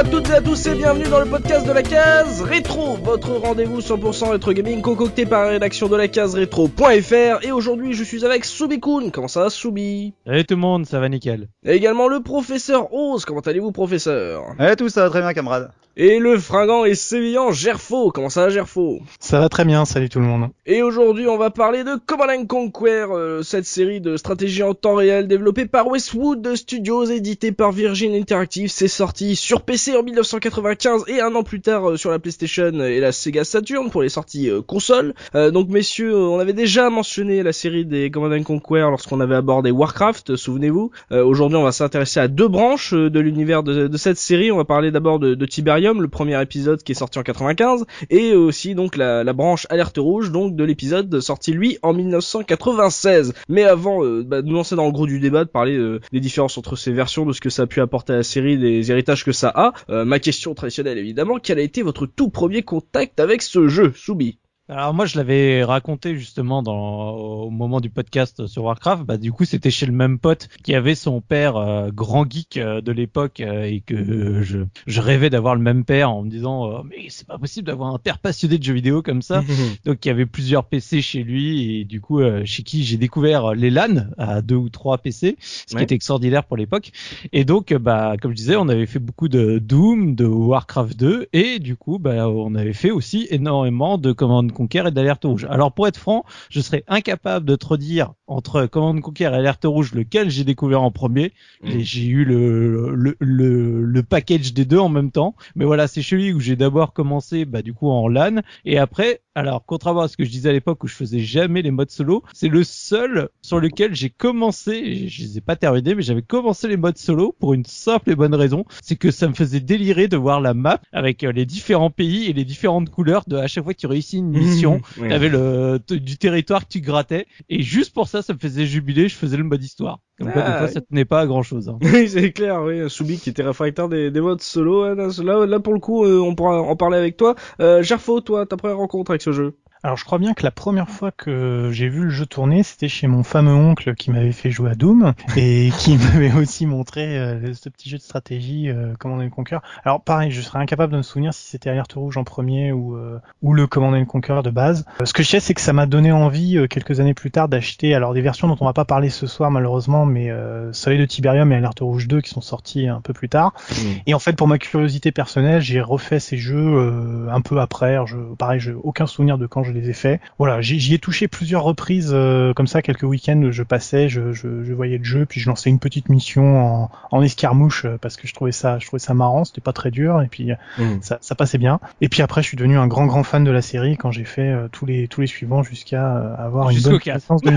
à toutes et à tous et bienvenue dans le podcast de la case rétro, votre rendez-vous 100% rétro gaming concocté par la rédaction de la case rétro.fr et aujourd'hui je suis avec Soubikoun. Comment ça va Soubi? Salut tout le monde, ça va nickel. Et également le professeur Oz. Comment allez-vous professeur? Eh tout ça va très bien camarade. Et le fringant et sévillant Gerfo. Comment ça va Gerfo? Ça va très bien, salut tout le monde. Et aujourd'hui on va parler de Command Conquer, euh, cette série de stratégie en temps réel développée par Westwood Studios, éditée par Virgin Interactive. C'est sorti sur PC en 1995 et un an plus tard euh, sur la PlayStation et la Sega Saturn pour les sorties euh, consoles. Euh, donc messieurs, on avait déjà mentionné la série des Command Conquer lorsqu'on avait abordé Warcraft, souvenez-vous. Aujourd'hui on va s'intéresser à deux branches de l'univers de, de, cette série. On va parler d'abord de, de Tiberium, le premier épisode qui est sorti en 95, et aussi donc la, branche Alerte Rouge, donc de l'épisode sorti lui en 1996. Mais avant bah, de nous lancer dans le gros du débat, de parler des différences entre ces versions, de ce que ça a pu apporter à la série, des héritages que ça a, euh, ma question traditionnelle évidemment, quel a été votre tout premier contact avec ce jeu, Soubi? Alors moi je l'avais raconté justement dans au moment du podcast sur Warcraft. Bah du coup c'était chez le même pote qui avait son père euh, grand geek euh, de l'époque euh, et que je, je rêvais d'avoir le même père en me disant mais c'est pas possible d'avoir un père passionné de jeux vidéo comme ça. Donc il y avait plusieurs PC chez lui et du coup chez qui j'ai découvert les LAN à deux ou trois PC, ce qui était extraordinaire pour l'époque. Et donc bah comme je disais on avait fait beaucoup de Doom, de Warcraft 2 et du coup bah on avait fait aussi énormément de Command Conquer et d'Alerte Rouge. Alors pour être franc, je serais incapable de te redire entre Command Conquer et Alerte Rouge lequel j'ai découvert en premier. Mmh. Et j'ai eu le, le, le, le, package des deux en même temps. Mais voilà, c'est celui où j'ai d'abord commencé bah, du coup en LAN. Et après, alors contrairement à ce que je disais à l'époque où je faisais jamais les modes solo, c'est le seul sur lequel j'ai commencé, je les ai pas terminés, mais j'avais commencé les modes solo pour une simple et bonne raison, c'est que ça me faisait délirer de voir la map avec les différents pays et les différentes couleurs de à chaque fois que tu réussis une mission, tu avais le du territoire que tu grattais. Et juste pour ça ça me faisait jubiler, je faisais le mode histoire. Comme quoi, des fois, ça tenait pas à grand chose. Hein. Oui, c'est clair, oui. Soubi qui était réfractaire des, des modes solo. Hein, là, là, pour le coup, euh, on pourra en parler avec toi. Euh, Gerfo, toi, ta première rencontre avec ce jeu? Alors je crois bien que la première fois que j'ai vu le jeu tourner, c'était chez mon fameux oncle qui m'avait fait jouer à Doom et qui m'avait aussi montré euh, ce petit jeu de stratégie euh, Command Conquer. Alors pareil, je serais incapable de me souvenir si c'était Alerte Rouge en premier ou euh, ou le Command Conquer de base. Euh, ce que je sais, c'est que ça m'a donné envie quelques années plus tard d'acheter alors des versions dont on va pas parler ce soir malheureusement, mais Soleil de Tiberium et Alerte Rouge 2 qui sont sortis un peu plus tard. Mmh. Et en fait, pour ma curiosité personnelle, j'ai refait ces jeux un peu après. Alors, je, pareil, j'ai aucun souvenir de quand je les ai faits. Voilà, j'y ai touché plusieurs reprises euh, comme ça, quelques week-ends, je passais, je, je, je, voyais le jeu, puis je lançais une petite mission en, en escarmouche euh, parce que je trouvais ça, je trouvais ça marrant, c'était pas très dur et puis mmh. ça, ça, passait bien. Et puis après, je suis devenu un grand grand fan de la série quand j'ai fait euh, tous les tous les suivants jusqu'à avoir une bonne connaissance de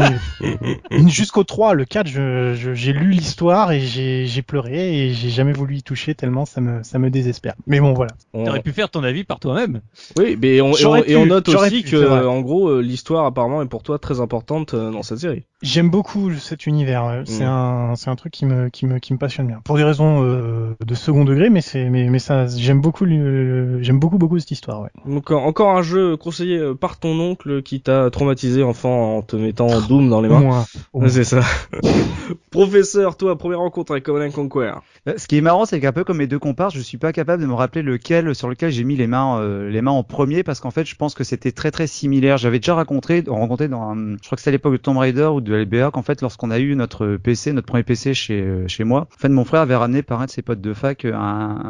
jusqu'au 3, le 4, j'ai lu l'histoire et j'ai pleuré et j'ai jamais voulu y toucher tellement ça me ça me désespère. Mais bon voilà. On... T'aurais pu faire ton avis par toi-même. Oui, mais on, et on, et on note aussi que euh, en gros, euh, l'histoire apparemment est pour toi très importante euh, dans cette série. J'aime beaucoup cet univers. C'est mm. un, c'est un truc qui me, qui me, qui me passionne bien. Pour des raisons de second degré, mais c'est, mais, mais ça, j'aime beaucoup, j'aime beaucoup, beaucoup cette histoire. Ouais. Donc encore un jeu conseillé par ton oncle qui t'a traumatisé enfant en te mettant Doom dans les mains. Moi, c'est ça. Professeur, toi, première rencontre avec Command Conquer. Ce qui est marrant, c'est qu'un peu comme mes deux compars, je suis pas capable de me rappeler lequel sur lequel j'ai mis les mains, les mains en premier, parce qu'en fait, je pense que c'était très très similaire. J'avais déjà raconté, rencontré dans, un, je crois que c'était à l'époque de Tomb Raider ou de LBA, qu'en fait, lorsqu'on a eu notre PC, notre premier PC chez euh, chez moi, en fait, mon frère avait ramené par un de ses potes de fac un,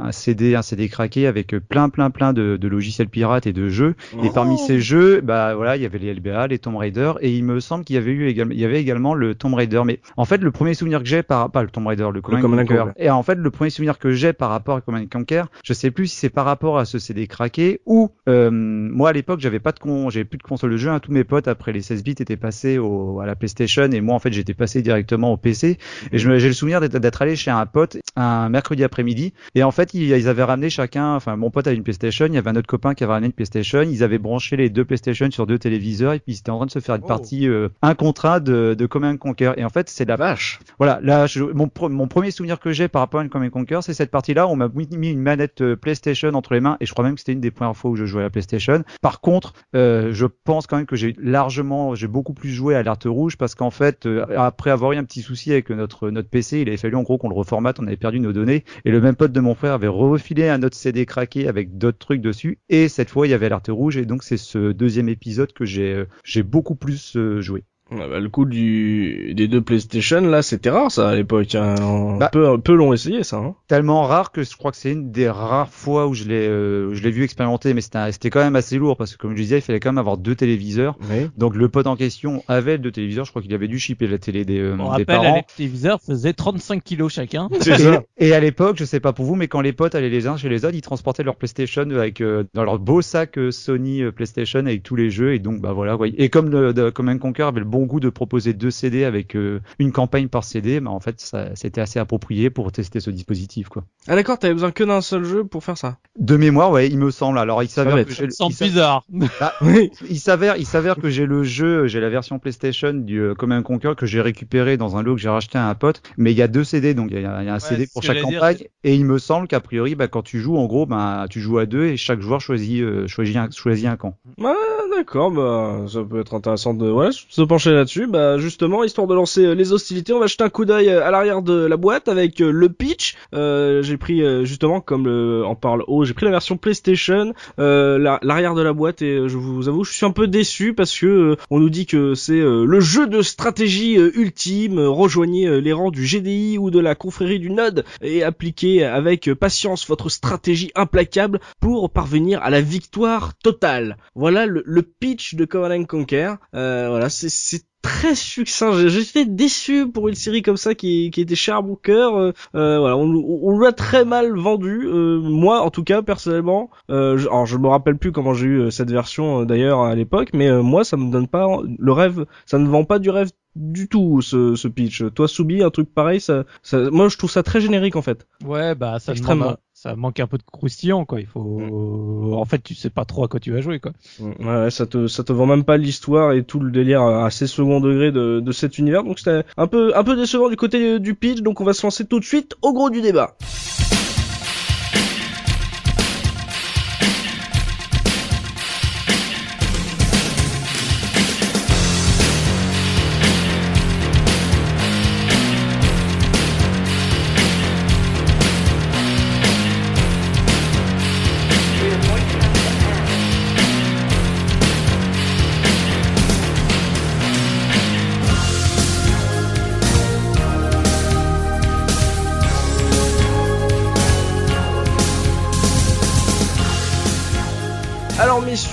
un CD, un CD craqué avec plein plein plein de, de logiciels pirates et de jeux. Et parmi ces jeux, bah voilà, il y avait les LBA, les Tomb Raider, et il me semble qu'il y avait eu également, il y avait également le Tomb Raider. Mais en fait, le premier souvenir que j'ai par pas le Tomb Raider, le Command Conquer. Et en fait, le premier souvenir que j'ai par rapport à Command Conquer, je sais plus si c'est par rapport à ce CD craqué ou euh, moi à l'époque j'avais pas de con, j'avais plus de console de jeu. Hein. Tous mes potes après les 16 bits étaient passés au, à la PlayStation et moi en fait j'étais passé directement au PC. Et j'ai le souvenir d'être allé chez un pote un mercredi après-midi et en fait ils, ils, avaient ramené chacun, enfin mon pote avait une PlayStation, il y avait un autre copain qui avait ramené une PlayStation, ils avaient branché les deux PlayStation sur deux téléviseurs et puis ils étaient en train de se faire une oh. partie euh, un contrat de, de Command Conquer. Et en fait c'est la vache. Voilà, là je, mon, mon premier souvenir que j'ai par rapport à Command Conquer, c'est cette partie-là. On m'a mis une manette euh, PlayStation entre les mains et je crois même que c'était une des premières fois où je jouais à la PlayStation. Par contre, euh, Euh, je pense quand même que j'ai largement, j'ai beaucoup plus joué à alerte rouge parce qu'en fait, euh, après avoir eu un petit souci avec notre notre PC, il avait fallu en gros qu'on le reformate, on avait perdu nos données et le même pote de mon frère avait refilé un autre CD craqué avec d'autres trucs dessus et cette fois il y avait alerte rouge et donc c'est ce deuxième épisode que j'ai euh, j'ai beaucoup plus joué. Ouais, bah, le coup du des deux PlayStation là, c'était rare ça à l'époque. Hein. Bah. peu peu long essayé ça. Hein. Tellement rare que je crois que c'est une des rares fois où je l'ai euh, je l'ai vu expérimenter, mais c'était quand même assez lourd parce que comme je disais, il fallait quand même avoir deux téléviseurs. Oui. Donc le pote en question avait deux téléviseurs, je crois qu'il avait dû shipper la télé des, euh, On des rappelle, parents. les téléviseurs faisaient 35 kilos chacun. C'est ça. Et, et à l'époque, je sais pas pour vous, mais quand les potes allaient les uns chez les autres, ils transportaient leur PlayStation avec euh, dans leur beau sac euh, Sony euh, PlayStation avec tous les jeux. Et donc bah voilà. ouais. Et comme le, de, comme un Conquer avait le bon goût de proposer deux CD avec euh, une campagne par CD, bah en fait ça c'était assez approprié pour tester ce dispositif quoi. Ah d'accord, t'avais besoin que d'un seul jeu pour faire ça. De mémoire, ouais, il me semble. Alors il s'avère que j'ai le- Sans il. Oui. s'avère, il s'avère que j'ai le jeu, j'ai la version PlayStation du euh, Command Conquer que j'ai récupéré dans un lot que j'ai racheté à un pote. Mais il y a deux CD, donc il y a, il y a un CD pour chaque dire, campagne. Et il me semble qu'a priori, bah, quand tu joues, en gros, bah, tu joues à deux et chaque joueur choisit, euh, choisit, un, choisit un camp. Ah d'accord, bah ça peut être intéressant de ouais, se pencher là-dessus. Bah justement, histoire de lancer euh, les hostilités, on va jeter un coup d'œil euh, à l'arrière de la boîte avec euh, le pitch. Euh, j'ai pris justement comme le en parle haut, j'ai pris la version PlayStation, euh, la- l'arrière de la boîte et je vous avoue, je suis un peu déçu parce que on nous dit que c'est le jeu de stratégie ultime. Rejoignez les rangs du GDI ou de la confrérie du Node et appliquez avec patience votre stratégie implacable pour parvenir à la victoire totale. Voilà le, le pitch de Command and Conquer. Voilà, c'est c'est très succinct. J'ai- J'étais déçu pour une série comme ça qui, qui était chère à mon cœur. Euh, euh, voilà, on, on l'a très mal vendu. Euh, moi, en tout cas, personnellement, euh, je, alors je me rappelle plus comment j'ai eu euh, cette version euh, d'ailleurs à l'époque, mais euh, moi, ça me donne pas le rêve. Ça ne vend pas du rêve du tout ce, ce pitch. Toi, Soubi, un truc pareil, ça, ça, moi, je trouve ça très générique en fait. Ouais, bah ça Extrêmement. Ça manque un peu de croustillant quoi. Il faut, en fait, tu sais pas trop à quoi tu vas jouer quoi. Ouais, ouais, ça te ça te vend même pas l'histoire et tout le délire assez second degré de, de cet univers. Donc c'était un peu un peu décevant du côté du pitch. Donc on va se lancer tout de suite au gros du débat.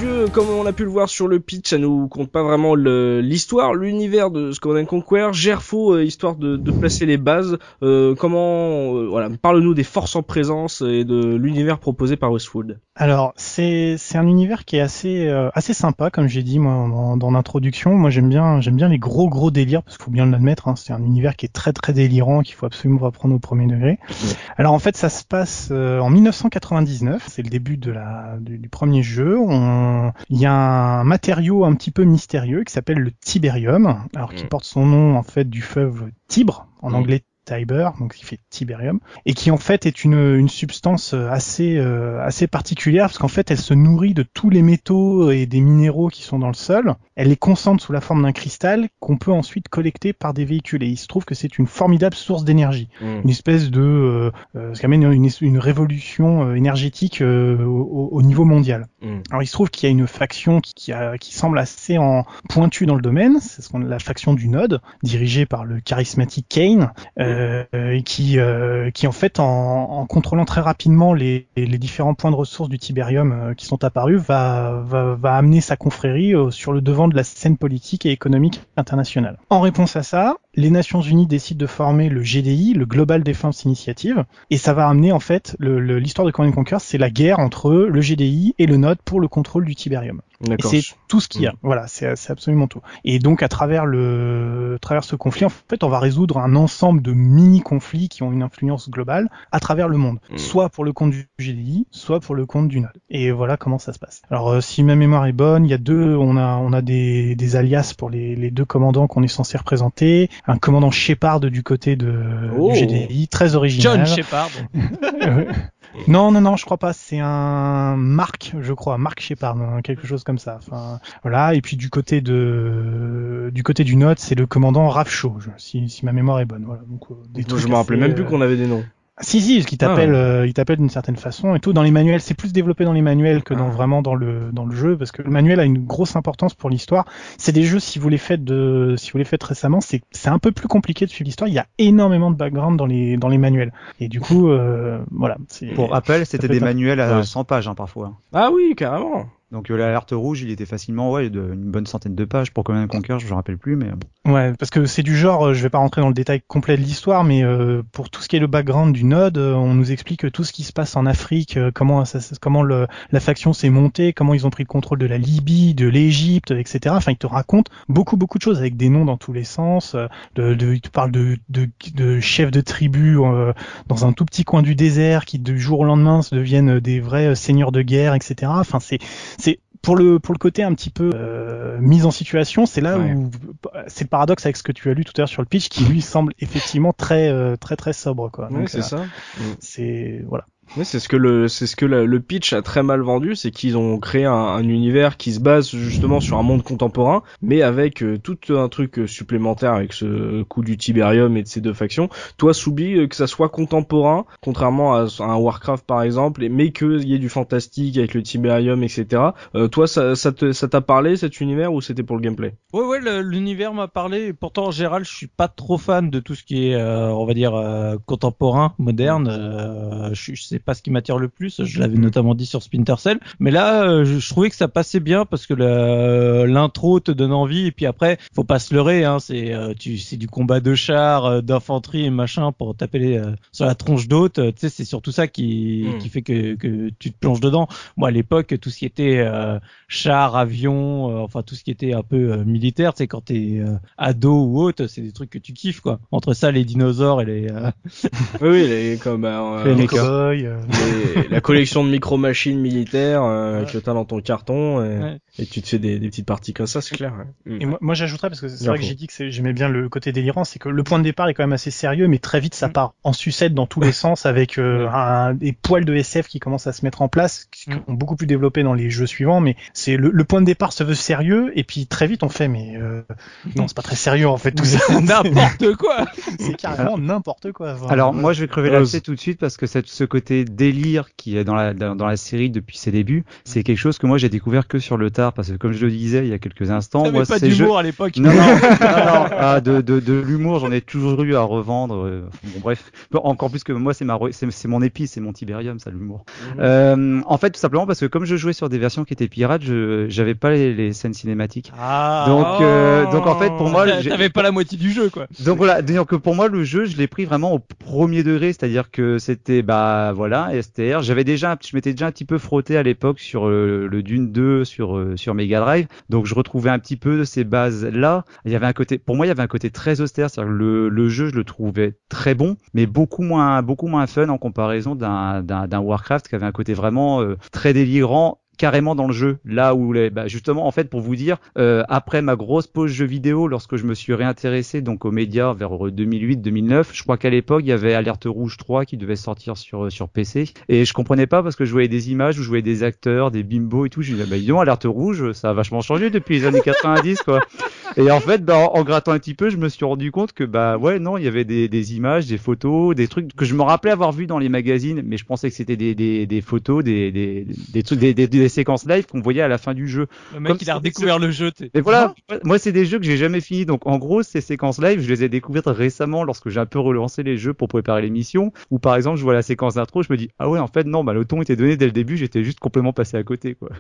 Alors comme on a pu le voir sur le pitch, ça nous compte pas vraiment l'histoire, l'univers de Command and Conquer. Gerfo, euh, histoire de, de placer les bases. euh, comment, euh, voilà, parle-nous des forces en présence et de l'univers proposé par Westwood. Alors c'est c'est un univers qui est assez euh, assez sympa comme j'ai dit moi dans, dans l'introduction. Moi j'aime bien j'aime bien les gros gros délires parce qu'il faut bien l'admettre. Hein, c'est un univers qui est très très délirant qu'il faut absolument pas prendre au premier degré. Alors en fait ça se passe en 1999. C'est le début de la du, du premier jeu. On- Il y a un matériau un petit peu mystérieux qui s'appelle le Tiberium. Alors qui Mm. porte son nom en fait du fleuve Tibre en Mm. anglais. Tiber, donc il fait Tiberium, et qui en fait est une, une substance assez euh, assez particulière parce qu'en fait elle se nourrit de tous les métaux et des minéraux qui sont dans le sol. Elle les concentre sous la forme d'un cristal qu'on peut ensuite collecter par des véhicules. Et il se trouve que c'est une formidable source d'énergie, une espèce de euh, euh, ce qui amène une, une révolution euh, énergétique euh, au, au niveau mondial. Mm. Alors il se trouve qu'il y a une faction qui, qui, a, qui semble assez en pointue dans le domaine, c'est ce la faction du Node, dirigée par le charismatique Kane, euh, et qui, qui en fait en, en contrôlant très rapidement les, les différents points de ressources du Tiberium qui sont apparus, va, va, va amener sa confrérie sur le devant de la scène politique et économique internationale. En réponse à ça, les Nations Unies décident de former le GDI, le Global Defense Initiative, et ça va amener en fait l'histoire de Command and Conquer, c'est la guerre entre le GDI et le Node pour le contrôle du Tiberium. Et c'est tout ce qu'il y a. Voilà, c'est absolument tout. Et donc à travers le, à travers ce conflit, en fait, on va résoudre un ensemble de mini conflits qui ont une influence globale à travers le monde, Mm. soit pour le compte du GDI, soit pour le compte du Node. Et voilà comment ça se passe. Alors euh, si ma mémoire est bonne, il y a deux, on a on a des, des alias pour les, les deux commandants qu'on est censé représenter. Un commandant Shepard du côté de Oh. du GDI, très original. John Shepard. Non, non, non, je crois pas. C'est un Mark, je crois, Mark Shepard, hein, quelque chose comme ça. Enfin, voilà. Et puis du côté de, du côté du Note, c'est le commandant Rafcho, si, si ma mémoire est bonne. Voilà. Donc, euh, des je trucs me rappelais même plus qu'on avait des noms. Si si, parce qu'il t'appelle, euh, il t'appelle d'une certaine façon et tout. Dans les manuels, c'est plus développé dans les manuels que dans Ah. vraiment dans le dans le jeu, parce que le manuel a une grosse importance pour l'histoire. C'est des jeux si vous les faites de, si vous les faites récemment, c'est c'est un peu plus compliqué de suivre l'histoire. Il y a énormément de background dans les dans les manuels. Et du coup, euh, voilà. Pour rappel, c'était des manuels à Ouais. 100 pages hein, parfois. Ah oui, carrément. Donc euh, l'alerte rouge, il était facilement ouais, de, une bonne centaine de pages pour Command and Conquer, je me rappelle plus, mais Ouais, parce que c'est du genre, euh, je vais pas rentrer dans le détail complet de l'histoire, mais euh, pour tout ce qui est le background du Node, euh, on nous explique tout ce qui se passe en Afrique, comment ça, comment le, la faction s'est montée, comment ils ont pris le contrôle de la Libye, de l'Égypte, etc. Enfin, il te raconte beaucoup beaucoup de choses avec des noms dans tous les sens. De, de, il te parle de, de, de chefs de tribus euh, dans un tout petit coin du désert qui du jour au lendemain se deviennent des vrais seigneurs de guerre, etc. Enfin, c'est pour le pour le côté un petit peu euh, mise en situation, c'est là Ouais. où c'est le paradoxe avec ce que tu as lu tout à l'heure sur le pitch qui lui semble effectivement très euh, très très sobre quoi. Ouais, c'est euh, ça. C'est voilà. Ouais, c'est ce que le c'est ce que la- le pitch a très mal vendu, c'est qu'ils ont créé un, un univers qui se base justement sur un monde contemporain, mais avec euh, tout un truc supplémentaire avec ce coup du Tiberium et de ces deux factions. Toi, Soubi, euh, que ça soit contemporain, contrairement à, un Warcraft par exemple, mais qu'il y ait du fantastique avec le Tiberium, etc. Euh, toi, ça ça te ça t'a parlé cet univers ou c'était pour le gameplay? Ouais, ouais, le- l'univers m'a parlé. Et pourtant, en général, je suis pas trop fan de tout ce qui est, euh, on va dire, euh, contemporain, moderne. Je sais pas ce qui m'attire le plus. Je l'avais notamment dit sur Splinter Cell. Mais là, euh, je, je trouvais que ça passait bien parce que l'intro te donne envie. Et puis après, faut pas se leurrer. Hein, c'est, euh, c'est du combat de chars, euh, d'infanterie et machin pour taper les, euh, sur la tronche d'hôte. Tu sais, c'est surtout ça qui, Mm. qui fait que, que tu te plonges dedans. Moi, à l'époque, tout ce qui était euh, chars, avions, euh, enfin tout ce qui était un peu euh, militaire, c'est quand t'es euh, ado ou autre, c'est des trucs que tu kiffes quoi. Entre ça, les dinosaures et les. euh, Oui, les, comme euh, Les Les cowboys, les- la collection de micro-machines militaires euh, avec le tas dans ton carton et, Ouais. et tu te fais des, des petites parties comme ça, c'est clair. ouais. Mm. Et moi, moi j'ajouterais parce que c'est vrai que j'ai dit que j'aimais bien le côté délirant, c'est que le point de départ est quand même assez sérieux, mais très vite ça Mm. part en sucette dans tous les sens avec euh, un- des poils de SF qui commencent à se mettre en place, qui Mm. ont beaucoup plus développé dans les jeux suivants. Mais c'est le, le point de départ se veut sérieux et puis très vite on fait mais euh, non c'est pas très sérieux en fait tout ça. N'importe quoi. c'est carrément n'importe quoi. Alors moi je vais crever Euh, l'abcès tout de suite parce que cette- ce côté délire qui est dans la dans, dans la série depuis ses débuts, c'est quelque chose que moi j'ai découvert que sur le tard parce que comme je le disais il y a quelques instants, T'avais moi pas ces jeux d'humour à l'époque. non, non, non, non. Ah, de, de, de l'humour, j'en ai toujours eu à revendre. euh, Bon, bref. Encore plus que moi, c'est ma, c'est c'est mon épice, c'est mon Tiberium, ça, l'humour. Euh, en fait, tout simplement parce que comme je jouais sur des versions qui étaient pirates, je, j'avais pas les, les scènes cinématiques. Ah. Donc, euh, donc en fait, pour moi, j'ai- t'avais pas la moitié du jeu quoi. Donc voilà, donc que pour moi le jeu, je l'ai pris vraiment au premier degré, c'est-à-dire que c'était bah voilà, STR. J'avais déjà, je m'étais déjà un petit peu frotté à l'époque sur euh, le Dune 2 sur euh, sur Mega Drive, donc je retrouvais un petit peu ces bases là. Il y avait un côté, pour moi, il y avait un côté très austère, c'est-à-dire le le jeu, je le trouvais très bon, mais beaucoup moins beaucoup moins fun en comparaison d'un d'un d'un Warcraft qui avait un côté vraiment euh, très délirant carrément dans le jeu. Là où les, bah, justement, en fait, pour vous dire, euh, après ma grosse pause jeu vidéo, lorsque je me suis réintéressé donc aux médias vers 2008-2009, je crois qu'à l'époque il y avait Alerte Rouge 3 qui devait sortir sur sur PC et je comprenais pas parce que je voyais des images où je voyais des acteurs, des bimbos et tout. Je disais bah dis donc, Alerte Rouge, ça a vachement changé depuis les années 90 quoi. Et en fait, bah, en, en grattant un petit peu, je me suis rendu compte que bah ouais non, il y avait des, des images, des photos, des trucs que je me rappelais avoir vu dans les magazines, mais je pensais que c'était des, des, des photos, des, des, des trucs, des, des, des séquences live qu'on voyait à la fin du jeu. Le mec Comme il a redécouvert le jeu. Et voilà, moi c'est des jeux que j'ai jamais fini. Donc en gros, ces séquences live, je les ai découvertes récemment lorsque j'ai un peu relancé les jeux pour préparer l'émission. Ou par exemple, je vois la séquence d'intro, je me dis ah ouais en fait non, bah le ton était donné dès le début, j'étais juste complètement passé à côté quoi.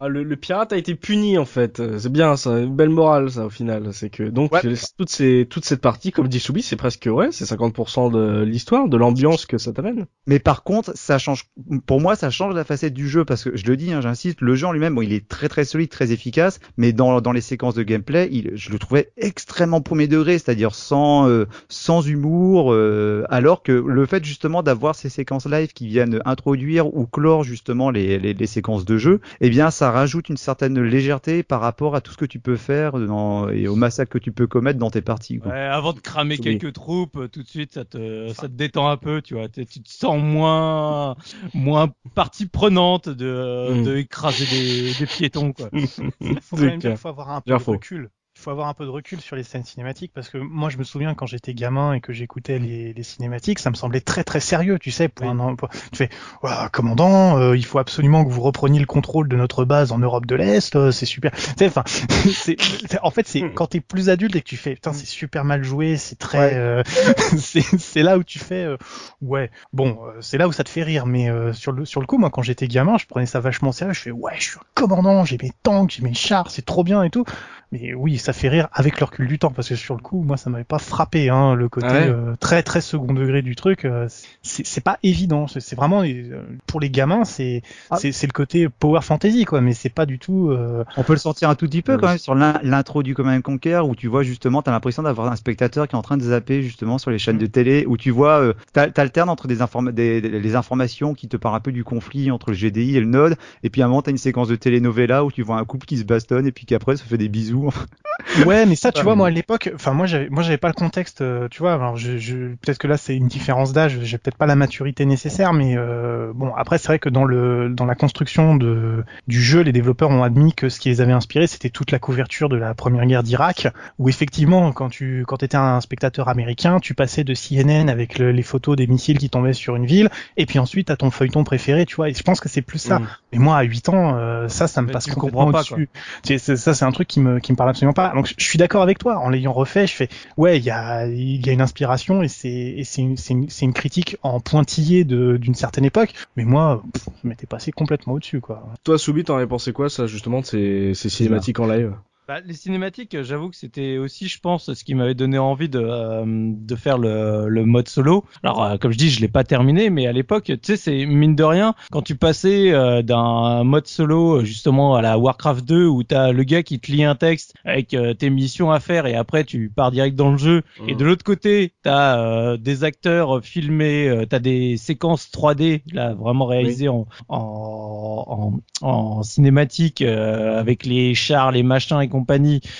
Ah, le, le pirate a été puni en fait. Euh, C'est bien ça, une belle morale ça au final. C'est que donc Ouais. euh, toutes ces toute cette partie, comme dit Soubi, c'est presque ouais, c'est 50% de l'histoire, de l'ambiance que ça t'amène. Mais par contre, ça change. Pour moi, ça change la facette du jeu parce que je le dis, hein, j'insiste, le jeu en lui-même, bon, il est très très solide, très efficace, mais dans dans les séquences de gameplay, il, je le trouvais extrêmement premier degré, c'est-à-dire sans euh, sans humour, euh, alors que le fait justement d'avoir ces séquences live qui viennent introduire ou clore justement les, les, les séquences de jeu, eh bien, ça rajoute une certaine légèreté par rapport à tout ce que tu peux faire de- dans, et au massacre que tu peux commettre dans tes parties. Quoi. Ouais, avant de cramer Oui. quelques troupes, euh, tout de suite, ça te, ça te détend un peu, tu vois. Tu te sens moins, moins partie prenante de, Mm. de écraser des, des piétons, quoi. Il faut quand même avoir un peu de recul. Il faut avoir un peu de recul sur les scènes cinématiques parce que moi je me souviens quand j'étais gamin et que j'écoutais les, les cinématiques, ça me semblait très très sérieux, tu sais, pour Oui. un pour- tu fais Ouah, commandant, euh, il faut absolument que vous repreniez le contrôle de notre base en Europe de l'Est, euh, c'est super. Tu sais, enfin, en fait c'est quand t'es plus adulte et que tu fais putain c'est super mal joué, c'est très, euh, c'est là où tu fais euh, ouais bon euh, c'est là où ça te fait rire, mais euh, sur le sur le coup moi quand j'étais gamin je prenais ça vachement sérieux, je fais ouais je suis un commandant, j'ai mes tanks, j'ai mes chars, c'est trop bien et tout. Mais oui, ça fait rire avec le recul du temps, parce que sur le coup, moi, ça m'avait pas frappé, hein, le côté Ah ouais euh, très très second degré du truc. euh, c'est c'est pas évident. C'est vraiment euh, pour les gamins, c'est Ah. c'est c'est le côté power fantasy, quoi. Mais c'est pas du tout. euh, On peut le sentir un tout petit peu Ouais. quand même sur l'in- l'intro du Command and Conquer où tu vois justement, t'as l'impression d'avoir un spectateur qui est en train de zapper justement sur les chaînes de télé où tu vois, euh, t'al- t'alternes entre des, informa- des, des- les informations qui te parlent un peu du conflit entre le GDI et le Node et puis à un moment t'as une séquence de telenovela où tu vois un couple qui se bastonne et puis qu'après ça fait des bisous. Ouais, mais ça, tu vois, moi à l'époque, enfin moi j'avais, moi j'avais pas le contexte, euh, tu vois. Alors je, je peut-être que là c'est une différence d'âge, j'ai peut-être pas la maturité nécessaire, mais euh, bon après c'est vrai que dans le dans la construction de du jeu, les développeurs ont admis que ce qui les avait inspirés, c'était toute la couverture de la première guerre d'Irak, où effectivement quand tu quand étais un spectateur américain, tu passais de CNN avec le- les photos des missiles qui tombaient sur une ville, et puis ensuite à ton feuilleton préféré, tu vois. Et je pense que c'est plus ça. Mm. Mais moi, à 8 ans, euh, ça, ça me passe tu complètement comprends pas, quoi. au-dessus. Ça, c'est un truc qui me, qui me parle absolument pas. Donc, je suis d'accord avec toi. En l'ayant refait, je fais, ouais, il y a, il y a une inspiration et c'est, une, critique en pointillé d'une certaine époque. Mais moi, pff, je m'étais passé complètement au-dessus, quoi. Toi, Soubi, t'en avais pensé quoi, ça, justement, de ces, ces cinématiques en live? Bah, les cinématiques, euh, j'avoue que c'était aussi, je pense, ce qui m'avait donné envie de, euh, de faire le, le mode solo. Alors, euh, comme je dis, je l'ai pas terminé, mais à l'époque, tu sais, c'est mine de rien, quand tu passais euh, d'un mode solo euh, justement à la Warcraft 2 où t'as le gars qui te lit un texte avec euh, tes missions à faire et après tu pars direct dans le jeu. Et de l'autre côté, t'as euh, des acteurs filmés, euh, t'as des séquences 3D là vraiment réalisées en, en, en, en cinématique euh, avec les chars, les machins et compagnie.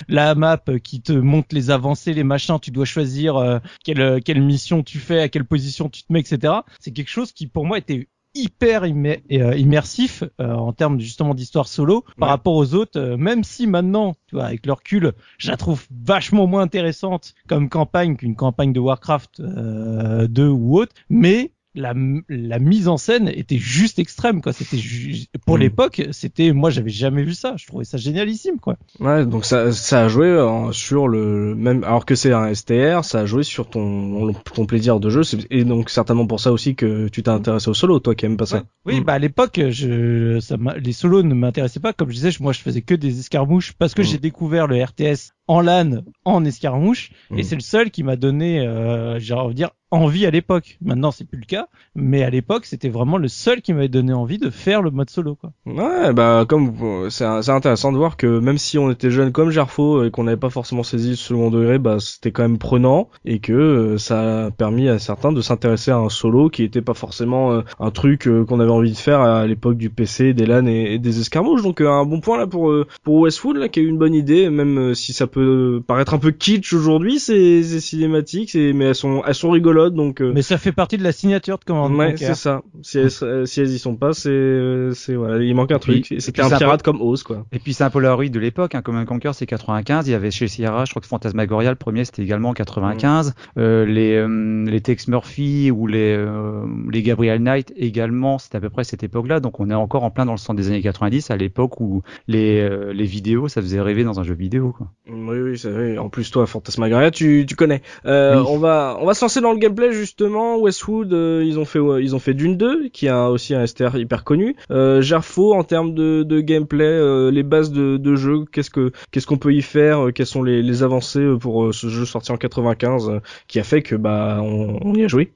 La map euh, qui te montre les avancées, les machins. Tu dois choisir euh, quelle quelle mission tu fais, à quelle position tu te mets, etc. C'est quelque chose qui pour moi était hyper euh, immersif euh, en termes justement d'histoire solo par Ouais. rapport aux autres euh, même si maintenant tu vois avec le recul je la trouve vachement moins intéressante comme campagne qu'une campagne de Warcraft euh, 2 ou autre mais la, la mise en scène était juste extrême quoi c'était ju- pour Mm. l'époque c'était moi j'avais jamais vu ça je trouvais ça génialissime quoi Ouais, donc ça, ça a joué euh, sur le même, alors que c'est un STR, ça a joué sur ton, ton plaisir de jeu, c'est- et donc certainement pour ça aussi que tu t'es intéressé au solo, toi qui aimes pas ça. Ouais. Oui, Mm. bah à l'époque, je, ça les solos ne m'intéressaient pas. Comme je disais, je- moi, je faisais que des escarmouches parce que Mm. j'ai découvert le RTS en LAN, en escarmouche, et c'est le seul qui m'a donné, euh, j'ai envie de dire, envie à l'époque. Maintenant, c'est plus le cas, mais à l'époque, c'était vraiment le seul qui m'avait donné envie de faire le mode solo, quoi. Ouais, bah comme c'est intéressant de voir que même si on était jeune comme Gerfo et qu'on n'avait pas forcément saisi le second degré, bah c'était quand même prenant et que euh, ça a permis à certains de s'intéresser à un solo qui était pas forcément euh, un truc euh, qu'on avait envie de faire à l'époque du PC, des LAN et, et des escarmouches. Donc un bon point là pour pour Westwood là qui a eu une bonne idée, même si ça peut paraître un peu kitsch aujourd'hui, ces, ces cinématiques, c'est mais elles sont elles sont rigolotes donc. euh, Mais ça fait partie de la signature de Command Ouais, c'est ça. Si elles, si elles y sont pas, c'est, c'est voilà, il manque un truc. C'était un c'est un pirate comme Oz, quoi. Et puis c'est un Polaroid de l'époque, hein, comme un Conquer c'est 95, il y avait chez Sierra, je crois que Fantasmagoria le premier c'était également en 95, euh, les euh, les Tex Murphy ou les euh, les Gabriel Knight également, c'était à peu près cette époque-là, donc on est encore en plein dans le centre des années 90 à l'époque où les euh, les vidéos ça faisait rêver dans un jeu vidéo quoi. Oui, oui, c'est vrai. En plus, toi, Fantasmagoria, tu, tu connais. Euh, Oui. On va, on va se lancer dans le gameplay justement. Westwood, euh, ils ont fait, ils ont fait Dune 2, qui a aussi un STR hyper connu. Euh, Gerfo, en termes de, de gameplay, euh, les bases de, de jeu, qu'est-ce que, qu'est-ce qu'on peut y faire euh, Quelles sont les, les avancées euh, pour ce jeu sorti en 95, euh, qui a fait que bah on, on y a joué.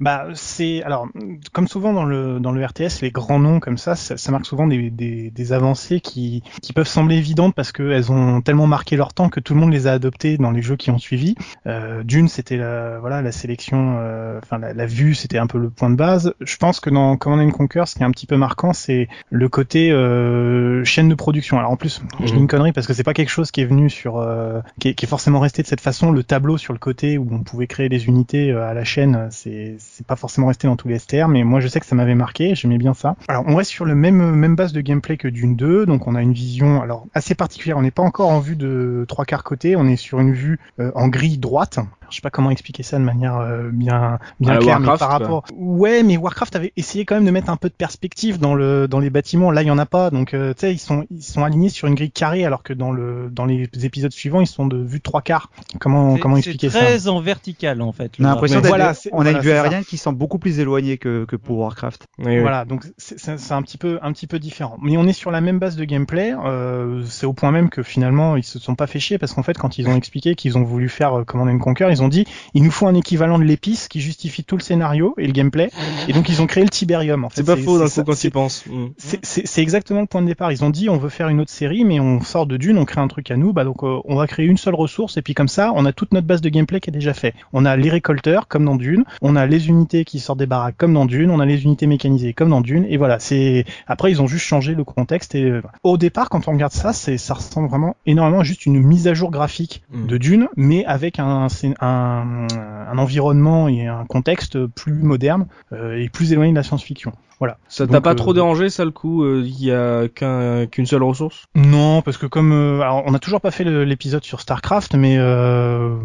Bah, c'est alors comme souvent dans le dans le RTS, les grands noms comme ça, ça, ça marque souvent des, des, des avancées qui qui peuvent sembler évidentes parce qu'elles ont tellement marqué leur temps que tout le monde les a adoptés dans les jeux qui ont suivi. Euh, Dune, c'était la, voilà, la sélection, euh, enfin la, la, vue, c'était un peu le point de base. Je pense que dans Command Conquer, ce qui est un petit peu marquant, c'est le côté euh, chaîne de production. Alors en plus, je dis Mhm. une connerie parce que c'est pas quelque chose qui est venu sur, euh, qui, est, qui est forcément resté de cette façon. Le tableau sur le côté où on pouvait créer des unités euh, à la chaîne, c'est c'est pas forcément resté dans tous les STR, mais moi je sais que ça m'avait marqué, j'aimais bien ça. Alors on reste sur le même même base de gameplay que Dune 2, donc on a une vision alors assez particulière. On n'est pas encore en vue de trois quarts côté, on est sur une vue euh, en grille droite. Je sais pas comment expliquer ça de manière euh, bien bien claire, mais par quoi. rapport. Ouais, mais Warcraft avait essayé quand même de mettre un peu de perspective dans le dans les bâtiments. Là, il y en a pas, donc euh, tu sais, ils sont ils sont alignés sur une grille carrée, alors que dans le dans les épisodes suivants, ils sont de vue de trois quarts. Comment C'est- comment c'est expliquer ça très en vertical en fait. On a l'impression d'être, voilà, on a voilà, une vue ça. aérienne qui semble beaucoup plus éloignée que, que pour Warcraft. Oui, oui. Voilà, donc c'est- un petit peu un petit peu différent. Mais on est sur la même base de gameplay. Euh, c'est au point même que finalement ils se sont pas fait chier parce qu'en fait quand ils ont expliqué qu'ils ont voulu faire euh, Command and Conquer, ils ont dit il nous faut un équivalent de l'épice qui justifie tout le scénario et le gameplay. Et donc ils ont créé le Tiberium. En fait, C'est pas faux d'un coup quand y penses. Mm. c'est exactement le point de départ. Ils ont dit on veut faire une autre série, mais on sort de Dune, on crée un truc à nous. Bah donc euh, on va créer une seule ressource et puis comme ça, on a toute notre base de gameplay qui est déjà fait. On a les récolteurs comme dans Dune, on a les unités qui sortent des baraques comme dans Dune, on a les unités mécanisées comme dans Dune. Et voilà, c'est après ils ont juste changé le contexte. Et euh, au départ, quand on regarde ça, c'est ça ressemble vraiment énormément à juste une mise à jour graphique Mm. de Dune, mais avec un, un environnement et un contexte plus moderne euh, et plus éloigné de la science-fiction. Voilà. Ça t'a pas euh, trop dérangé ça le coup euh, Il y a qu'un qu'une seule ressource? Non, parce que comme euh, alors on n'a toujours pas fait l'épisode sur Starcraft, mais euh,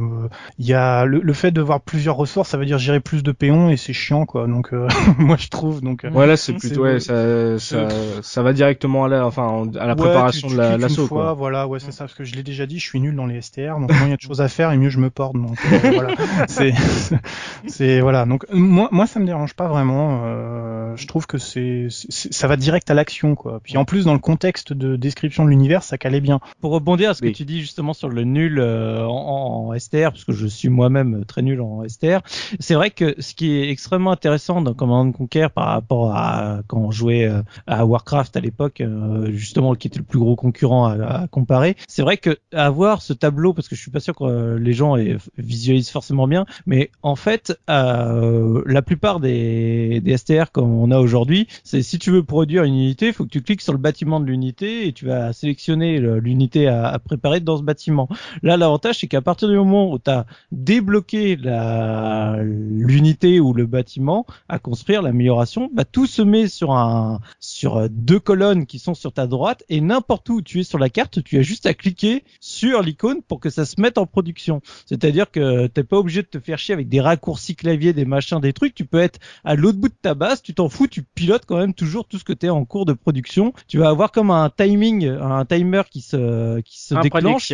il y a le, le fait de voir plusieurs ressources, ça veut dire gérer plus de péons et c'est chiant quoi. Donc euh, moi je trouve donc. euh, Ouais là c'est plutôt ouais, ça, ça ça va directement à la enfin en- à la ouais, préparation tu- de la- l'assaut fois, quoi. Voilà, ouais c'est ça, parce que je l'ai déjà dit, je suis nul dans les STR, donc moins il y a de choses à faire et mieux je me porte. Donc euh, voilà, c'est c'est voilà. Donc moi moi ça me dérange pas vraiment. Euh, je trouve que c'est ça va direct à l'action quoi. Puis en plus dans le contexte de description de l'univers, ça calait bien. Pour rebondir à ce Oui. que tu dis justement sur le nul euh, en, en STR, parce que je suis moi-même très nul en STR, c'est vrai que ce qui est extrêmement intéressant dans Command and Conquer par rapport à quand on jouait euh, à Warcraft à l'époque, euh, justement qui était le plus gros concurrent à, à comparer, c'est vrai que avoir ce tableau, parce que je suis pas sûr que euh, les gens euh, visualisent forcément bien, mais en fait, euh, la plupart des, des STR comme on a aujourd'hui, c'est si tu veux produire une unité, il faut que tu cliques sur le bâtiment de l'unité et tu vas sélectionner le- l'unité à, à préparer dans ce bâtiment. Là, l'avantage, c'est qu'à partir du moment où tu as débloqué l'unité ou le bâtiment à construire, l'amélioration, bah, tout se met sur un sur euh, deux colonnes qui sont sur ta droite et n'importe où tu es sur la carte, tu as juste à cliquer sur l'icône pour que ça se mette en production. C'est-à-dire que t'es pas obligé de te faire chier avec des raccourcis clavier, des machins, des trucs. Tu peux être à l'autre bout de ta base, tu t'en fous, tu pilotes quand même toujours tout ce que tu es en cours de production. Tu vas avoir comme un timing, un timer qui se qui se déclenche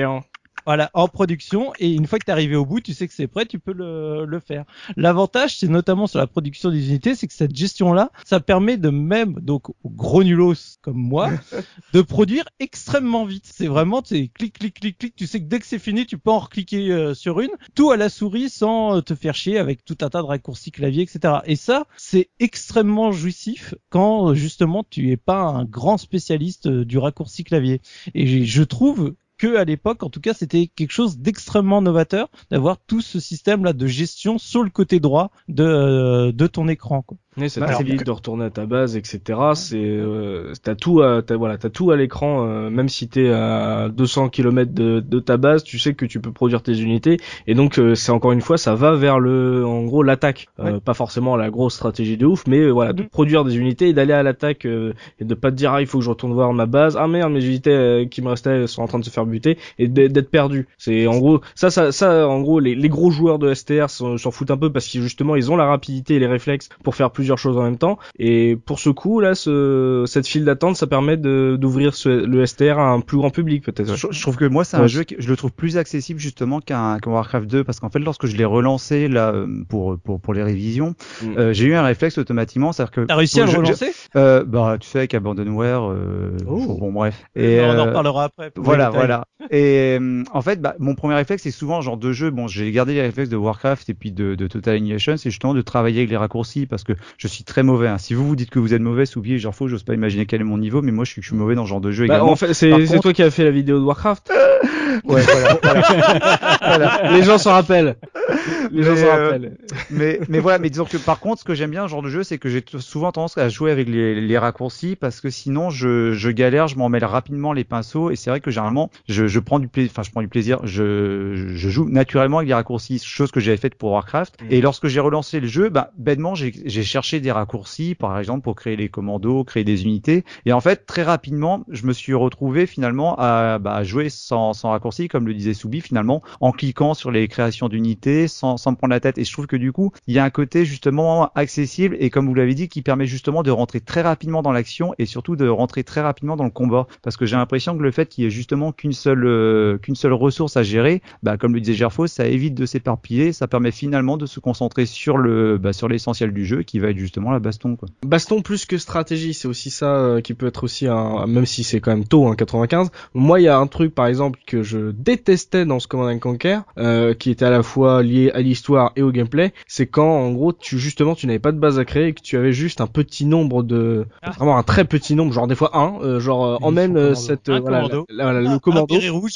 voilà, en production, et une fois que tu es arrivé au bout, tu sais que c'est prêt, tu peux le, le faire. L'avantage, c'est notamment sur la production des unités, c'est que cette gestion-là, ça permet de même, donc, aux gros nulos comme moi, de produire extrêmement vite. C'est vraiment, tu sais, clic, clic, clic, clic, tu sais que dès que c'est fini, tu peux en recliquer euh, sur une, tout à la souris sans euh, te faire chier avec tout un tas de raccourcis clavier, etc. Et ça, c'est extrêmement jouissif quand, justement, tu es pas un grand spécialiste euh, du raccourci clavier. Et je trouve que à l'époque, en tout cas, c'était quelque chose d'extrêmement novateur d'avoir tout ce système-là de gestion sur le côté droit de, euh, de ton écran. Quoi. Oui, ça t'évite de retourner à ta base, etc. C'est, euh, t'as tout, à, t'as, voilà, t'as tout à l'écran, euh, même si t'es à 200 km de, de ta base, tu sais que tu peux produire tes unités, et donc euh, c'est encore une fois, ça va vers le, en gros, l'attaque. Euh, Pas forcément la grosse stratégie de ouf, mais euh, voilà, de Mhm. produire des unités et d'aller à l'attaque euh, et de pas te dire ah il faut que je retourne voir ma base, ah merde mes unités qui me restaient sont en train de se faire buter et d'être perdu. C'est en gros ça, ça, ça, en gros les, les gros joueurs de STR s'en foutent un peu parce que justement ils ont la rapidité et les réflexes pour faire plusieurs choses en même temps. Et pour ce coup, là, ce, cette file d'attente, ça permet de- d'ouvrir ce- le STR à un plus grand public, peut-être. Je, je trouve que moi c'est un Ouais, jeu que je le trouve plus accessible justement qu'un qu'un Warcraft 2 parce qu'en fait lorsque je l'ai relancé là euh, pour pour pour les révisions, Mm. euh, j'ai eu un réflexe automatiquement, c'est-à-dire que T'as réussi à le relancer? Euh, bah tu sais avec Abandonware, euh, Oh. bon bref. Et On en euh, reparlera après. pour Voilà, voilà. Et euh, en fait, bah, mon premier réflexe, c'est souvent genre de jeu. Bon, j'ai gardé les réflexes de Warcraft et puis de, de Total Annihilation, c'est justement de travailler avec les raccourcis parce que je suis très mauvais. hein. Si vous vous dites que vous êtes mauvais, oubliez, genre faux, j'ose pas imaginer quel est mon niveau, mais moi je suis, je suis mauvais dans ce genre de jeu Bah, également. en fait, c'est toi qui as fait la vidéo de Warcraft. Ouais, voilà, voilà. Voilà. Les gens s'en rappellent. Les gens Mais, s'en euh, rappellent. mais mais voilà mais disons que par contre ce que j'aime bien ce genre de jeu c'est que j'ai souvent tendance à jouer avec les, les raccourcis parce que sinon je, je galère je m'en mêle rapidement les pinceaux et c'est vrai que généralement je, je prends du plaisir enfin je prends du plaisir je, je, joue naturellement avec les raccourcis chose que j'avais faite pour Warcraft Mm. et lorsque j'ai relancé le jeu bah bêtement j'ai j'ai cherché des raccourcis par exemple pour créer les commandos créer des unités et en fait très rapidement je me suis retrouvé finalement à bah, jouer sans, sans comme le disait Soubi finalement en cliquant sur les créations d'unités sans, sans prendre la tête. Et je trouve que du coup, il y a un côté justement accessible et comme vous l'avez dit, qui permet justement de rentrer très rapidement dans l'action et surtout de rentrer très rapidement dans le combat. Parce que j'ai l'impression que le fait qu'il y ait justement qu'une seule euh, qu'une seule ressource à gérer, bah, comme le disait Gerfo, ça évite de s'éparpiller, ça permet finalement de se concentrer sur le bah, sur l'essentiel du jeu, qui va être justement la baston. Quoi. Baston plus que stratégie, c'est aussi ça euh, qui peut être aussi un, même si c'est quand même tôt, hein, 95. Moi, il y a un truc par exemple que je détestais dans ce Command and Conquer, euh, qui était à la fois lié à l'histoire et au gameplay, c'est quand en gros tu justement tu n'avais pas de base à créer et que tu avais juste un petit nombre de, Ah. vraiment un très petit nombre, genre des fois un, euh, genre euh, emmène euh, cette euh, Un voilà, la- la- le commando. un rouge.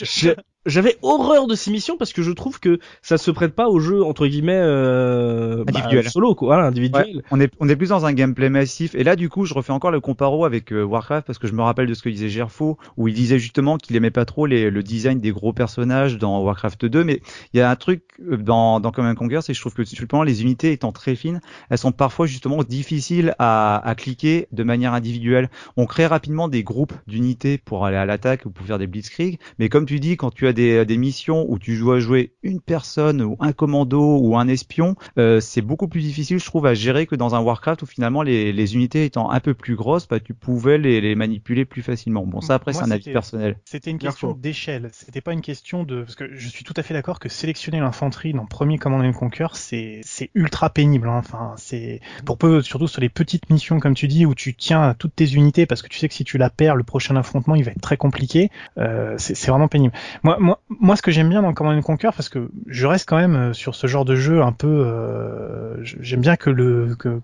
J'avais horreur de ces missions parce que je trouve que ça se prête pas au jeu entre guillemets euh, bah, Individuel. solo quoi, voilà, individuel. Ouais, on est on est plus dans un gameplay massif. Et là du coup je refais encore le comparo avec euh, Warcraft parce que je me rappelle de ce que disait Gerfo où il disait justement qu'il aimait pas trop les, le design des gros personnages dans Warcraft 2 mais il y a un truc euh, dans dans Command Conquer c'est que je trouve que simplement les unités étant très fines elles sont parfois justement difficiles à, à cliquer de manière individuelle. On crée rapidement des groupes d'unités pour aller à l'attaque ou pour faire des blitzkrieg. Mais comme tu dis quand tu as des, des missions où tu dois jouer une personne ou un commando ou un espion euh, c'est beaucoup plus difficile, je trouve, à gérer que dans un Warcraft où finalement les, les unités étant un peu plus grosses, bah, tu pouvais les, les manipuler plus facilement. Bon, ça après c'est un avis personnel. C'était une question d'échelle. C'était pas une question de parce que je suis tout à fait d'accord que sélectionner l'infanterie dans premier Command and Conquer, c'est c'est ultra pénible. hein. Enfin, c'est pour peu surtout sur les petites missions comme tu dis où tu tiens à toutes tes unités parce que tu sais que si tu la perds, le prochain affrontement il va être très compliqué. Euh, c'est c'est vraiment pénible. Moi, moi, ce que j'aime bien dans Command and Conquer, parce que je reste quand même euh, sur ce genre de jeu un peu, euh, j'aime bien que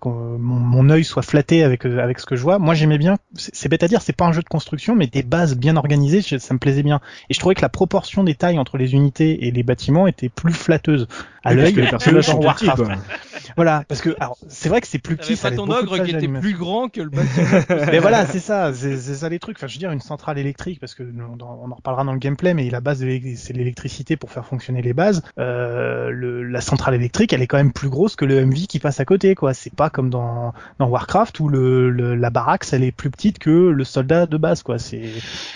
mon, mon œil soit flatté avec euh, avec ce que je vois. Moi, j'aimais bien. C'est bête à dire, c'est pas un jeu de construction, mais des bases bien organisées, ça me plaisait bien. Et je trouvais que la proportion des tailles entre les unités et les bâtiments était plus flatteuse à l'œil que les personnages sont petits, Warcraft. quoi. Voilà, parce que alors c'est vrai que c'est plus petit. Pas ton ogre qui était plus grand que le bâtiment. Mais voilà, c'est ça, c'est ça les trucs. Enfin, je veux dire, une centrale électrique, parce que on, en reparlera dans le gameplay, mais la base, c'est l'électricité pour faire fonctionner les bases. Euh, le, la centrale électrique, elle est quand même plus grosse que le MV qui passe à côté, quoi. C'est pas comme dans, dans Warcraft où le, le- la baraque, elle est plus petite que le soldat de base, quoi. C'est,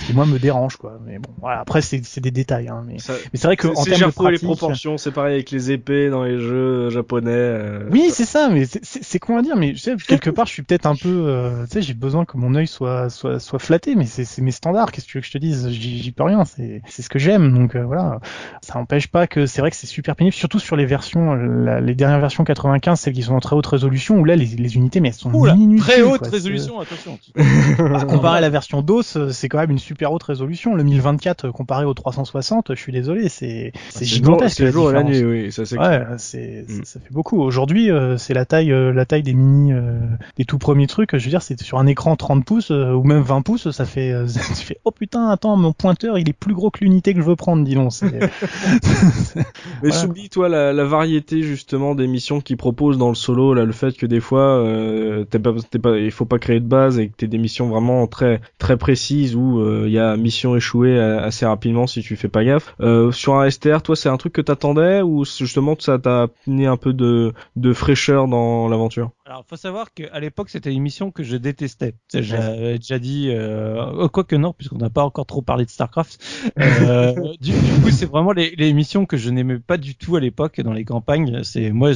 qui moi me dérange, quoi. Mais bon, voilà. Après, c'est c'est des détails, hein. Mais, c'est vrai que en termes de et les pratique, proportions, c'est pareil avec les épées dans les jeux japonais. euh, Oui, c'est ça, mais c'est- c'est c'est con à dire, mais tu sais, quelque part, je suis peut-être un peu, euh, tu sais, j'ai besoin que mon œil soit soit soit flatté, mais c'est c'est mes standards. Qu'est-ce que tu veux que je te dise? J'y j'y peux rien. C'est c'est ce que j'aime, donc euh, voilà. Ça empêche pas que c'est vrai que c'est super pénible, surtout sur les versions, la- les dernières versions 95, celles qui sont en très haute résolution, où là les, les unités, mais elles sont très haute quoi. résolution, attention. C'est- Comparé à la version DOS, c'est quand même une super haute résolution. Le 1024 euh, comparé au 360, je suis désolé, c'est gigantesque. C'est le la jour et la nuit, oui, ça c'est Ouais, c'est, Mm. ça fait beaucoup. Aujourd'hui, euh, c'est la taille, euh, la taille des mini, euh, des tout premiers trucs. Je veux dire, c'est sur un écran 30 pouces euh, ou même 20 pouces, ça fait, euh, tu fais, oh putain, attends, mon pointeur, il est plus gros que l'unité que je veux prendre, dis donc. Mais Voilà. s'oublie toi la, la variété justement des missions qu'ils proposent dans le solo, là le fait que des fois euh, t'es pas, t'es pas, il faut pas créer de base et que t'aies des missions vraiment très très précises où euh, il y a mission échouée assez rapidement si tu fais pas gaffe. Euh, sur un STR, toi c'est un truc que t'attendais ou justement ça t'a amené un peu de de fraîcheur dans l'aventure Alors, faut savoir qu'à l'époque, c'était une mission que je détestais. J'avais déjà dit, euh, quoi que non, puisqu'on n'a pas encore trop parlé de Starcraft. Euh, du, du coup, c'est vraiment les, les missions que je n'aimais pas du tout à l'époque dans les campagnes. C'est moi,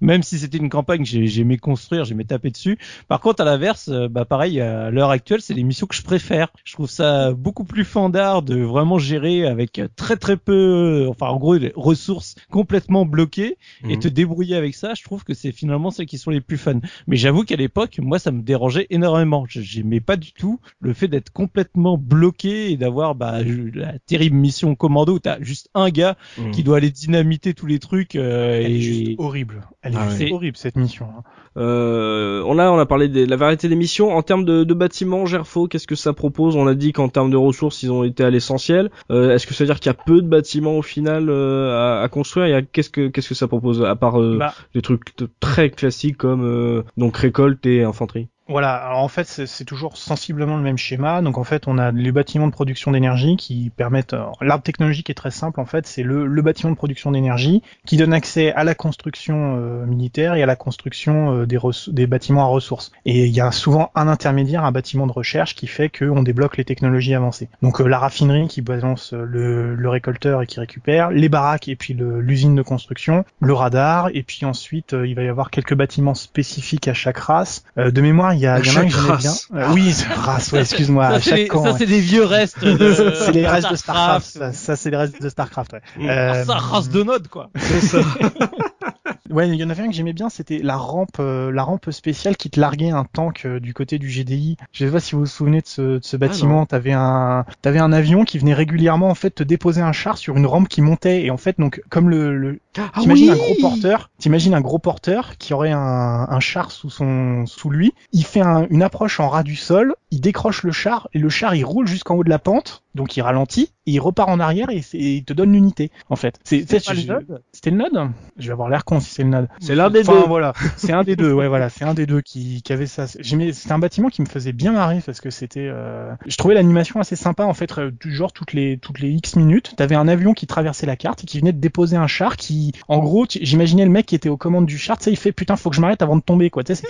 même si c'était une campagne, j'ai- j'aimais construire, j'aimais taper dessus. Par contre, à l'inverse, euh, bah pareil, à l'heure actuelle, c'est les missions que je préfère. Je trouve ça beaucoup plus fandard de vraiment gérer avec très très peu, enfin en gros, des ressources complètement complètement bloqué et Mhm. te débrouiller avec ça, je trouve que c'est finalement celles qui sont les plus fun. Mais j'avoue qu'à l'époque, moi, ça me dérangeait énormément. J'aimais pas du tout le fait d'être complètement bloqué et d'avoir bah, la terrible mission commando où t'as juste un gars Mhm. qui doit aller dynamiter tous les trucs euh, Elle est et juste horrible. Elle est Ah juste ouais. horrible cette mission. hein. Euh, on a on a parlé de la variété des missions en termes de, de bâtiments Gerfo qu'est-ce que ça propose? On a dit qu'en termes de ressources ils ont été à l'essentiel euh, est-ce que ça veut dire qu'il y a peu de bâtiments au final euh, à, à construire? Il y a qu'est-ce que qu'est-ce que ça propose à part euh, Bah, des trucs très classiques comme euh, donc récolte et infanterie? Voilà, alors en fait c'est toujours sensiblement le même schéma. Donc en fait on a les bâtiments de production d'énergie qui permettent. L'arbre technologique est très simple en fait, c'est le, le bâtiment de production d'énergie qui donne accès à la construction euh, militaire et à la construction euh, des, des bâtiments à ressources. Et il y a souvent un intermédiaire, un bâtiment de recherche qui fait qu'on débloque les technologies avancées. Donc euh, la raffinerie qui balance euh, le, le récolteur et qui récupère, les baraques et puis l'usine de construction, le radar et puis ensuite euh, il va y avoir quelques bâtiments spécifiques à chaque race. Euh, de mémoire y a, y en a un que j'aimais bien. Euh, oui, race, ouais, excuse-moi, à ça, c'est camp. ça, ouais. c'est des vieux restes. de- C'est les restes de Starcraft. Ça, ça, c'est les restes de Starcraft. Ouais. Mm. Euh, Ça race de notes quoi. Ouais, il y en avait un que j'aimais bien, c'était la rampe, euh, la rampe spéciale qui te larguait un tank euh, du côté du GDI. Je sais pas si vous vous souvenez de ce, de ce bâtiment. T'avais un, t'avais un avion qui venait régulièrement en fait te déposer un char sur une rampe qui montait et en fait donc comme le, le ah T'imagines un gros porteur, t'imagines un gros porteur qui aurait un, un char sous son, sous lui. Il fait un- une approche en ras du sol, il décroche le char et le char il roule jusqu'en haut de la pente, donc il ralentit et il repart en arrière et, il te donne l'unité en fait. Pas le node C'était le node? Je vais avoir l'air con si c'est le node. c'est l'un des Enfin, deux voilà, c'est un des deux. Ouais, voilà, c'est un des deux qui, qui avait ça. C'était un bâtiment qui me faisait bien marrer parce que c'était. euh, Je trouvais l'animation assez sympa en fait. euh, Du genre toutes les toutes les X minutes, t'avais un avion qui traversait la carte et qui venait de déposer un char qui, en gros, j'imaginais le mec qui était aux commandes du char. Tu sais, il fait putain, faut que je m'arrête avant de tomber quoi. Tu sais,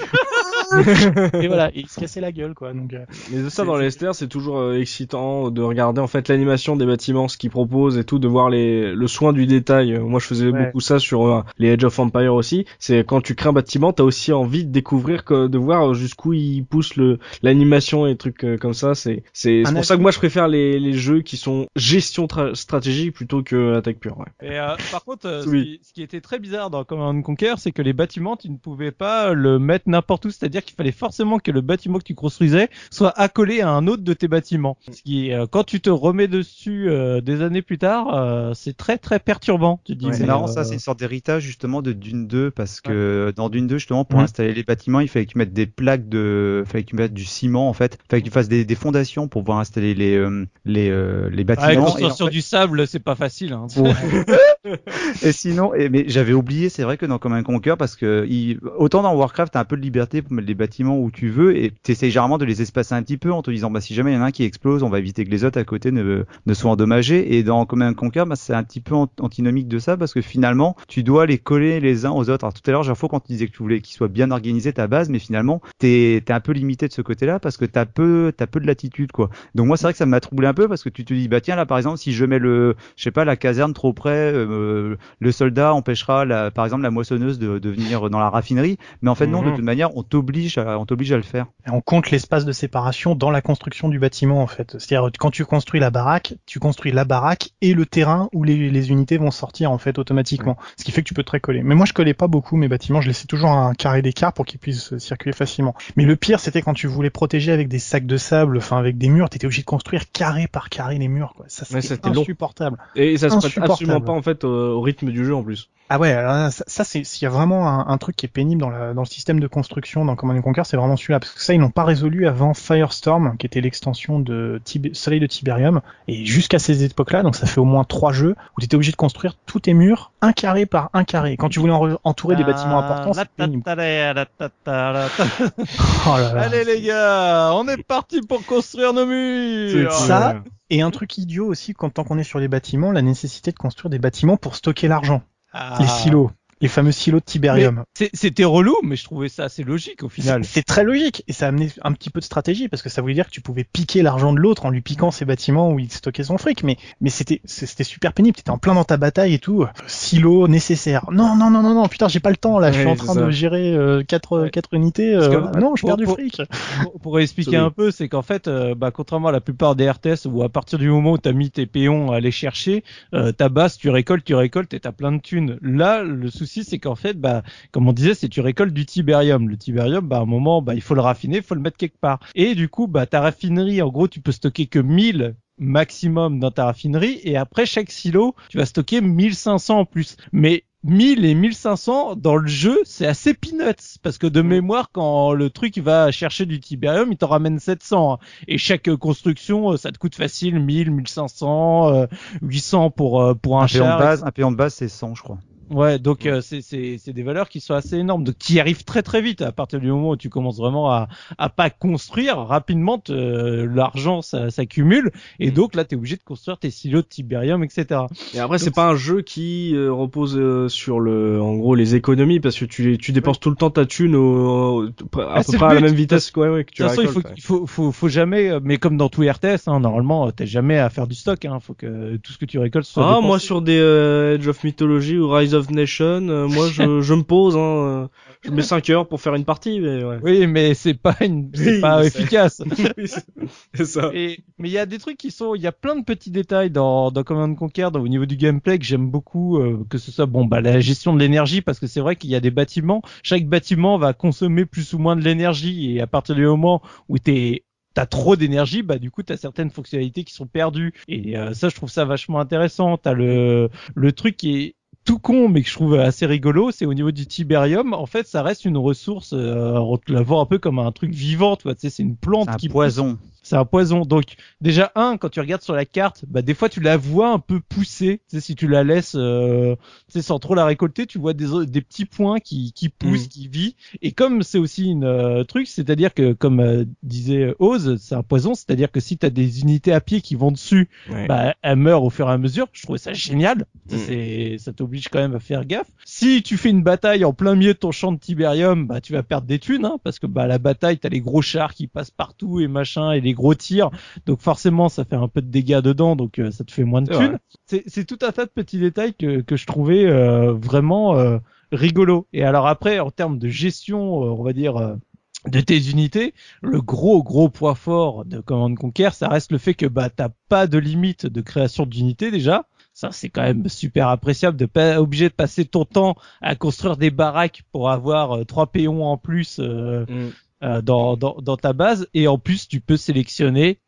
et voilà, et il se cassait la gueule quoi. Donc. euh, Mais de ça dans les STR, c'est toujours euh, excitant de regarder en fait l'animation des bâtiments, ce qu'ils proposent et tout, de voir les le soin du détail. Euh, Moi, je faisais Ouais. beaucoup ça sur euh, les Edge of Empire aussi. C'est quand tu crées un bâtiment, t'as aussi envie de découvrir, que, de voir jusqu'où ils poussent le l'animation et trucs euh, comme ça. C'est c'est pour ça que moi je préfère les les jeux qui sont gestion tra- stratégique plutôt que attaque pure. Ouais. Et euh, par contre, euh, ce, qui, ce qui était très bizarre dans Command Conquer, c'est que les bâtiments, tu ne pouvais pas le mettre n'importe où. C'est-à-dire qu'il fallait forcément que le bâtiment que tu construisais soit accolé à un autre de tes bâtiments. Ce qui, euh, quand tu te remets dessus euh, des années plus tard, euh, c'est très très perturbant. Tu dis, C'est mais, marrant, ça, c'est une sorte d'héritage justement de Dune 2 parce que dans Dune 2 justement pour installer les bâtiments, il fallait que tu mettes des plaques de, il fallait que tu mettes du ciment en fait, il fallait que tu fasses des, des fondations pour pouvoir installer les les les Ouais, bâtiments. construire en sur fait- du sable, c'est pas facile. Hein. Et sinon, et, mais j'avais oublié, c'est vrai que dans Command Conquer, parce que il, autant dans Warcraft, t'as un peu de liberté pour mettre les bâtiments où tu veux, et t'essayes généralement de les espacer un petit peu en te disant, bah si jamais il y en a un qui explose, on va éviter que les autres à côté ne, ne soient endommagés. Et dans Command Conquer, bah, c'est un petit peu ant- antinomique de ça, parce que finalement, tu dois les coller les uns aux autres. Alors tout à l'heure, Gerfo, quand tu disais que tu voulais qu'il soit bien organisé ta base, mais finalement, t'es es un peu limité de ce côté-là, parce que t'as peu, t'as peu de latitude, quoi. Donc moi, c'est vrai que ça m'a troublé un peu, parce que tu te dis, bah tiens, là, par exemple, si je mets le, je sais pas, la caserne trop près, euh, le soldat empêchera, la, par exemple, la moissonneuse de, de venir dans la raffinerie. Mais en fait, non, de Mhm. toute manière, on t'oblige à, on t'oblige à le faire. Et on compte l'espace de séparation dans la construction du bâtiment en fait. C'est-à-dire quand tu construis la baraque, tu construis la baraque et le terrain où les, les unités vont sortir en fait automatiquement. Ce qui fait que tu peux très coller. Mais moi je collais pas beaucoup mes bâtiments, je laissais toujours un carré d'écart pour qu'ils puissent circuler facilement. Mais le pire c'était quand tu voulais protéger avec des sacs de sable, enfin avec des murs, t'étais obligé de construire carré par carré les murs quoi. Ça c'était long. insupportable. Et ça se prête Insupportable. absolument pas en fait au, au rythme du jeu en plus. Ah ouais, alors ça, ça, c'est s'il y a vraiment un, un truc qui est pénible dans, la, dans le système de construction dans Command Conquer, c'est vraiment celui-là parce que ça ils n'ont pas résolu avant Firestorm, qui était l'extension de Tib- Soleil de Tiberium, et jusqu'à ces époques-là, donc ça fait au moins trois jeux où tu étais obligé de construire tous tes murs un carré par un carré. Quand tu voulais en- entourer des bâtiments importants, pénible. Oh là là. Allez les gars, on est parti pour construire nos murs. C'est- Ça, et un truc idiot aussi, quand tant qu'on est sur les bâtiments, la nécessité de construire des bâtiments pour stocker l'argent, Ah. les silos. Les fameux silos de Tiberium. C'est- C'était relou, mais je trouvais ça assez logique au final. C'est très logique et ça a amené un petit peu de stratégie parce que ça voulait dire que tu pouvais piquer l'argent de l'autre en lui piquant ses bâtiments où il stockait son fric. Mais mais c'était c'était super pénible. T'étais en plein dans ta bataille et tout. Silo nécessaire. Non non non non non. Putain j'ai pas le temps là. je suis Ouais, en train de gérer euh, quatre Ouais. quatre unités. Que, euh, non je pour- perds du fric. pour, pour expliquer un peu, c'est qu'en fait, euh, bah, contrairement à la plupart des RTS où à partir du moment où t'as mis tes péons à aller chercher, euh, ta base, tu récoltes, tu récoltes et t'as plein de thunes. Là, le souci, c'est qu'en fait, bah, comme on disait, c'est tu récoltes du tiberium. Le tiberium, bah, à un moment, bah, il faut le raffiner, il faut le mettre quelque part. Et du coup, bah, ta raffinerie, en gros, tu peux stocker que 1000 maximum dans ta raffinerie et après chaque silo, tu vas stocker 1500 en plus. Mais 1000 et 1500 dans le jeu, c'est assez peanuts parce que de mémoire, quand le truc va chercher du tiberium, il t'en ramène 700 hein. et chaque euh, construction, euh, ça te coûte facile 1000, 1500, euh, 800 pour euh, pour un, char. de base, un péon de base, c'est 100, je crois. Ouais, donc euh, c'est c'est c'est des valeurs qui sont assez énormes, donc qui arrivent très très vite à partir du moment où tu commences vraiment à à pas construire rapidement, euh, l'argent ça s'accumule et Mm. donc là t'es obligé de construire tes silos de tiberium, etc. Et après, c'est pas un jeu qui euh, repose euh, sur le, en gros, les économies parce que tu, tu dépenses tout le temps ta thune au, au- à Ah, peu près à la même vitesse quoi, ouais, que De tu toute façon, il faut, il faut, faut, faut jamais, euh, mais comme dans tout RTS, hein, normalement, t'as jamais à faire du stock. Hein, faut que tout ce que tu récoltes soit. Ah, dépensé. moi sur des euh, Edge of Mythology ou Rise of Nation, euh, moi je, je me pose, hein, euh, je mets 5 heures pour faire une partie, mais ouais. Oui, mais c'est pas une, c'est Oui, pas je sais. efficace. Oui, c'est- c'est ça. Et, mais il y a des trucs qui sont, il y a plein de petits détails dans, dans Command and Conquer, dans- au niveau du gameplay que j'aime beaucoup, euh, que ce soit bon, bah la gestion de l'énergie, parce que c'est vrai qu'il y a des bâtiments, chaque bâtiment va consommer plus ou moins de l'énergie, et à partir du moment où t'es T'as trop d'énergie, bah du coup t'as certaines fonctionnalités qui sont perdues et euh, ça je trouve ça vachement intéressant. T'as le le truc qui est tout con mais que je trouve assez rigolo, c'est au niveau du tiberium. En fait, ça reste une ressource, euh, on te la voit un peu comme un truc vivant, tu vois. Tu sais, c'est une plante un qui pousse. C'est un poison. Donc déjà un, quand tu regardes sur la carte, bah des fois tu la vois un peu pousser. Tu sais, si tu la laisses, euh, tu sais, sans trop la récolter, tu vois des, des petits points qui qui poussent, Mhm. qui vivent. Et comme c'est aussi une euh, truc, c'est-à-dire que comme euh, disait Oz, c'est un poison, c'est-à-dire que si t'as des unités à pied qui vont dessus, Ouais. bah elles meurent au fur et à mesure. Je trouvais ça génial. Ça, Mm. c'est, ça t'oblige quand même à faire gaffe. Si tu fais une bataille en plein milieu de ton champ de Tiberium, bah tu vas perdre des thunes, hein, parce que bah la bataille, t'as les gros chars qui passent partout et machin et les gros tirs. Donc forcément, ça fait un peu de dégâts dedans, donc euh, ça te fait moins de thunes. C'est, c'est tout un tas de petits détails que que je trouvais euh, vraiment euh, rigolo. Et alors après, en termes de gestion, euh, on va dire. euh, de tes unités, le gros gros point fort de Command Conquer, ça reste le fait que bah t'as pas de limite de création d'unités déjà. Ça c'est quand même super appréciable de pas obligé de passer ton temps à construire des baraques pour avoir euh, trois péons en plus euh, Mm. Euh, dans, dans dans ta base et en plus tu peux sélectionner.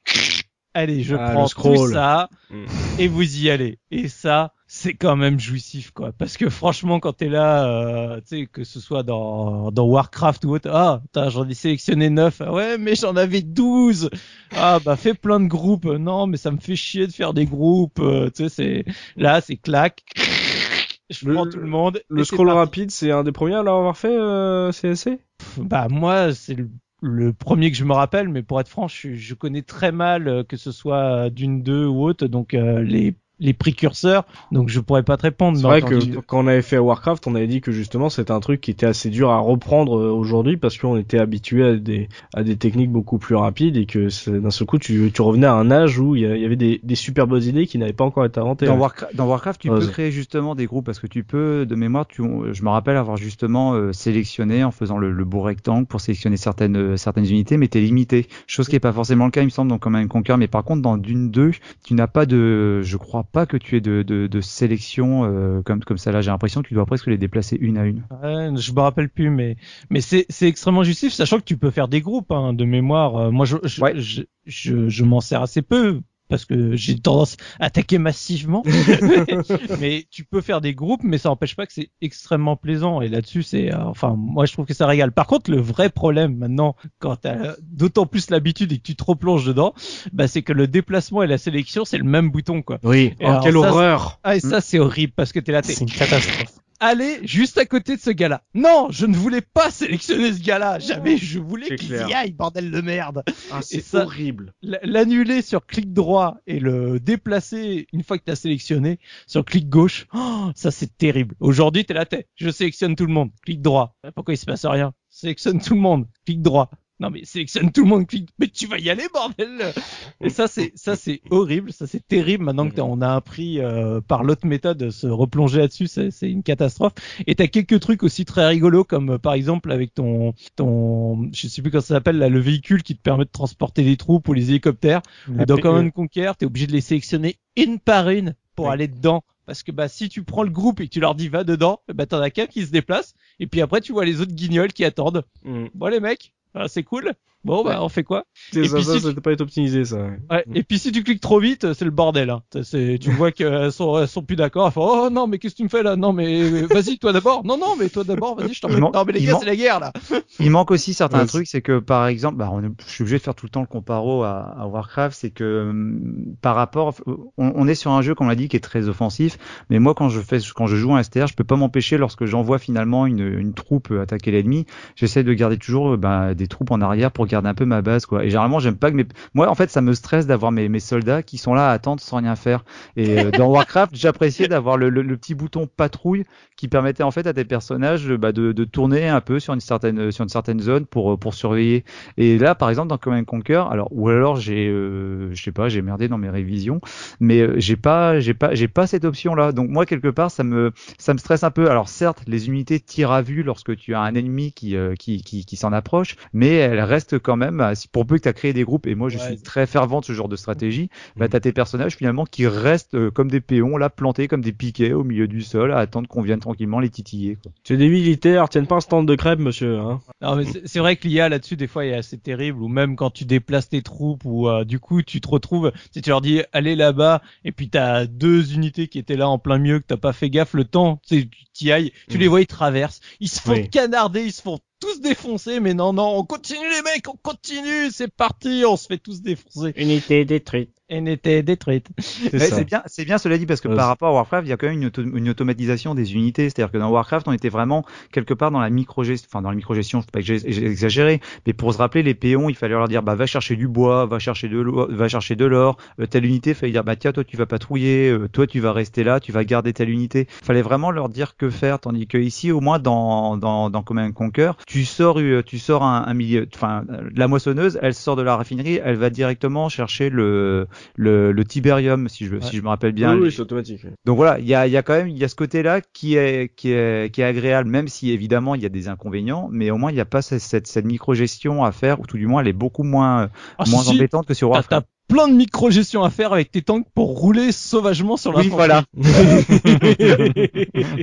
Allez, je Ah, prends tout ça Mm. et vous y allez. Et ça, c'est quand même jouissif, quoi. Parce que franchement, quand t'es là, euh, tu sais, que ce soit dans, dans Warcraft ou autre, ah, putain, j'en ai sélectionné 9. Ah ouais, mais j'en avais 12. Ah, bah, fais plein de groupes. Non, mais ça me fait chier de faire des groupes. Euh, tu sais, c'est, là, c'est clac. Je Le- prends tout le monde. Le et c'est scroll rapide, c'est un des premiers à l'avoir fait, euh, CSC Bah moi c'est le, le premier que je me rappelle, mais pour être franc, je, je connais très mal euh, que ce soit d'une deux ou autre, donc euh, les les précurseurs, donc je pourrais pas te répondre. C'est vrai que quand on avait fait Warcraft, on avait dit que justement c'était un truc qui était assez dur à reprendre euh, aujourd'hui parce qu'on était habitué à des à des techniques beaucoup plus rapides et que d'un seul coup tu, tu revenais à un âge où il y avait des, des super bonnes idées qui n'avaient pas encore été inventées. Dans. Warcraft, dans Warcraft, tu Ose. peux créer justement des groupes parce que tu peux, de mémoire, tu, je me rappelle avoir justement euh, sélectionné en faisant le, le beau rectangle pour sélectionner certaines euh, certaines unités, mais t'es limité. Chose qui est pas forcément le cas, il me semble, dans Command Conquer. Mais par contre, dans Dune 2, tu n'as pas de, je crois pas que tu aies de, de, de sélection euh, comme comme ça là. J'ai l'impression que tu dois presque les déplacer une à une. Ouais, je me rappelle plus, mais mais c'est c'est extrêmement justif, sachant que tu peux faire des groupes hein, de mémoire. Euh, moi, je je, Ouais. je, je, je m'en sers assez peu parce que j'ai tendance à attaquer massivement. mais tu peux faire des groupes, mais ça n'empêche pas que c'est extrêmement plaisant. Et là-dessus, c'est euh, enfin moi je trouve que ça régale. Par contre, le vrai problème maintenant, quand t'as d'autant plus l'habitude et que tu te replonges dedans, bah c'est que le déplacement et la sélection c'est le même bouton quoi. Oui. Et Oh, alors quelle ça, horreur Ah et ça c'est horrible parce que t'es là, t'es C'est une catastrophe. Aller juste à côté de ce gars-là. Non, je ne voulais pas sélectionner ce gars-là. Jamais je voulais qu'il y aille, bordel de merde. Ah, c'est horrible. L'annuler sur clic droit et le déplacer une fois que t'as sélectionné sur clic gauche, oh, ça c'est terrible. Aujourd'hui, t'es là, t'es, je sélectionne tout le monde, clic droit. Pourquoi il se passe rien? Sélectionne tout le monde, clic droit. Non mais sélectionne tout le monde. Mais tu vas y aller, bordel Et ça c'est ça c'est horrible, ça c'est terrible. Maintenant que t'as- on a appris euh, par l'autre méthode de se replonger là-dessus, c'est c'est une catastrophe. Et t'as quelques trucs aussi très rigolos comme euh, par exemple avec ton ton je sais plus comment ça s'appelle là le véhicule qui te permet de transporter les troupes ou les hélicoptères. Ou dans PE. Command Conquer, t'es obligé de les sélectionner une par une pour aller dedans. Parce que bah si tu prends le groupe et que tu leur dis va dedans, bah t'en as qu'un qui se déplace et puis après tu vois les autres guignols qui attendent. Mm. Bon les mecs, c'est cool. Bon bah on fait quoi C'est Et ça, puis ça, si ça pas être optimisé, ça. ouais. Ouais. Et puis si tu cliques trop vite, c'est le bordel. Hein. C'est- Tu vois qu'elles sont, elles sont plus d'accord. Elles font oh non mais qu'est-ce que tu me fais là? Non mais euh, vas-y toi d'abord. Non non mais toi d'abord. Vas-y je t'en Non mais les gars man- c'est la guerre là. Il manque aussi certains Ouais, trucs, c'est que par exemple, bah, on est, je suis obligé de faire tout le temps le comparo à, à Warcraft, c'est que hum, par rapport, on, on est sur un jeu, comme on l'a dit, qui est très offensif, mais moi quand je fais, quand je joue un STR, je peux pas m'empêcher lorsque j'envoie finalement une, une troupe attaquer l'ennemi, j'essaie de garder toujours bah, des troupes en arrière pour garder un peu ma base, quoi. Et généralement, j'aime pas que mes, moi en fait, ça me stresse d'avoir mes, mes soldats qui sont là à attendre sans rien faire. Et euh, dans Warcraft, j'appréciais d'avoir le, le, le petit bouton patrouille qui permettait en fait à tes personnages bah, de, de tourner un peu sur une certaine sur une certaine zone pour pour surveiller. Et là, par exemple, dans Command Conquer, alors ou alors j'ai euh, je sais pas, j'ai merdé dans mes révisions, mais euh, j'ai pas j'ai pas j'ai pas cette option là. Donc moi quelque part, ça me ça me stresse un peu. Alors certes, les unités tirent à vue lorsque tu as un ennemi qui euh, qui qui, qui s'en approche, mais elles restent quand même si- pour peu que tu as créé des groupes. Et moi, je Ouais. suis très fervent de ce genre de stratégie. Bah t'as tes personnages finalement qui restent euh, comme des péons là plantés comme des piquets au milieu du sol à attendre qu'on vienne tranquillement les titiller. Quoi. C'est des militaires, tiennent pas un stand de crêpes, monsieur. Hein. Non mais c'est c'est vrai que l'IA là-dessus des fois est assez terrible ou même quand tu déplaces tes troupes ou euh, du coup tu te retrouves si tu leur dis allez là-bas et puis t'as deux unités qui étaient là en plein milieu que t'as pas fait gaffe le temps tu sais, tu t'y ailles tu Mm. les vois ils traversent ils se font Oui. canarder ils se font tous défoncer mais non non on continue les mecs on continue c'est parti on se fait tous défoncer Unité détruite. Et n'était détruite C'est bien, c'est bien cela dit parce que Ouais, par rapport à Warcraft, il y a quand même une, auto- une automatisation des unités. C'est-à-dire que dans Warcraft, on était vraiment quelque part dans la micro-gestion, enfin dans la micro-gestion, faut pas que j'ai exagéré, mais pour se rappeler les péons, il fallait leur dire bah va chercher du bois, va chercher de l'or, va chercher de l'or. Euh, telle unité, il fallait dire bah tiens toi tu vas patrouiller, euh, toi tu vas rester là, tu vas garder telle unité. Fallait vraiment leur dire que faire, tandis que ici au moins dans dans dans Command and Conquer, tu sors euh, tu sors un, un milieu, enfin euh, la moissonneuse, elle sort de la raffinerie, elle va directement chercher le le, le Tiberium si je si je me rappelle bien. oui, c'est automatique. donc voilà, il y a, il y a quand même il y a ce côté-là qui est qui est qui est agréable, même si évidemment il y a des inconvénients, mais au moins il n'y a pas cette, cette, cette micro-gestion à faire, ou tout du moins elle est beaucoup moins Ah, moins si, si, embêtante que sur Warcraft. t'as plein de micro-gestions à faire avec tes tanks pour rouler sauvagement sur la Oui, voilà.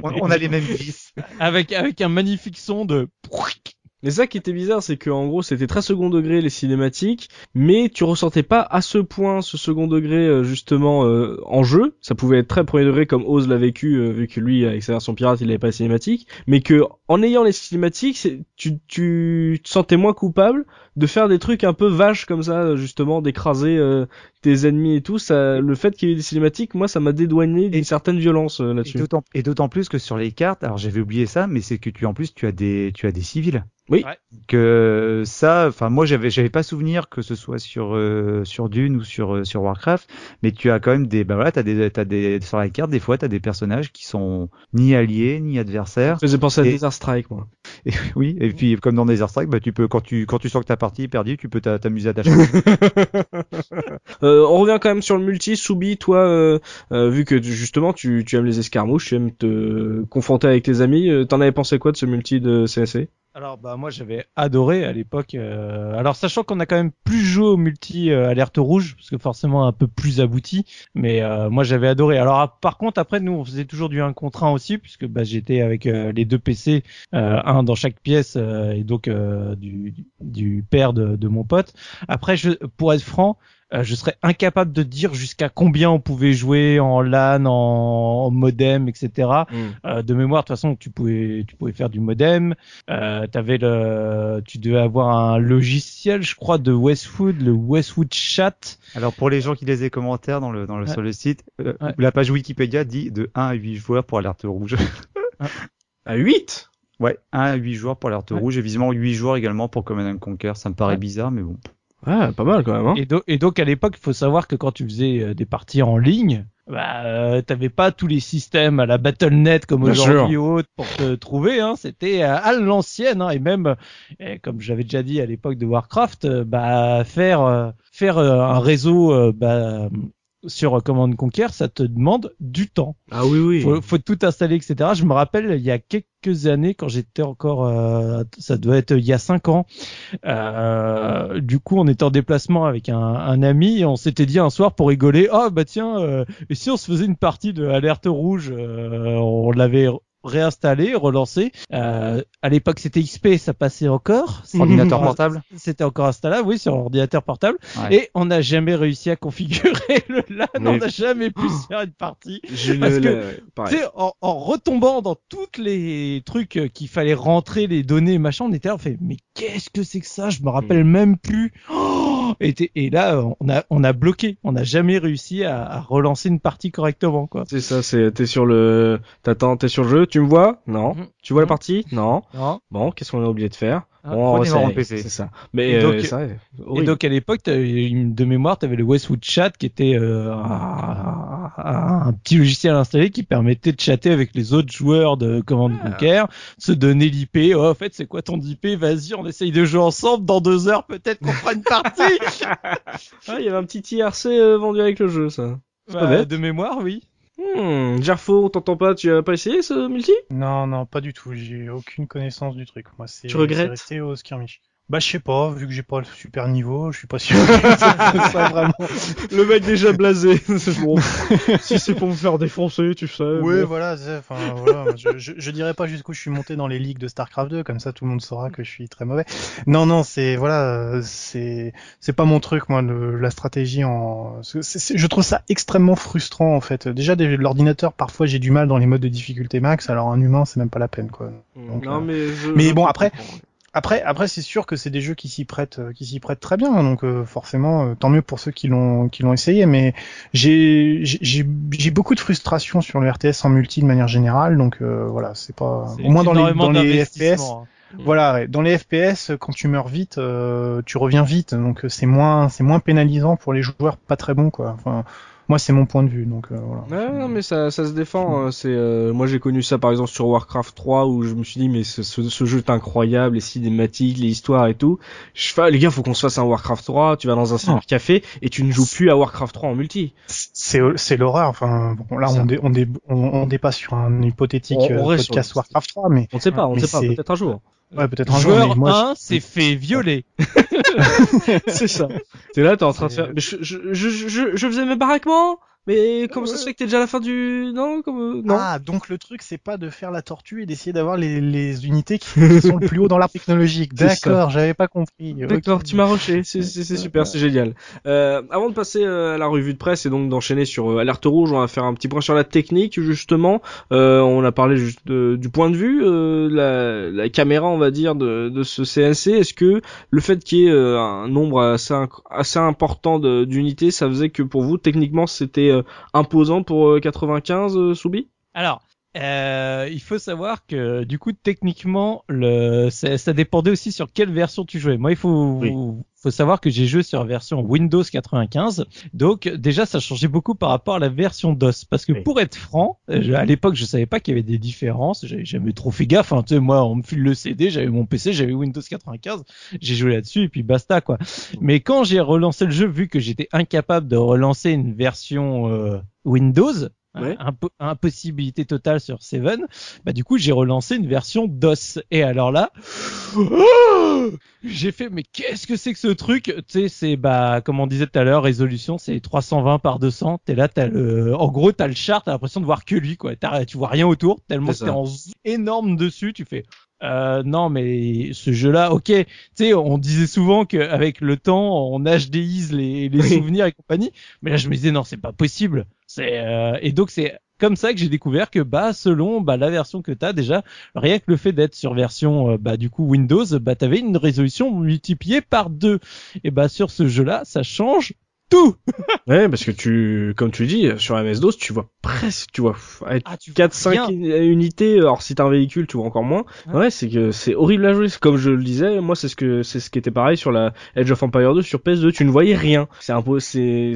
on, on a les mêmes vis. avec avec un magnifique son de Mais ça qui était bizarre, c'est que en gros c'était très second degré les cinématiques, mais tu ressentais pas à ce point ce second degré euh, justement euh, en jeu. Ça pouvait être très premier degré comme Oz l'a vécu, euh, vu que lui avec sa version pirate il avait pas les cinématiques, mais que en ayant les cinématiques, tu, tu te sentais moins coupable de faire des trucs un peu vaches comme ça, justement d'écraser euh, tes ennemis et tout. Ça, le fait qu'il y ait des cinématiques, moi ça m'a dédouané d'une certaine violence euh, Et là-dessus. d'autant et d'autant plus que sur les cartes, alors j'avais oublié ça, mais c'est que tu en plus tu as des tu as des civils. Oui. Ouais. Que ça, enfin moi j'avais j'avais pas souvenir que ce soit sur euh, sur Dune ou sur euh, sur Warcraft, mais tu as quand même des bah voilà t'as des t'as des sur la carte des fois t'as des personnages qui sont ni alliés ni adversaires. Ça faisait penser à Et- Desert Strike, moi. Et, oui, et puis comme dans Desert Strike, bah tu peux quand tu quand tu sens que ta partie est perdue, tu peux t'a- t'amuser à tâcher. Euh, on revient quand même sur le multi. Soubi, toi, euh, euh, vu que tu- justement tu, tu aimes les escarmouches, tu aimes te confronter avec tes amis, euh, t'en avais pensé quoi de ce multi de CSC Alors bah moi j'avais adoré à l'époque. euh, Alors sachant qu'on a quand même plus joué au multi euh, alerte rouge parce que forcément un peu plus abouti, mais euh, moi j'avais adoré. Alors par contre après nous on faisait toujours du 1 contre 1 aussi puisque bah, j'étais avec euh, les deux PC, euh, un dans chaque pièce euh, et donc euh, du, du père de, de mon pote. Après je pour être franc. euh, je serais incapable de dire jusqu'à combien on pouvait jouer en LAN, en, en modem, etc. Euh, de mémoire, de toute façon, tu pouvais, tu pouvais faire du modem. Euh, le, tu devais avoir un logiciel, je crois, de Westwood, le Westwood Chat. Alors pour les gens qui lisent les commentaires dans le dans le Ouais. sur le site, euh, Ouais. la page Wikipédia dit de 1 à 8 joueurs pour alerte rouge. À 8 Ouais, 1 à 8 joueurs pour l'alerte Ouais. rouge et visiblement 8 joueurs également pour Command and Conquer. Ça me paraît Ouais. bizarre, mais bon. Ouais, pas mal quand même. Hein. Et, do- et donc à l'époque, il faut savoir que quand tu faisais euh, des parties en ligne, bah, euh, t'avais pas tous les systèmes à la Battle.net comme aujourd'hui ou autre pour te trouver. Hein. C'était euh, à l'ancienne. Hein. Et même, euh, comme j'avais déjà dit à l'époque de Warcraft, bah, faire euh, faire euh, un réseau euh, bah, sur Command Conquer, ça te demande du temps. Ah oui, oui. Faut, faut tout installer, etc. Je me rappelle, il y a quelques années, quand j'étais encore, euh, ça doit être il y a cinq ans, euh, du coup, on était en déplacement avec un, un ami et on s'était dit un soir pour rigoler, ah bah tiens, euh, et si on se faisait une partie de Alerte Rouge, euh, on l'avait réinstallé, relancé. Euh, à l'époque, c'était XP, ça passait encore. Ordinateur portable C'était encore installable, oui, sur ordinateur portable. Ouais. Et on n'a jamais réussi à configurer le LAN, Mais- on n'a jamais pu se faire une partie. Parce le- que, en, en retombant dans toutes les trucs qu'il fallait rentrer, les données, machin, on était là, on fait, mais qu'est-ce que c'est que ça? Je me rappelle même plus. Oh et, là, on a, on a bloqué. On n'a jamais réussi à, à relancer une partie correctement, quoi. C'est ça, c'est t'es sur le, t'attends, t'es sur le jeu, tu me vois? Non. Mhm. Tu vois la Mhm. partie? Non. Non. Bon, qu'est-ce qu'on a oublié de faire? Ah, prenez c'est- ça. Mais Et donc- euh, ça, Et donc à l'époque, t'avais une- de mémoire, tu avais le Westwood Chat qui était euh, un, petit logiciel installé qui permettait de chatter avec les autres joueurs de Command Ah. Conquer, se donner l'IP. Oh, en fait, c'est quoi ton IP Vas-y, on essaye de jouer ensemble. Dans deux heures, peut-être qu'on fera une partie. Ah, il y avait un petit IRC euh, vendu avec le jeu, ça. Bah, de mémoire, oui. Hmm, Gerfo, on t'entend pas, tu as pas essayé ce multi? Non, non, pas du tout. J'ai aucune connaissance du truc. Moi, c'est Tu regrettes? resté au skirmish. Bah, je sais pas, vu que j'ai pas le super niveau, je suis pas sûr que ça soit vraiment. Le mec déjà blasé. bon, si c'est pour me faire défoncer, tu sais. Ouais, bon. voilà, c'est- enfin, voilà. je, je, je dirais pas jusqu'où je suis monté dans les ligues de StarCraft 2, comme ça tout le monde saura que je suis très mauvais. Non, non, c'est, voilà, euh, c'est, c'est pas mon truc, moi, le- la stratégie en, c'est- c'est- je trouve ça extrêmement frustrant, en fait. Déjà, l'ordinateur, parfois, j'ai du mal dans les modes de difficulté max, alors un humain, c'est même pas la peine, quoi. Donc, non, euh, mais je, mais bon, après-. Après, après, c'est sûr que c'est des jeux qui s'y prêtent, euh, qui s'y prêtent très bien. Donc euh, forcément, euh, tant mieux pour ceux qui l'ont, qui l'ont essayé. Mais j'ai, j'ai, j'ai j'ai beaucoup de frustration sur le RTS en multi de manière générale. Donc euh, voilà, c'est pas. C'est Au moins dans les, dans les FPS, hein. voilà, ouais, dans les FPS, quand tu meurs vite, euh, tu reviens vite. Donc euh, c'est moins, c'est moins pénalisant pour les joueurs pas très bons, quoi. Enfin, moi, c'est mon point de vue. Donc euh, voilà. Ouais, non, mais ça, ça se défend. hein. C'est, euh, moi, j'ai connu ça par exemple sur Warcraft 3 où je me suis dit mais ce, ce, ce jeu est incroyable, les cinématiques, les histoires et tout. Je fais, ah, les gars, faut qu'on se fasse un Warcraft 3. Tu vas dans un cybercafé et tu ne joues plus à Warcraft 3 en multi. C'est, c'est l'horreur. Enfin, bon, là, on, dé, on, dé, on, on dépasse sur un hypothétique On- on euh, podcast Warcraft 3, mais On ne sait pas, on ne sait pas. Peut-être un jour. Ouais, peut-être un jour. Joueur Mais moi, 1 s'est fait violer. c'est ça. T'es là, t'es en train de faire. Mais je, je, je, je, je faisais mes baraquements. Mais comment ça se fait que t'es déjà à la fin du non comme euh, non Ah, donc le truc, c'est pas de faire la tortue et d'essayer d'avoir les, les unités qui, qui sont le plus haut dans l'arbre technologique. D'accord, j'avais pas compris. D'accord, tu m'as rushé, c'est super, c'est génial. Euh, avant de passer euh, à la revue de presse et donc d'enchaîner sur euh, Alerte Rouge, on va faire un petit point sur la technique justement. Euh, on a parlé juste de- du point de vue, euh, la, la caméra, on va dire, de, de ce CNC. Est-ce que le fait qu'il y ait un nombre assez, assez important d'unités, ça faisait que pour vous, techniquement, c'était imposant pour euh, 95, euh, Soubi? Alors, euh, il faut savoir que du coup techniquement le ça, ça dépendait aussi sur quelle version tu jouais. Moi il faut Oui. faut savoir que j'ai joué sur la version Windows 95. Donc déjà ça changeait beaucoup par rapport à la version DOS parce que Oui. pour être franc, je- à l'époque je savais pas qu'il y avait des différences, j'avais jamais trop fait gaffe hein. tu sais moi on me file le CD, j'avais mon PC, j'avais Windows 95, j'ai joué là-dessus et puis basta quoi. Mais quand j'ai relancé le jeu vu que j'étais incapable de relancer une version euh, Windows Ouais. impo- impossibilité totale sur Seven, bah du coup j'ai relancé une version DOS. Et alors là, j'ai fait mais qu'est-ce que c'est que ce truc? Tu sais c'est bah comme on disait tout à l'heure, résolution c'est 320 par 200. T'es là t'as le, en gros t'as le char, t'as l'impression de voir que lui quoi. T'as- tu vois rien autour tellement t'es en énorme dessus. Tu fais euh, non mais ce jeu-là, ok, tu sais, on disait souvent qu'avec le temps, on HDise les, les Oui. souvenirs et compagnie, mais là je me disais non, c'est pas possible. C'est euh, et donc c'est comme ça que j'ai découvert que bah selon bah la version que t'as déjà, rien que le fait d'être sur version euh, bah du coup Windows, bah t'avais une résolution multipliée par deux. Et bah sur ce jeu-là, ça change tout. Ouais, parce que tu, comme tu dis, sur MS-DOS, tu vois presque, tu vois, Ah, tu vois 4, 5 rien. unités, alors si t'as un véhicule, tu vois encore moins. Ouais. Ouais, c'est que c'est horrible à jouer. Comme je le disais, moi, c'est ce que, c'est ce qui était pareil sur la Edge of Empire 2, sur PS2, tu ne voyais rien. C'est un peu, c'est-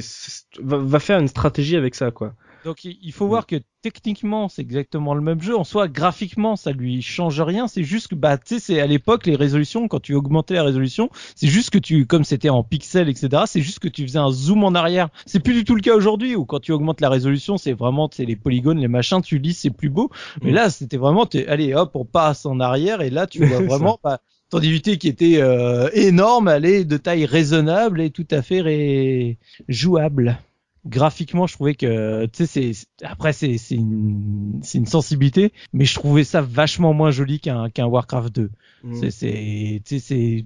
va, va faire une stratégie avec ça, quoi. Donc il faut voir que techniquement c'est exactement le même jeu. En soi, graphiquement ça lui change rien. C'est juste que bah tu sais c'est à l'époque les résolutions quand tu augmentais la résolution, c'est juste que tu comme c'était en pixels etc. C'est juste que tu faisais un zoom en arrière. C'est plus du tout le cas aujourd'hui où quand tu augmentes la résolution c'est vraiment c'est les polygones les machins tu lis c'est plus beau. Mais Mm. là c'était vraiment t'es- allez hop on passe en arrière et là tu vois vraiment bah, ton unité qui était euh, énorme, elle est de taille raisonnable et tout à fait ré- jouable graphiquement je trouvais que tu sais après c'est c'est une c'est une sensibilité mais je trouvais ça vachement moins joli qu'un qu'un Warcraft 2 Mm. c'est c'est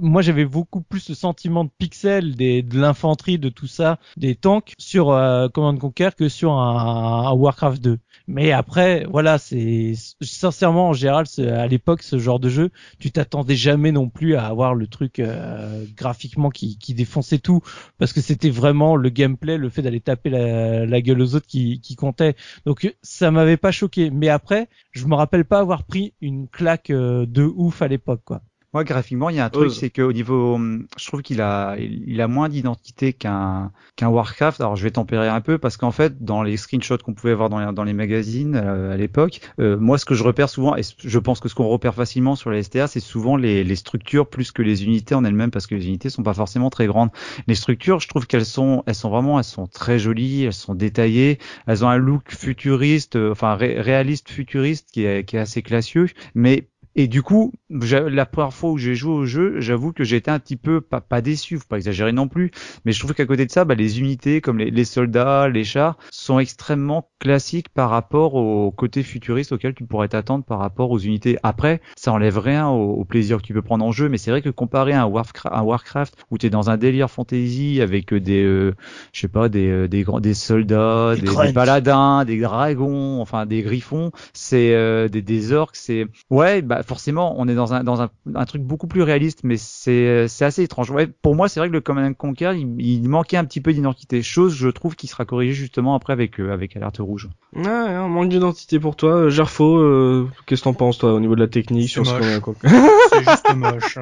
moi j'avais beaucoup plus le sentiment de pixels des de l'infanterie de tout ça des tanks sur euh, Command Conquer que sur un, un Warcraft 2 mais après voilà c'est sincèrement en général à l'époque ce genre de jeu tu t'attendais jamais non plus à avoir le truc euh, graphiquement qui qui défonçait tout parce que c'était vraiment le le fait d'aller taper la, la gueule aux autres qui, qui comptait. Donc ça m'avait pas choqué. Mais après, je me rappelle pas avoir pris une claque euh, de ouf à l'époque, quoi. Moi, graphiquement, il y a un truc, Euh. c'est qu'au niveau, hum, je trouve qu'il a, il a moins d'identité qu'un qu'un Warcraft. Alors, je vais tempérer un peu parce qu'en fait, dans les screenshots qu'on pouvait voir dans les, dans les magazines euh, à l'époque, euh, moi, ce que je repère souvent, et je pense que ce qu'on repère facilement sur les STR, c'est souvent les, les structures plus que les unités en elles-mêmes parce que les unités sont pas forcément très grandes. Les structures, je trouve qu'elles sont, elles sont vraiment, elles sont très jolies, elles sont détaillées, elles ont un look futuriste, euh, enfin ré- réaliste futuriste qui est, qui est assez classieux, mais et du coup, la première fois où j'ai joué au jeu, j'avoue que j'étais un petit peu pas, pas déçu, faut pas exagérer non plus, mais je trouve qu'à côté de ça, bah, les unités comme les, les soldats, les chars sont extrêmement classiques par rapport au côté futuriste auquel tu pourrais t'attendre par rapport aux unités. Après, ça enlève rien au, au plaisir que tu peux prendre en jeu, mais c'est vrai que comparé à un Warcraft, un Warcraft où tu es dans un délire fantasy avec des, euh, je sais pas, des, euh, des soldats, Des des paladins, des dragons, enfin des griffons, c'est euh, des, des orques, c'est ouais, bah forcément, on est dans un dans un, un truc beaucoup plus réaliste, mais c'est c'est assez étrange. Ouais, pour moi, c'est vrai que le Command and Conquer, il, il manquait un petit peu d'identité, chose je trouve qui sera corrigée justement après avec euh, avec Alerte Rouge. Ouais, un manque d'identité pour toi. Euh, Gerfo, euh, qu'est-ce que t'en penses, toi, au niveau de la technique C'est sur ce moche. qu'on C'est juste moche.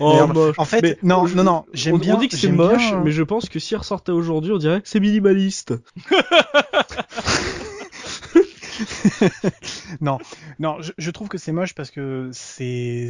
Oh, moche. En fait, Mais non, je- non, non, j'aime on, bien. on dit que c'est moche, bien- mais je pense que s'il ressortait aujourd'hui, on dirait que c'est minimaliste. non, non, je, je trouve que c'est moche parce que c'est,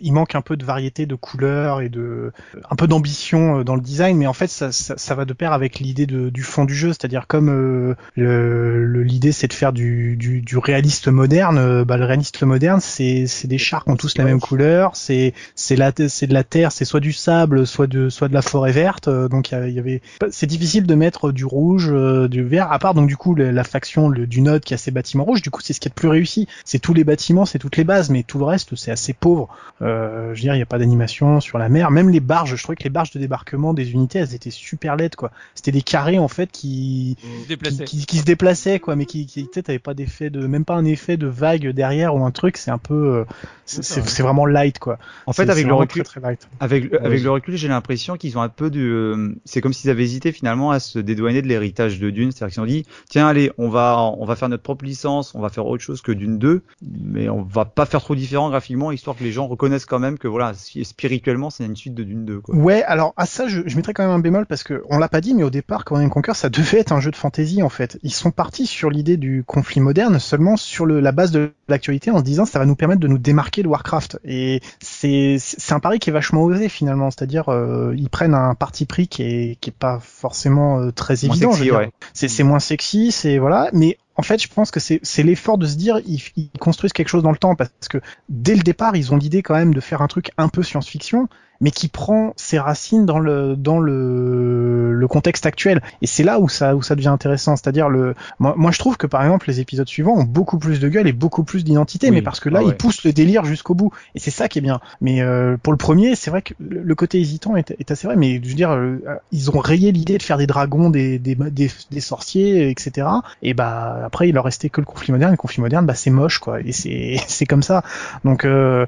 il manque un peu de variété de couleurs et de, un peu d'ambition euh, dans le design, mais en fait ça, ça, ça va de pair avec l'idée du fond du jeu, c'est-à-dire comme euh, l'idée c'est de faire du, du, du réaliste moderne, euh, bah le réaliste moderne c'est, des chars qui ont tous la même couleur, c'est, c'est de la terre, c'est soit du sable, soit de, soit de la forêt verte, euh, donc il y avait, c'est difficile de mettre du rouge, du vert, à part donc du coup la faction du Node qui a ses bâtiments rouges, du coup c'est ce qui est le plus réussi, c'est tous les bâtiments, c'est toutes les bases, mais tout le reste c'est assez pauvre. Euh, je veux dire, il n'y a pas d'animation sur la mer, même les barges, je trouvais que les barges de débarquement des unités, elles étaient super laides quoi. C'était des carrés en fait qui qui, Déplacé. qui, qui se déplaçaient quoi, mais qui, qui tu sais, pas d'effet de, même pas un effet de vague derrière ou un truc, c'est un peu, euh, c'est C'est vrai. c'est vraiment light quoi. En fait, avec le recul, très, très light. Avec, le- avec Ouais. le recul, j'ai l'impression qu'ils ont un peu de, euh, c'est comme s'ils avaient hésité finalement à se dédouaner de l'héritage de Dune, c'est-à-dire qu'ils ont dit, tiens, allez, on va, on va faire notre propre licence, on va faire autre chose que Dune 2, mais on va pas faire trop différent graphiquement, histoire que les gens reconnaissent quand même que voilà, spirituellement, c'est une suite de Dune 2, quoi. Ouais, alors à ça, je, je mettrais quand même un bémol parce que on l'a pas dit, mais au départ, Command and Conquer, ça devait être un jeu de fantasy en fait. Ils sont partis sur l'idée du conflit moderne seulement sur le, la base de l'actualité en se disant ça va nous permettre de nous démarquer de Warcraft. Et c'est c'est un pari qui est vachement osé finalement, c'est-à-dire euh, ils prennent un parti pris qui est qui est pas forcément euh, très évident. sexy, ouais. C'est c'est moins sexy, c'est voilà, mais en fait, je pense que c'est l'effort de se dire ils, ils construisent quelque chose dans le temps parce que dès le départ, ils ont l'idée quand même de faire un truc un peu science-fiction, mais qui prend ses racines dans le dans le, le contexte actuel. Et c'est là où ça où ça devient intéressant, c'est-à-dire le moi, moi je trouve que par exemple les épisodes suivants ont beaucoup plus de gueule et beaucoup plus d'identité, Oui. mais parce que là Ah ouais. ils poussent le délire jusqu'au bout et c'est ça qui est bien. Mais euh, pour le premier, c'est vrai que le, côté hésitant est, est assez vrai, mais je veux dire euh, ils ont rayé l'idée de faire des dragons, des des, des, des sorciers, etc. Et bah après il leur restait que le conflit moderne. Le conflit moderne, bah c'est moche quoi, et c'est c'est comme ça. Donc euh,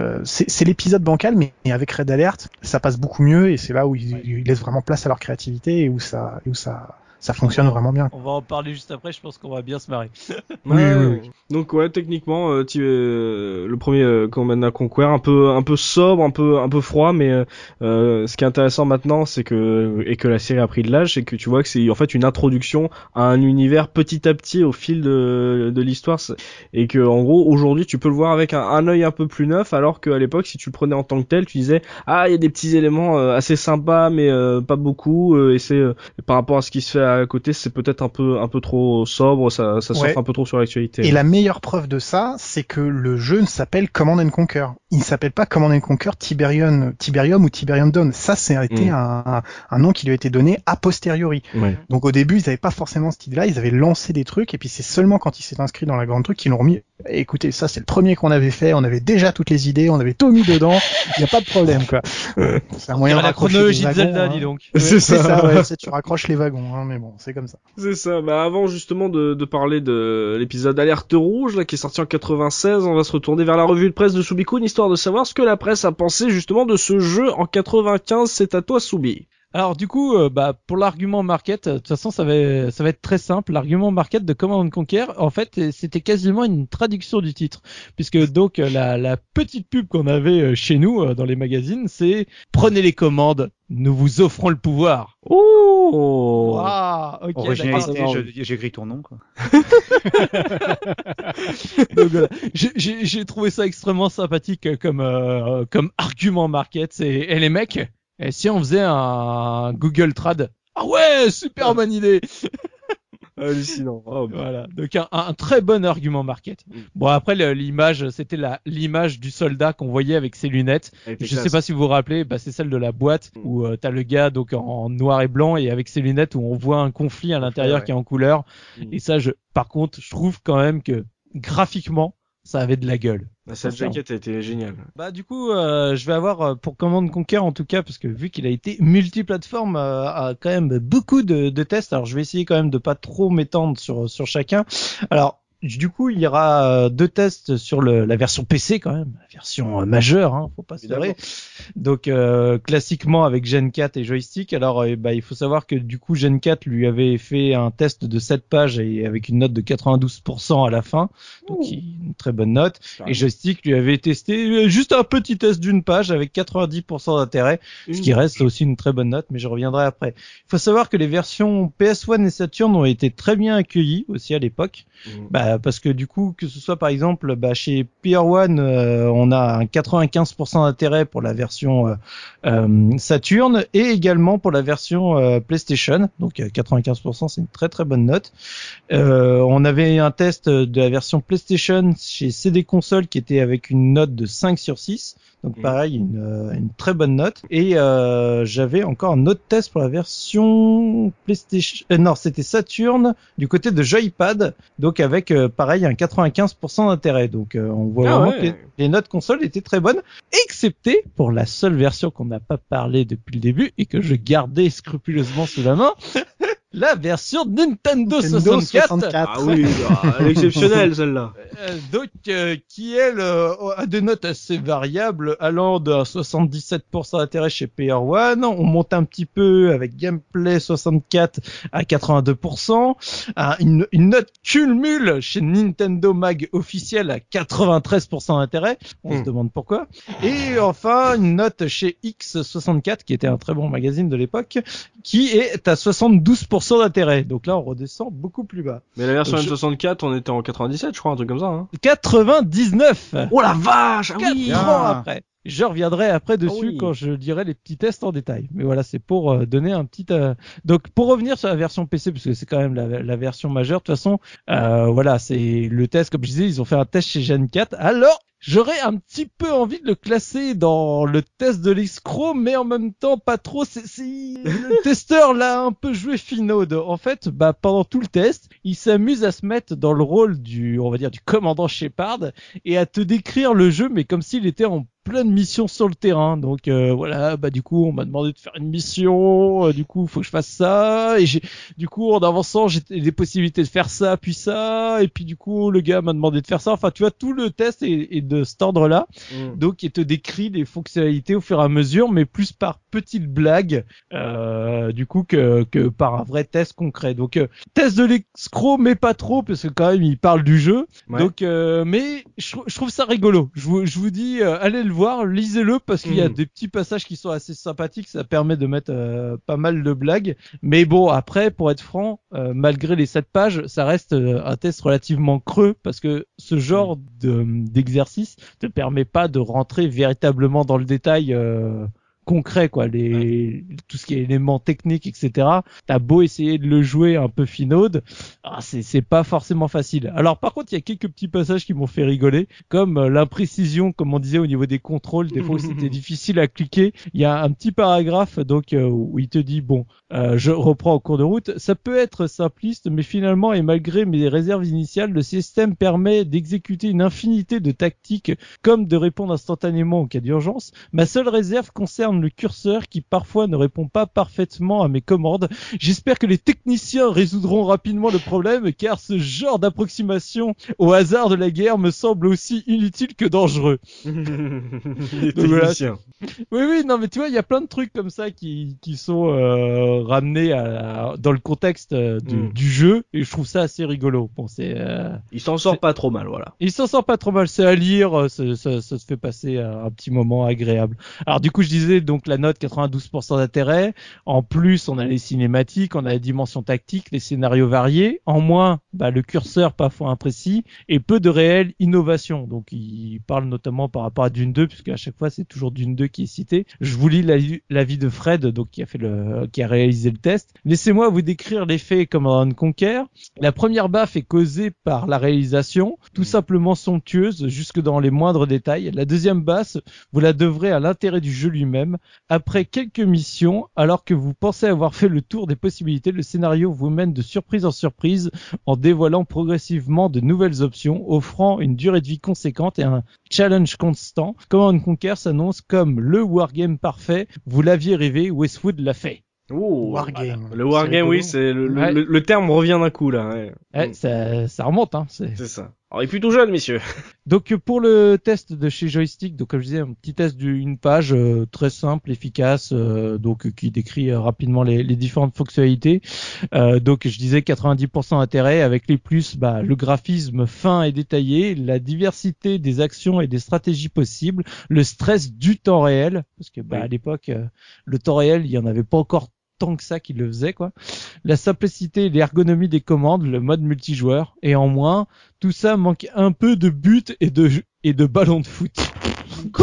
euh, c'est l'épisode bancal, mais avec Red d'alerte, ça passe beaucoup mieux et c'est là où ils, ils laissent vraiment place à leur créativité et où ça, et où ça, ça fonctionne vraiment bien. On va en parler juste après, je pense qu'on va bien se marrer. Ouais, ouais. Donc ouais, techniquement, euh, tu, euh, le premier euh, Command Conquer, un peu, un peu sobre, un peu, un peu froid, mais euh, euh, ce qui est intéressant maintenant, c'est que et que la série a pris de l'âge, c'est que tu vois que c'est en fait une introduction à un univers petit à petit au fil de, de l'histoire, et que en gros aujourd'hui tu peux le voir avec un, un œil un peu plus neuf, alors qu'à l'époque si tu le prenais en tant que tel, tu disais ah il y a des petits éléments euh, assez sympas, mais euh, pas beaucoup, euh, et c'est euh, par rapport à ce qui se fait à côté, c'est peut-être un peu, un peu trop sobre, ça, ça Ouais. s'offre un peu trop sur l'actualité. Et la meilleure preuve de ça, c'est que le jeu ne s'appelle Command and Conquer. Il ne s'appelle pas Command and Conquer Tiberium, Tiberium ou Tiberium Dawn. Ça, c'est a été Mm. un, un- nom qui lui a été donné a posteriori. Ouais. Donc au début, ils n'avaient pas forcément cette idée-là, ils avaient lancé des trucs, et puis c'est seulement quand il s'est inscrit dans la grande truc qu'ils l'ont remis. Écoutez, ça c'est le premier qu'on avait fait, on avait déjà toutes les idées, on avait tout mis dedans, il n'y a pas de problème quoi. C'est un moyen de la raccrocher chronologie les de wagons, Zelda, hein. dis donc. C'est ça. ça, ouais, tu raccroches les wagons, hein, mais c'est ça. C'est. Bah avant justement de, parler de l'épisode Alerte Rouge là qui est sorti en 96, on va se retourner vers la revue de presse de Subikun histoire de savoir ce que la presse a pensé justement de ce jeu en 95. C'est à toi Subi. Alors du coup, euh, bah pour l'argument market, euh, de toute façon ça va ça va être très simple. L'argument market de Command and Conquer, en fait, euh, c'était quasiment une traduction du titre, puisque donc la, la petite pub qu'on avait chez nous euh, dans les magazines, c'est prenez les commandes, nous vous offrons le pouvoir. Oh. Waouh, ok, Originalité, d'accord. je- j'écris ton nom, quoi. Donc, voilà. J'ai- J'ai j'ai trouvé ça extrêmement sympathique comme euh, comme argument market. C'est et les mecs, et si on faisait un Google Trad? Ah ouais, super bonne idée. Hallucinant. Oh, bah. Voilà, donc un, un très bon argument market. Mm. Bon après l'image, c'était la l'image du soldat qu'on voyait avec ses lunettes. Je sais classe. pas si vous vous rappelez, bah, c'est celle de la boîte Mm. où euh, t'as le gars donc en, en noir et blanc et avec ses lunettes où on voit un conflit à l'intérieur ouais. qui est en couleur. Mm. Et ça, je, par contre, je trouve quand même que graphiquement, ça avait de la gueule. Ah, Cette jaquette a été géniale. Bah du coup, euh, je vais avoir euh, pour Command Conquer en tout cas, parce que vu qu'il a été multiplateforme, euh, a quand même beaucoup de, de tests. Alors je vais essayer quand même de pas trop m'étendre sur sur chacun. Alors du coup, il y aura euh, deux tests sur le, la version PC quand même, la version euh, majeure, hein, faut pas se leurrer. Donc euh, classiquement avec Gen 4 et joystick. Alors euh, bah, il faut savoir que du coup Gen 4 lui avait fait un test de 7 pages et avec une note de 92% à la fin, donc une très bonne note. Et joystick lui avait testé juste un petit test d'une page avec 90% d'intérêt, ce qui reste aussi une très bonne note, mais je reviendrai après. Il faut savoir que les versions PS1 et Saturn ont été très bien accueillies aussi à l'époque. Mm. Bah, parce que du coup, que ce soit par exemple bah, chez Player One, euh, on a un 95% d'intérêt pour la version euh, euh, Saturn et également pour la version euh, PlayStation. Donc euh, 95%, c'est une très très bonne note. Euh, on avait un test de la version PlayStation chez CD Console qui était avec une note de 5 sur 6. Donc Mhm. pareil, une, euh, une très bonne note. Et euh, j'avais encore un autre test pour la version PlayStation. euh, non, c'était Saturn du côté de Joypad. Donc avec euh, pareil un 95% d'intérêt. Donc euh, on voit Ah vraiment ouais. que les, les notes console étaient très bonnes, excepté pour la seule version qu'on n'a pas parlé depuis le début et que je gardais scrupuleusement sous la main. La version Nintendo, Nintendo 64, 64. Ah oui, bah, elle est exceptionnelle celle-là. euh, donc euh, qui elle euh, a des notes assez variables allant d'un 77% d'intérêt chez Player One, on monte un petit peu avec Gameplay 64 à 82%, à une, une note culmule chez Nintendo Mag officiel à 93% d'intérêt, on se Hmm. demande pourquoi, et enfin une note chez X64 qui était un très bon magazine de l'époque, qui est à 72% d'intérêt, donc là on redescend beaucoup plus bas. Mais la version Je- N64, on était en 97, je crois, un truc comme ça. Hein. 99 Oh la vache, ah Quatre oui. ans après. Je reviendrai après dessus Ah oui. quand je dirai les petits tests en détail. Mais voilà, c'est pour euh, donner un petit. euh, Donc pour revenir sur la version PC, parce que c'est quand même la, la version majeure. De toute façon, euh, voilà, c'est le test. Comme je disais, ils ont fait un test chez Gen 4. Alors J'aurais un petit peu envie de le classer dans le test de l'escroc, mais en même temps pas trop. C'est, c'est... Le testeur l'a un peu joué finaude. En fait, bah pendant tout le test, il s'amuse à se mettre dans le rôle du, on va dire, du commandant Shepard et à te décrire le jeu, mais comme s'il était en plein de missions sur le terrain. Donc euh, voilà, bah du coup on m'a demandé de faire une mission, euh, du coup faut que je fasse ça et j'ai du coup en avançant j'ai des possibilités de faire ça puis ça et puis du coup le gars m'a demandé de faire ça. Enfin tu vois tout le test est, est de cet ordre-là. Mm. Donc il te décrit les fonctionnalités au fur et à mesure mais plus par petites blagues euh, du coup que, que par un vrai test concret. Donc euh, test de l'escroc mais pas trop parce que quand même il parle du jeu. Ouais. Donc euh, mais je, je trouve ça rigolo. Je vous, je vous dis euh, allez le voir, lisez-le parce qu'il y a Mm. des petits passages qui sont assez sympathiques, ça permet de mettre euh, pas mal de blagues. Mais bon après pour être franc, euh, malgré les 7 pages, ça reste euh, un test relativement creux parce que ce genre de- d'exercice te permet pas de rentrer véritablement dans le détail euh, concret quoi les tout ce qui est éléments techniques etc t'as beau essayer de le jouer un peu finaude ah, c'est c'est pas forcément facile. Alors par contre il y a quelques petits passages qui m'ont fait rigoler comme euh, l'imprécision comme on disait au niveau des contrôles. Des fois c'était difficile à cliquer il y a un petit paragraphe donc euh, où il te dit bon euh, je reprends au cours de route. Ça peut être simpliste mais finalement et malgré mes réserves initiales le système permet d'exécuter une infinité de tactiques comme de répondre instantanément en cas d'urgence. Ma seule réserve concerne le curseur qui parfois ne répond pas parfaitement à mes commandes. J'espère que les techniciens résoudront rapidement le problème car ce genre d'approximation au hasard de la guerre me semble aussi inutile que dangereux. Les Donc voilà. techniciens. Oui, oui, non, mais tu vois, il y a plein de trucs comme ça qui, qui sont euh, ramenés à, dans le contexte euh, du, Mm. du jeu et je trouve ça assez rigolo. Bon, c'est... euh, Il s'en sort pas trop mal, voilà. il s'en sort pas trop mal, c'est à lire, ça, ça, ça se fait passer un un petit moment agréable. Alors du coup, je disais donc la note 92% d'intérêt. En plus, on a les cinématiques, on a la dimension tactique, les scénarios variés. En moins, bah, le curseur parfois imprécis et peu de réelle innovation. Donc il parle notamment par rapport à Dune 2, puisque à chaque fois c'est toujours Dune 2 qui est cité. Je vous lis l'avis de Fred, donc qui a fait le, qui a réalisé le test. Laissez-moi vous décrire l'effet comme on Conquer. La première baffe est causée par la réalisation, tout simplement somptueuse jusque dans les moindres détails. La deuxième basse, vous la devrez à l'intérêt du jeu lui-même. Après quelques missions, alors que vous pensez avoir fait le tour des possibilités, le scénario vous mène de surprise en surprise en dévoilant progressivement de nouvelles options, offrant une durée de vie conséquente et un challenge constant. Command Conquer s'annonce comme le wargame parfait. Vous l'aviez rêvé, Westwood l'a fait. Oh, Wargame. Le wargame, oui, c'est le, le- Ouais. le- le terme revient d'un coup là. ouais. Eh, Mm. ça, ça remonte, hein. C'est ça. Il est plutôt jeune, messieurs. Donc pour le test de chez Joystick, donc comme je disais, un petit test d'une page euh, très simple, efficace, euh, donc qui décrit euh, rapidement les, les différentes fonctionnalités. Euh, donc je disais 90% d'intérêt avec les plus, bah, le graphisme fin et détaillé, la diversité des actions et des stratégies possibles, le stress du temps réel, parce que bah, Oui. à l'époque euh, le temps réel, il y en avait pas encore tant que ça qui le faisait quoi. La simplicité et l'ergonomie des commandes, le mode multijoueur et en moins, tout ça manque un peu de but et de et de ballon de foot.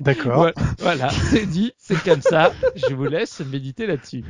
D'accord. Voilà, voilà, c'est dit, c'est comme ça. Je vous laisse méditer là-dessus.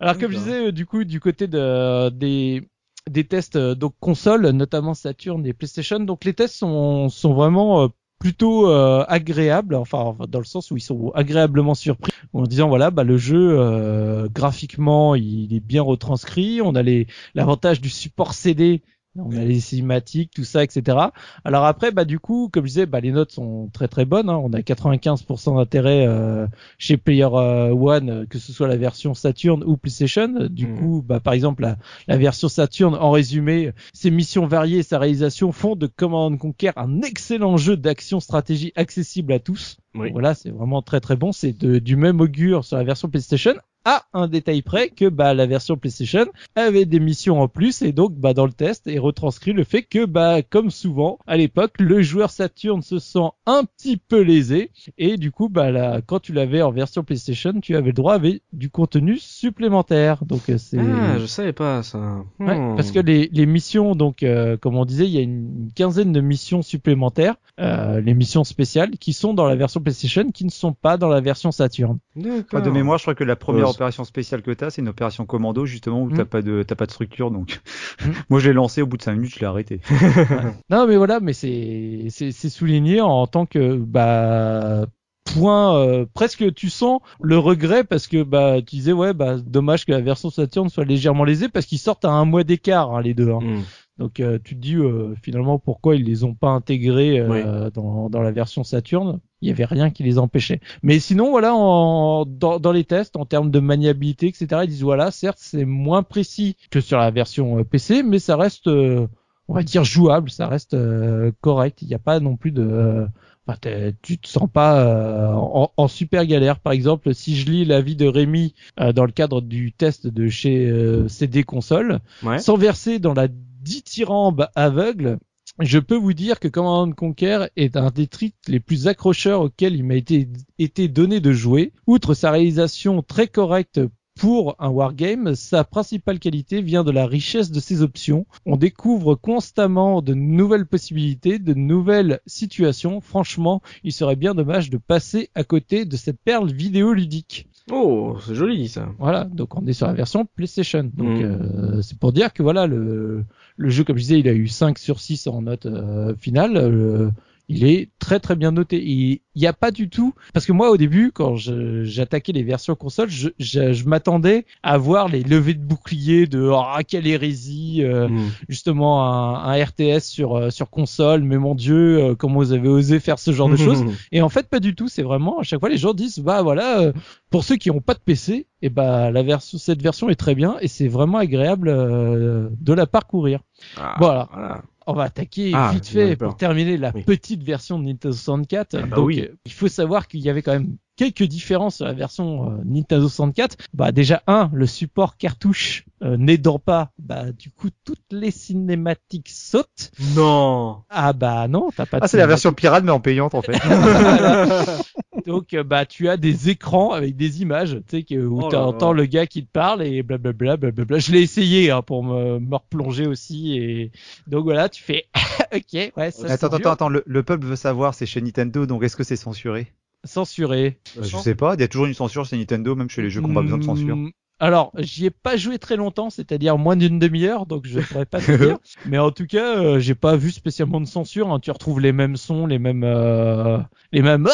Alors comme je disais, euh, du coup, du côté de des des tests euh, donc console, notamment Saturn et PlayStation, donc les tests sont sont vraiment euh, plutôt euh, agréables, enfin enfin, dans le sens où ils sont agréablement surpris en disant voilà bah le jeu euh, graphiquement il est bien retranscrit, on a les l'avantage du support CD on a les cinématiques, tout ça, etc. Alors après, bah du coup, comme je disais, bah les notes sont très très bonnes. hein. On a 95% d'intérêt euh, chez Player euh, One, euh, que ce soit la version Saturn ou PlayStation. Du Mhm. coup, bah par exemple la, la version Saturn, en résumé, ses missions variées et sa réalisation font de Command Conquer un excellent jeu d'action stratégie accessible à tous. Oui. Voilà, c'est vraiment très très bon. C'est du même augure sur la version PlayStation. À un détail près que bah la version PlayStation avait des missions en plus et donc bah dans le test est retranscrit le fait que bah comme souvent à l'époque le joueur Saturn se sent un petit peu lésé et du coup bah là quand tu l'avais en version PlayStation tu avais le droit avec du contenu supplémentaire donc euh, c'est Ah, je savais pas ça. Ouais, Hmm. parce que les, les missions, donc euh, comme on disait, il y a une quinzaine de missions supplémentaires, euh, les missions spéciales, qui sont dans la version PlayStation, qui ne sont pas dans la version Saturn. Enfin, de mémoire, je crois que la première Euh, opération spéciale que t'as, c'est une opération commando justement où Mm. t'as pas de t'as pas de structure. Donc, Mm. moi, je l'ai lancé au bout de 5 minutes, je l'ai arrêté. Non, mais voilà, mais c'est c'est c'est souligné en tant que bah point euh, presque tu sens le regret parce que bah tu disais ouais bah dommage que la version Saturn soit légèrement lésée parce qu'ils sortent à un mois d'écart hein, les deux. hein. Hmm. Donc euh, tu te dis euh, finalement pourquoi ils les ont pas intégrés euh, dans, dans la version Saturn? Il y avait rien qui les empêchait. Mais sinon voilà, en, dans, dans les tests, en termes de maniabilité, etc., ils disent voilà, certes c'est moins précis que sur la version euh, PC, mais ça reste, euh, on va dire jouable, ça reste euh, correct. Il n'y a pas non plus de Enfin, tu te sens pas euh, en, en super galère. Par exemple, si je lis l'avis de Rémi euh, dans le cadre du test de chez euh, CD Console, Ouais. sans verser dans la dithyrambe aveugle, je peux vous dire que Command Conquer est un des titres les plus accrocheurs auxquels il m'a été, été donné de jouer. Outre sa réalisation très correcte pour un wargame, sa principale qualité vient de la richesse de ses options. On découvre constamment de nouvelles possibilités, de nouvelles situations. Franchement, il serait bien dommage de passer à côté de cette perle vidéoludique. Oh, c'est joli ça. Voilà, donc on est sur la version PlayStation. Donc Mm. euh, c'est pour dire que voilà le le jeu comme je disais, il a eu 5 sur 6 en note euh, finale. Euh, il est très très bien noté. Il n'y a pas du tout parce que moi au début quand j'attaquais les versions console, je, je, je m'attendais à voir les levées de boucliers de ah quelle hérésie euh, Mm. justement un, un RTS sur euh, sur console mais mon dieu euh, comment vous avez osé faire ce genre de choses et en fait, pas du tout. C'est vraiment à chaque fois les gens disent bah voilà, euh, pour ceux qui n'ont pas de PC, et bah la version, cette version est très bien et c'est vraiment agréable euh, de la parcourir. Ah, Voilà. voilà. On va attaquer Ah, vite fait pour terminer la Oui. petite version de Nintendo 64. Ah bah Donc oui. euh, il faut savoir qu'il y avait quand même quelques différences sur la version euh, Nintendo 64. Bah déjà un, le support cartouche euh, n'aidant pas, bah du coup toutes les cinématiques sautent. Non. Ah bah non, t'as pas. de Ah, c'est la version pirate, mais en payante, en fait. Donc euh, bah tu as des écrans avec des images, tu sais que où Oh tu là entends là. le gars qui te parle et blablabla blablabla. Je l'ai essayé hein, pour me, me replonger aussi et donc voilà, tu fais OK, ouais, ça attends, c'est attends, attends, le, le peuple veut savoir, c'est chez Nintendo, donc est-ce que c'est censuré? Censuré. Euh, Je sais pas, il y a toujours une censure chez Nintendo, même chez les jeux qui n'ont pas besoin de censure. Hmm, Alors, j'y ai pas joué très longtemps, c'est-à-dire moins d'une demi-heure, donc je pourrais pas te dire. Mais en tout cas, euh, j'ai pas vu spécialement de censure. hein. Tu retrouves les mêmes sons, les mêmes, euh, les mêmes,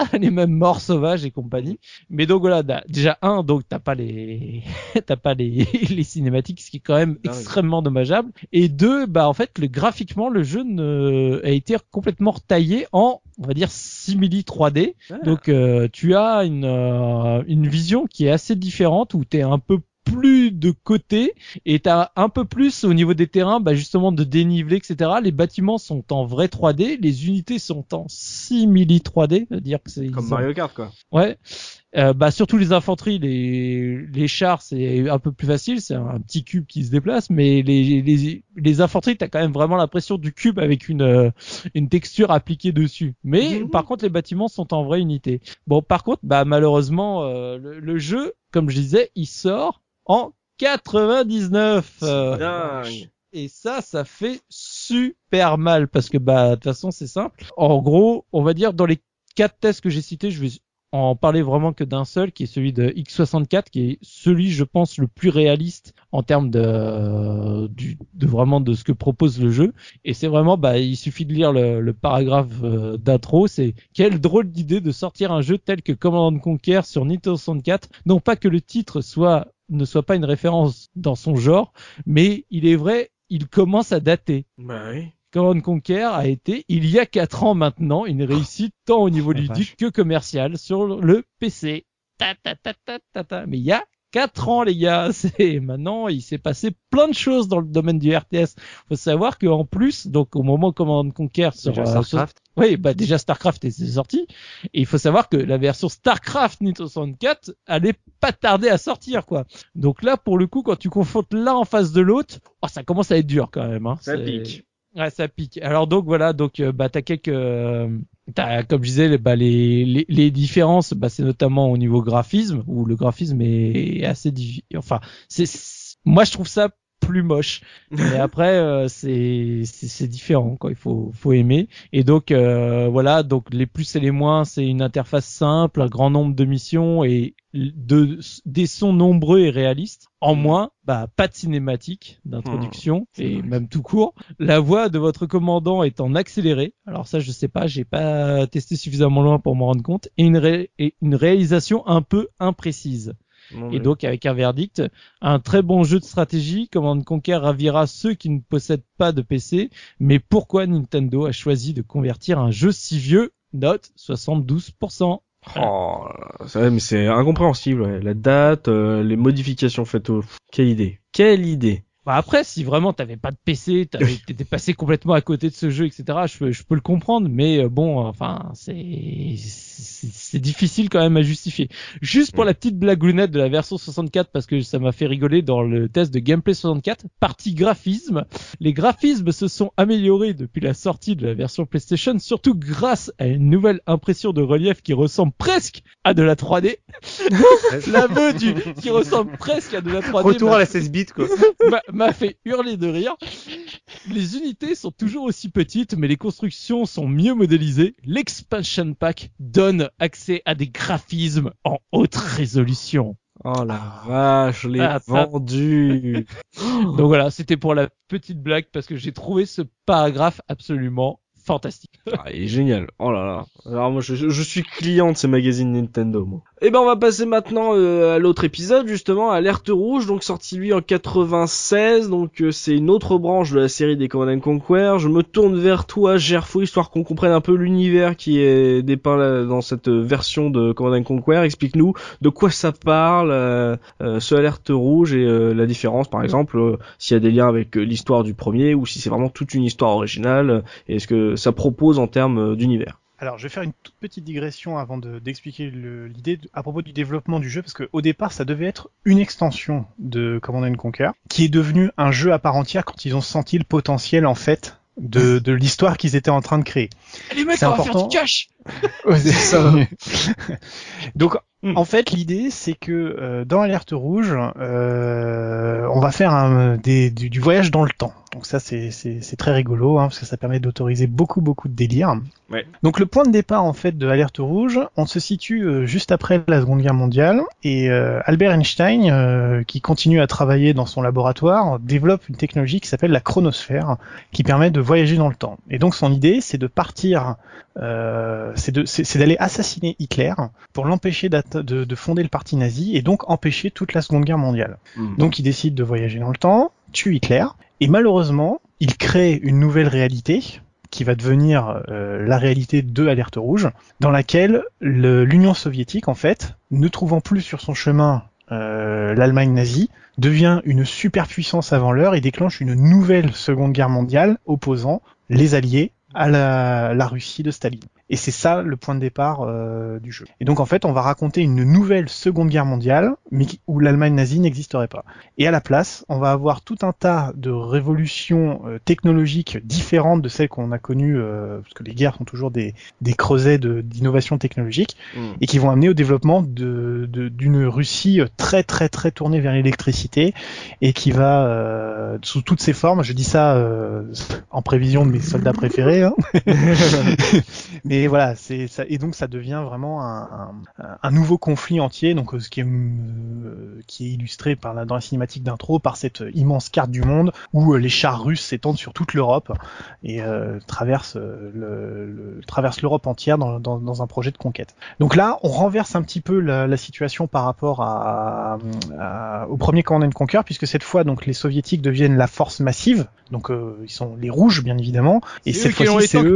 Ah les mêmes morts sauvages et compagnie. Mais donc voilà, déjà un, donc t'as pas les, t'as pas les, les cinématiques, ce qui est quand même Dingue. extrêmement dommageable. Et deux, bah en fait, le graphiquement, le jeu ne, a été complètement retaillé en, on va dire, simili 3D. Ah. Donc euh, tu as une, euh, une vision qui est assez différente où tu es un peu plus de côté et tu as un peu plus au niveau des terrains bah justement de dénivelé etc les bâtiments sont en vrai 3D les unités sont en simili 3D c'est-à-dire que c'est Comme ont- Mario Kart quoi. Ouais. Euh, bah surtout les infanteries, les les chars c'est un peu plus facile, c'est un petit cube qui se déplace, mais les les les infanteries t'as quand même vraiment l'impression du cube avec une euh, une texture appliquée dessus. Mais par contre les bâtiments sont en vraie unité. Bon par contre bah malheureusement euh, le, le jeu comme je disais il sort en 99. euh, Dingue. et ça, ça fait super mal parce que bah de toute façon c'est simple. En gros, on va dire dans les quatre tests que j'ai cités, je vais en parler vraiment que d'un seul, qui est celui de X64, qui est celui, je pense, le plus réaliste en termes de, du, de vraiment de ce que propose le jeu. Et c'est vraiment, bah, il suffit de lire le, le paragraphe euh, d'intro. C'est quelle drôle d'idée de sortir un jeu tel que Command Conquer sur Nintendo 64. Non pas que le titre soit ne soit pas une référence dans son genre, mais il est vrai, il commence à dater. Bah oui. Command Conquer a été, il y a quatre ans maintenant, une réussite tant au niveau ludique que commercial sur le PC. Ta, ta, ta, ta, ta, ta. Mais il y a quatre ans, les gars. C'est maintenant, il s'est passé plein de choses dans le domaine du RTS. Faut savoir qu'en plus, donc au moment où Command Conquer sur, euh, Starcraft. oui, bah déjà StarCraft est sorti. Et il faut savoir que la version StarCraft Nintendo 64 allait pas tarder à sortir, quoi. Donc là, pour le coup, quand tu confrontes l'un en face de l'autre, oh, ça commence à être dur quand même. Hein. Ça pique. Ouais, ça pique. Alors donc voilà, donc euh, bah t'as quelques, euh, comme je disais, bah les les, les différences, bah c'est notamment au niveau graphisme où le graphisme est assez, diffi- enfin c'est- moi je trouve ça plus moche. Mais après euh, c'est c'est différent quoi, il faut faut aimer. Et donc euh, voilà, donc les plus et les moins, c'est une interface simple, un grand nombre de missions et de des sons nombreux et réalistes. En Mm. moins, bah pas de cinématique d'introduction C'est et vrai. même tout court. La voix de votre commandant est en accéléré. Alors ça, je sais pas, j'ai pas testé suffisamment loin pour m'en rendre compte. Et une, ré- et une réalisation un peu imprécise. Et donc avec un verdict, un très bon jeu de stratégie, Command Conquer ravira ceux qui ne possèdent pas de PC, mais pourquoi Nintendo a choisi de convertir un jeu si vieux? Note 72%. Oh, mais c'est incompréhensible. ouais. La date, euh, les modifications faites au. Quelle idée Quelle idée Bah après, si vraiment t'avais pas de PC, t'étais passé complètement à côté de ce jeu, etc., je peux, je peux le comprendre, mais euh, bon, enfin, c'est, c'est difficile quand même à justifier. Juste pour Mm. la petite blagounette de la version 64, parce que ça m'a fait rigoler dans le test de Gameplay 64, partie graphisme. Les graphismes se sont améliorés depuis la sortie de la version PlayStation, surtout grâce à une nouvelle impression de relief qui ressemble presque à de la 3D. L'aveu du, qui ressemble presque à de la 3D. Retour m'a à la 16 bits quoi. m'a- m'a fait hurler de rire. Les unités sont toujours aussi petites, mais les constructions sont mieux modélisées. L'expansion pack donne accès à des graphismes en haute résolution. Oh la vache, je l'ai Ah, vendu. Donc voilà, c'était pour la petite blague parce que j'ai trouvé ce paragraphe absolument fantastique. Ah, il est génial. Oh là là. Alors moi, je, je suis client de ces magazines Nintendo, moi. Et ben, on va passer maintenant euh, à l'autre épisode, justement, Alerte Rouge, donc sorti lui en 96. Donc euh, c'est une autre branche de la série des Command and Conquer. Je me tourne vers toi, Gerfo, histoire qu'on comprenne un peu l'univers qui est dépeint là, dans cette version de Command and Conquer. Explique-nous de quoi ça parle, euh, euh, ce Alerte Rouge et euh, la différence, par exemple, euh, s'il y a des liens avec l'histoire du premier ou si c'est vraiment toute une histoire originale. euh, et ce que ça propose en termes euh, d'univers. Alors, je vais faire une toute petite digression avant de- d'expliquer l'idée de- à propos du développement du jeu, parce qu'au départ, ça devait être une extension de Command and Conquer, qui est devenu un jeu à part entière quand ils ont senti le potentiel, en fait, de, de l'histoire qu'ils étaient en train de créer. Les mecs, C'est on va faire important. du cash ça. Donc, Hmm. en fait, l'idée, c'est que euh, dans Alerte Rouge, euh, on va faire un, des, du, du voyage dans le temps. Donc ça, c'est très rigolo, hein, parce que ça permet d'autoriser beaucoup, beaucoup de délire. Ouais. Donc le point de départ, en fait, de Alerte Rouge, on se situe euh, juste après la Seconde Guerre mondiale, et euh, Albert Einstein, euh, qui continue à travailler dans son laboratoire, développe une technologie qui s'appelle la chronosphère, qui permet de voyager dans le temps. Et donc son idée, c'est de partir euh, c'est d'aller assassiner Hitler pour l'empêcher d'atte- de, de fonder le parti nazi et donc empêcher toute la Seconde Guerre mondiale. Donc il décide de voyager dans le temps, tue Hitler, et malheureusement, il crée une nouvelle réalité qui va devenir euh, la réalité de Alerte Rouge, dans laquelle le- l'Union soviétique, en fait, ne trouvant plus sur son chemin euh, l'Allemagne nazie, devient une superpuissance avant l'heure et déclenche une nouvelle Seconde Guerre mondiale opposant les Alliés à la, la Russie de Staline. Et c'est ça le point de départ euh, du jeu. Et donc en fait, on va raconter une nouvelle Seconde Guerre mondiale, mais où l'Allemagne nazie n'existerait pas. Et à la place, on va avoir tout un tas de révolutions euh, technologiques différentes de celles qu'on a connues, euh, parce que les guerres sont toujours des, des creusets de- d'innovation technologique, Mm. et qui vont amener au développement de- de- d'une Russie très très très tournée vers l'électricité, et qui va, euh, sous toutes ses formes, je dis ça euh, en prévision de mes soldats préférés, hein, mais voilà, c'est ça, et donc ça devient vraiment un, un, un nouveau conflit entier, donc euh, ce qui est, euh, qui est illustré par la, dans la cinématique d'intro par cette immense carte du monde où euh, les chars russes s'étendent sur toute l'Europe et euh, traversent euh, le, le- traversent l'Europe entière dans, dans, dans un projet de conquête. Donc là, on renverse un petit peu la, la situation par rapport à, à- au premier Command and Conquer, puisque cette fois, donc les soviétiques deviennent la force massive, donc euh, ils sont les rouges bien évidemment, et C'est eux cette qui ont fois-ci les c'est eux,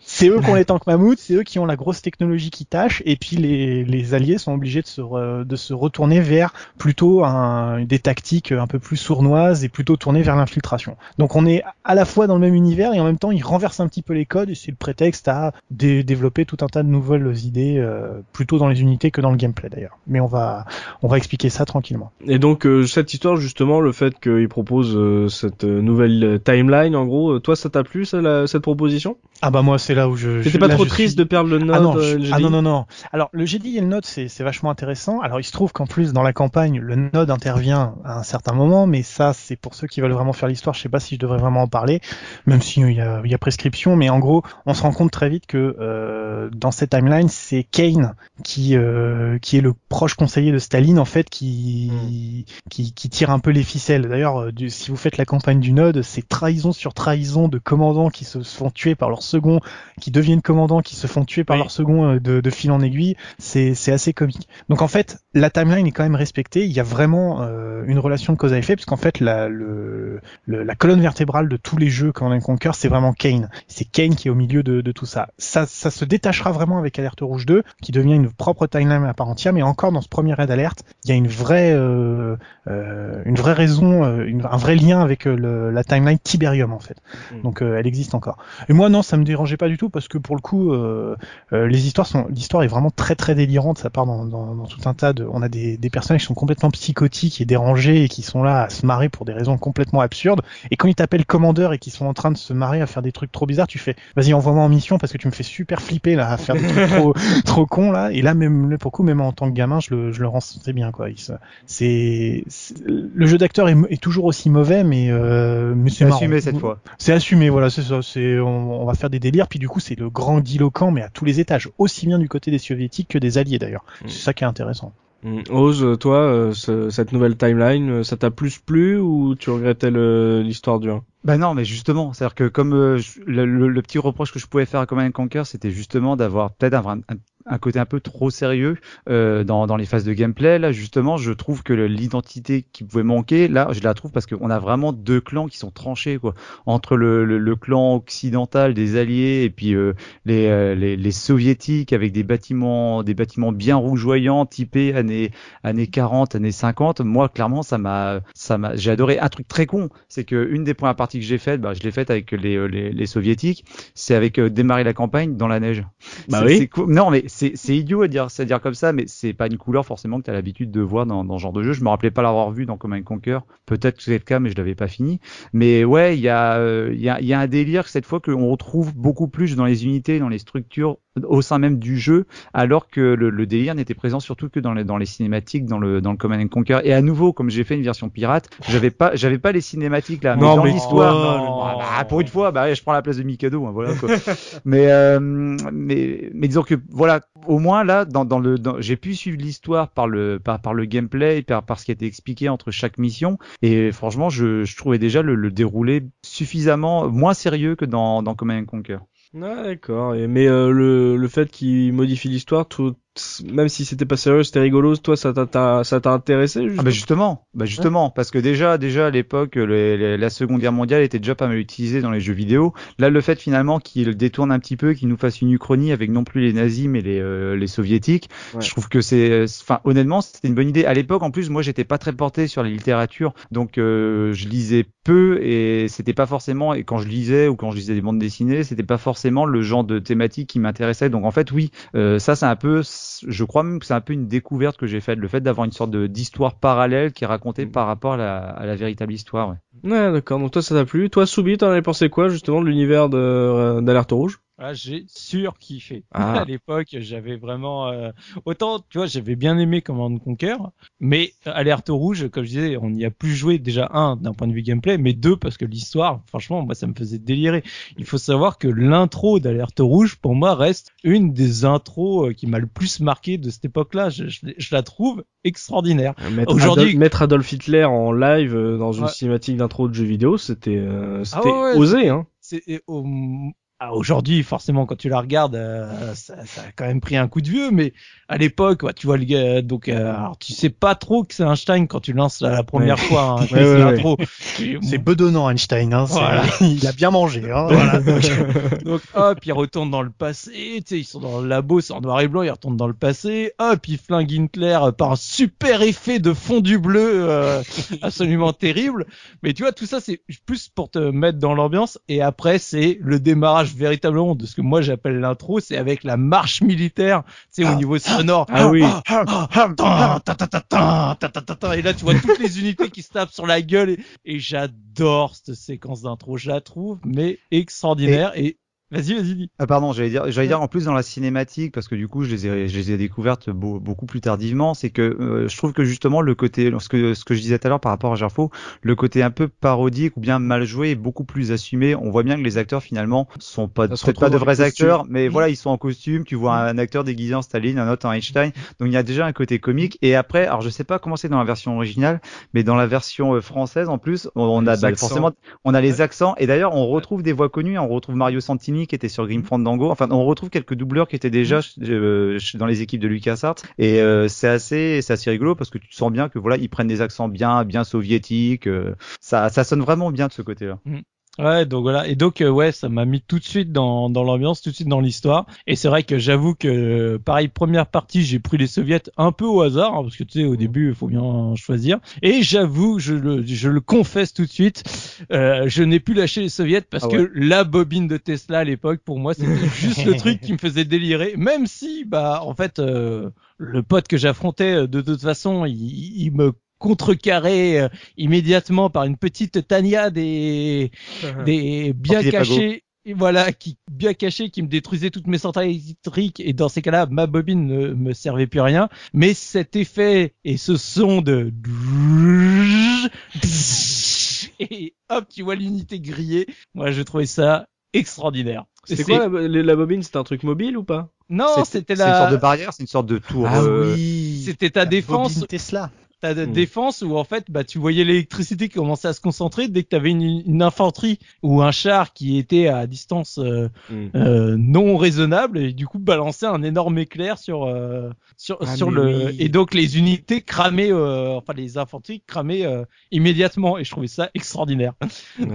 c'est eux qui ont les tanks mammouths, c'est eux qui ont la grosse technologie qui tâche, et puis les, les alliés sont obligés de se, re- de se retourner vers plutôt un, des tactiques un peu plus sournoises et plutôt tournées vers l'infiltration. Donc on est à la fois dans le même univers et en même temps ils renversent un petit peu les codes et c'est le prétexte à dé- développer tout un tas de nouvelles idées, euh, plutôt dans les unités que dans le gameplay d'ailleurs. Mais on va, on va expliquer ça tranquillement. Et donc euh, cette histoire justement, le fait qu'il propose euh, cette euh, nouvelle timeline, en gros, euh, toi ça t'a plu ça, la- cette proposition? Ah bah moi c'est là où je... T'étais je- pas là, trop je triste de perdre le node Ah non, euh, le ah non, non, non. Alors, le GDI et le Node, c'est vachement intéressant. Alors, il se trouve qu'en plus, dans la campagne, le Node intervient à un certain moment, mais ça, c'est pour ceux qui veulent vraiment faire l'histoire. Je sais pas si je devrais vraiment en parler, même s'il y a, il y a prescription. Mais en gros, on se rend compte très vite que euh, dans cette timeline, c'est Kane qui euh, qui est le proche conseiller de Staline, en fait, qui qui, qui tire un peu les ficelles. D'ailleurs, si vous faites la campagne du Node, c'est trahison sur trahison de commandants qui se font tuer par leurs second, qui deviennent commandants, qui se font tuer par Oui. leur second euh, de, de fil en aiguille, c'est c'est assez comique. Donc en fait, la timeline est quand même respectée. Il y a vraiment euh, une relation de cause à effet, parce qu'en fait, la, le, le- la colonne vertébrale de tous les jeux Command and Conquer, c'est vraiment Kane. C'est Kane qui est au milieu de, de tout ça. Ça, ça se détachera vraiment avec Alerte Rouge 2, qui devient une propre timeline à part entière. Mais encore dans ce premier raid alerte, il y a une vraie, euh, euh, une vraie raison, euh, une- un vrai lien avec euh, le- la timeline Tiberium en fait. Mm. Donc elle existe encore. Et moi non, ça me dérangeait pas du tout parce que pour le coup, euh, euh, les histoires sont, l'histoire est vraiment très très délirante. Ça part dans, dans, dans tout un tas de, on a des, des personnages qui sont complètement psychotiques et dérangés et qui sont là à se marrer pour des raisons complètement absurdes. Et quand ils t'appellent commandeur et qu'ils sont en train de se marrer à faire des trucs trop bizarres, tu fais, vas-y envoie-moi en mission parce que tu me fais super flipper là à faire des trucs trop trop cons là. Et là même pour coup même en tant que gamin, je le je le ressentais bien quoi. C'est le jeu d'acteur est, est toujours aussi mauvais, mais euh, mais c'est assumé cette fois. C'est assumé, voilà, c'est ça. C'est on, on va faire des délires, puis du coup c'est le grand diloquent, mais à tous les étages, aussi bien du côté des soviétiques que des alliés d'ailleurs. Mm. C'est ça qui est intéressant. Mm. Ose, toi, euh, ce- cette nouvelle timeline, euh, ça t'a plus plu ou tu regrettais l'histoire du 1 Bah non, mais justement, c'est-à-dire que comme euh, je- le, le- le petit reproche que je pouvais faire à Command and Conquer, c'était justement d'avoir peut-être un, un, un côté un peu trop sérieux euh, dans, dans les phases de gameplay. Là, justement, je trouve que l'identité qui pouvait manquer, là, je la trouve parce qu'on a vraiment deux clans qui sont tranchés, quoi, entre le, le, le clan occidental des Alliés et puis euh, les, euh, les, les soviétiques avec des bâtiments, des bâtiments bien rougeoyants, typés années années 40, années 50. Moi, clairement, ça m'a, ça m'a, j'ai adoré un truc très con, c'est que une des premières parties que j'ai faites, bah, je l'ai faite avec les, les, les soviétiques, c'est avec démarrer la campagne dans la neige. Bah oui. cool. Non, mais c'est, c'est idiot à dire, c'est à dire comme ça, mais c'est pas une couleur forcément que tu as l'habitude de voir dans, dans ce genre de jeu. Je me rappelais pas l'avoir vu dans Command and Conquer. Peut-être que c'est le cas, mais je l'avais pas fini. Mais ouais, il y a, euh, il y a, il y a un délire cette fois qu'on retrouve beaucoup plus dans les unités, dans les structures au sein même du jeu, alors que le, le délire n'était présent surtout que dans les, dans les cinématiques, dans le, dans le Command and Conquer. Et à nouveau, comme j'ai fait une version pirate, j'avais pas, j'avais pas les cinématiques là. Non, dans mais l'histoire, bah, pour une fois, bah, je prends la place de Mikado, hein, voilà. Quoi. mais, euh, mais, mais disons que voilà, au moins là, dans, dans le, dans- j'ai pu suivre l'histoire par le, par, par le gameplay, par, par ce qui a été expliqué entre chaque mission. Et franchement, je, je trouvais déjà le, le déroulé suffisamment moins sérieux que dans, dans Command and Conquer. Ah, d'accord. Mais euh, le, le fait qu'il modifie l'histoire, tout, même si c'était pas sérieux, c'était rigolo, toi, ça t'a- t'a ça t'a intéressé Ah bah justement, bah justement, parce que déjà, déjà à l'époque, la Seconde Guerre mondiale était déjà pas mal utilisée dans les jeux vidéo. Là, le fait finalement qu'il détourne un petit peu, qu'il nous fasse une uchronie avec non plus les nazis mais les, euh, les soviétiques, Ouais. je trouve que c'est, enfin honnêtement, c'était une bonne idée. À l'époque, en plus, moi, j'étais pas très porté sur la littérature, donc euh, je lisais peu et c'était pas forcément. Et quand je lisais ou quand je lisais des bandes dessinées, c'était pas forcément le genre de thématique qui m'intéressait. Donc en fait, oui, euh, ça c'est un peu, je crois même que c'est un peu une découverte que j'ai faite, le fait d'avoir une sorte d'histoire parallèle qui est racontée par rapport à la, à la véritable histoire. Ouais. Ouais, d'accord. Donc toi, ça t'a plu. Toi, Soubi, t'en avais pensé quoi, justement, de l'univers de, euh, d'Alerte Rouge? Ah, j'ai surkiffé. Ah. À l'époque, j'avais vraiment euh, autant, tu vois, j'avais bien aimé Command Conquer, mais Alerte Rouge, comme je disais, on y a plus joué déjà un d'un point de vue gameplay, mais deux parce que l'histoire, franchement, moi ça me faisait délirer. Il faut savoir que l'intro d'Alerte Rouge, pour moi, reste une des intros euh, qui m'a le plus marqué de cette époque-là. Je, je- je la trouve extraordinaire. Mettre Aujourd'hui- mettre Adolf Hitler en live euh, dans une Ouais. cinématique d'intro de jeu vidéo, c'était euh, c'était Ah ouais, ouais, osé, hein. c'est au- aujourd'hui forcément quand tu la regardes euh, ça, ça a quand même pris un coup de vieux mais à l'époque ouais, tu vois le gars donc euh, alors tu sais pas trop que c'est Einstein quand tu lances la, la première Ouais. fois hein, Ouais, c'est ouais, C'est bedonnant Einstein, hein. Voilà. il a bien mangé. Hein. voilà, donc, donc, hop ils retournent dans le passé tu sais ils sont dans le labo c'est en noir et blanc ils retournent dans le passé hop ils flinguent Hitler euh, par un super effet de fondu bleu euh, absolument terrible mais tu vois tout ça c'est plus pour te mettre dans l'ambiance et après c'est le démarrage véritablement de ce que moi j'appelle l'intro, c'est avec la marche militaire, tu sais, au ah. niveau sonore. Ah oui. Et là, tu vois toutes les unités qui se tapent sur la gueule et, et j'adore cette séquence d'intro. Je la trouve, mais extraordinaire et, vas-y vas-y dis Ah pardon, j'allais dire, j'allais dire en plus dans la cinématique parce que du coup je les ai, je les ai découvertes beau- beaucoup plus tardivement, c'est que euh, je trouve que justement le côté, ce que ce que je disais tout à l'heure par rapport à Gerfo, le côté un peu parodique ou bien mal joué est beaucoup plus assumé. On voit bien que les acteurs finalement sont pas peut-être pas de vrais acteurs, mais voilà ils sont en costume. Tu vois un acteur déguisé en Staline, un autre en Einstein. Donc il y a déjà un côté comique. Et après, alors je sais pas comment c'est dans la version originale, mais dans la version euh, française en plus, on, on a bah, forcément on a les accents et d'ailleurs on retrouve des voix connues. On retrouve Mario Santini Qui était sur Grim Fandango. Enfin, on retrouve quelques doubleurs qui étaient déjà euh, dans les équipes de LucasArts et euh, c'est assez, c'est assez rigolo parce que tu sens bien que voilà, ils prennent des accents bien, bien soviétiques. euh, ça, ça sonne vraiment bien de ce côté-là. Ouais, donc voilà. Et donc, euh, ouais, ça m'a mis tout de suite dans, dans l'ambiance, tout de suite dans l'histoire. Et c'est vrai que j'avoue que, euh, pareil, première partie, j'ai pris les soviets un peu au hasard, hein, parce que tu sais, au début, il faut bien choisir. Et j'avoue, je le, je le confesse tout de suite, euh, je n'ai plus lâché les soviets parce Ah que la bobine de Tesla à l'époque, pour moi, c'était juste le truc qui me faisait délirer. Même si, bah, en fait, euh, le pote que j'affrontais, euh, de toute façon, il, il me contrecarrait euh, immédiatement par une petite Tania des des bien cachés et voilà qui bien cachés qui me détruisaient toutes mes centrales électriques. Et dans ces cas-là ma bobine ne me servait plus à rien. Mais cet effet et ce son de et hop tu vois l'unité grillée moi je trouvais ça extraordinaire. C'est- quoi la, la- la bobine? C'était un truc mobile ou pas? Non c'était C'est une sorte de la barrière, c'est une sorte de tour. Ah euh, oui. c'était ta défense Bobine Tesla. Ta de Mm. défense où en fait bah tu voyais l'électricité qui commençait à se concentrer dès que tu avais une, une infanterie ou un char qui était à distance euh, Mm. euh, non raisonnable et du coup balançait un énorme éclair sur euh, sur Ah, sur le oui. et donc les unités cramaient euh, enfin les infanteries cramaient euh, immédiatement et je trouvais ça extraordinaire Ah,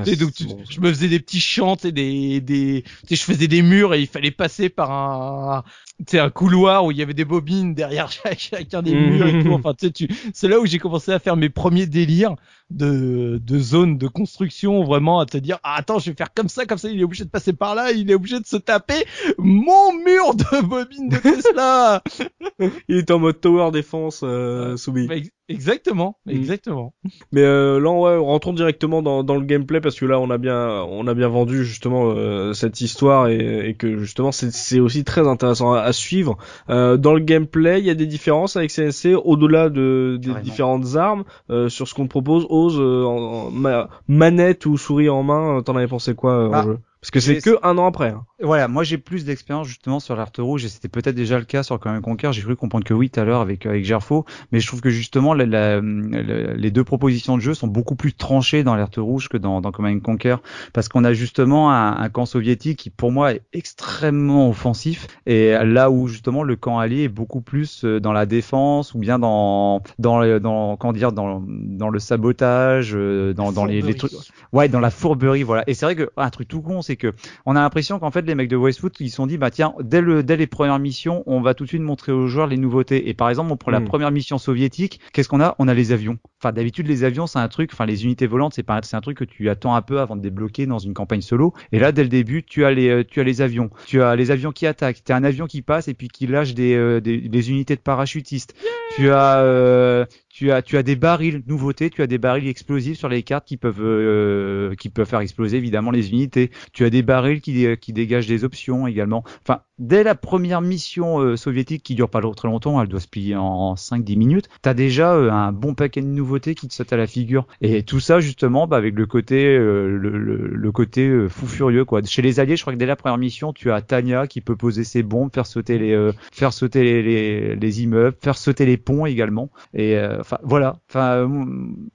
et donc tu- bon. je me faisais des petits chants et des des tu sais je faisais des murs et il fallait passer par un sais un couloir où il y avait des bobines derrière chaque- chacun des murs et tout. Enfin tu sais tu c'est là où j'ai commencé à faire mes premiers délires de de zone de construction vraiment à te dire ah, attends je vais faire comme ça comme ça il est obligé de passer par là il est obligé de se taper mon mur de bobines de Tesla Il était en mode tower défense, euh. Bah, ex- exactement Mm. exactement Mais euh, là, ouais, rentrons directement dans, dans le gameplay parce que là, on a bien, on a bien vendu justement euh, cette histoire et, et que justement, c'est aussi très intéressant à, à suivre. Euh, dans le gameplay, il y a des différences avec CNC au-delà de des différentes armes euh, sur ce qu'on propose. Euh, en, en ma- manette ou souris en main, euh, t'en avais pensé quoi euh, en Ah, jeu? Parce que c'est que un an après. Hein. Voilà, moi j'ai plus d'expérience justement sur l'Arte Rouge et c'était peut-être déjà le cas sur Command Conquer. J'ai cru comprendre que oui tout à l'heure avec avec Gerfo, mais je trouve que justement la- la- la- les deux propositions de jeu sont beaucoup plus tranchées dans l'Arte Rouge que dans, dans Command Conquer parce qu'on a justement un, un camp soviétique qui pour moi est extrêmement offensif et là où justement le camp allié est beaucoup plus euh, dans la défense ou bien dans dans le- dans comment dire dans dans le sabotage, euh, dans dans les, les trucs Ouais, dans la fourberie, voilà. Et c'est vrai que un truc tout con, c'est que on a l'impression qu'en fait les mecs de Westwood ils se sont dit bah tiens dès le dès les premières missions on va tout de suite montrer aux joueurs les nouveautés. Et par exemple on prend la Mm. première mission soviétique, qu'est-ce qu'on a? On a les avions. Enfin d'habitude les avions c'est un truc, enfin les unités volantes c'est pas c'est un truc que tu attends un peu avant de débloquer dans une campagne solo. Et là dès le début tu as les euh, tu as les avions, tu as les avions qui attaquent, tu as un avion qui passe et puis qui lâche des euh, des, des unités de parachutistes. Tu as euh, tu as tu as des barils nouveautés, tu as des barils explosifs sur les cartes qui peuvent euh, qui peuvent faire exploser évidemment les unités. Tu as des barils qui qui dégagent des options également. Enfin, dès la première mission euh, soviétique qui dure pas très longtemps, elle doit se plier en 5-10 minutes, t'as déjà euh, un bon paquet de nouveautés qui te sautent à la figure. Et tout ça justement bah, avec le côté euh, le, le, le côté euh, fou furieux quoi. Chez les alliés, je crois que dès la première mission, tu as Tanya qui peut poser ses bombes, faire sauter les euh, faire sauter les, les, les immeubles, faire sauter les ponts également. Et euh, voilà. Enfin euh,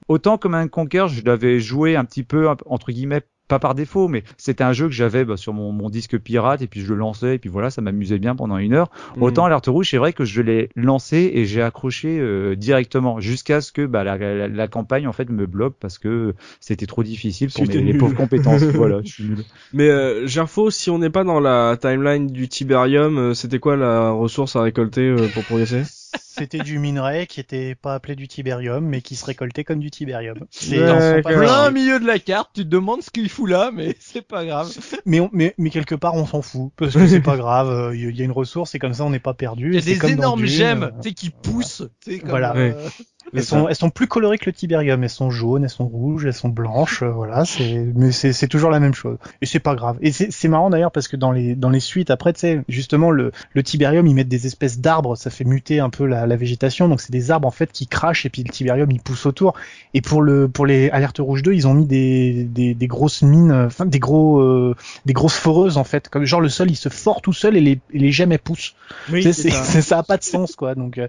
autant comme un Conquer, je l'avais joué un petit peu entre guillemets pas par défaut, mais c'était un jeu que j'avais bah, sur mon, mon disque pirate et puis je le lançais et puis voilà, ça m'amusait bien pendant une heure. Mm. Autant l'Alerte Rouge, c'est vrai que je l'ai lancé et j'ai accroché euh, directement jusqu'à ce que bah, la, la, la campagne en fait me bloque parce que c'était trop difficile pour mes, les pauvres compétences. voilà, je suis nul. Mais euh, Gerfo, si on n'est pas dans la timeline du Tiberium, euh, c'était quoi la ressource à récolter euh, pour progresser? C'était du minerai qui était pas appelé du tibérium, mais qui se récoltait comme du tibérium. C'est Ouais, plein milieu de la carte tu te demandes ce qu'il fout là mais c'est pas grave mais, on- mais, mais quelque part, on s'en fout, parce que c'est pas grave. Il y a une ressource et comme ça, on n'est pas perdu. il y a et c'est des énormes gemmes euh, tu sais qui poussent tu sais comme Voilà. euh, Elles sont, elles sont plus colorées que le tibérium. Elles sont jaunes, elles sont rouges, elles sont blanches. euh, voilà, c'est, mais c'est, toujours la même chose. Et c'est pas grave. Et c'est, marrant d'ailleurs parce que dans les, dans les suites après, tu sais, justement le, le tibérium, ils mettent des espèces d'arbres, ça fait muter un peu la, la végétation. Donc c'est des arbres en fait qui crachent et puis le tibérium il pousse autour. Et pour le, pour les alertes rouges 2, ils ont mis des, des, des grosses mines, euh, enfin des gros, euh, des grosses foreuses en fait. Comme genre le sol il se ford tout seul et les, et les gemmes elles poussent. Oui, C'est- c'est- ça a pas de sens quoi donc euh,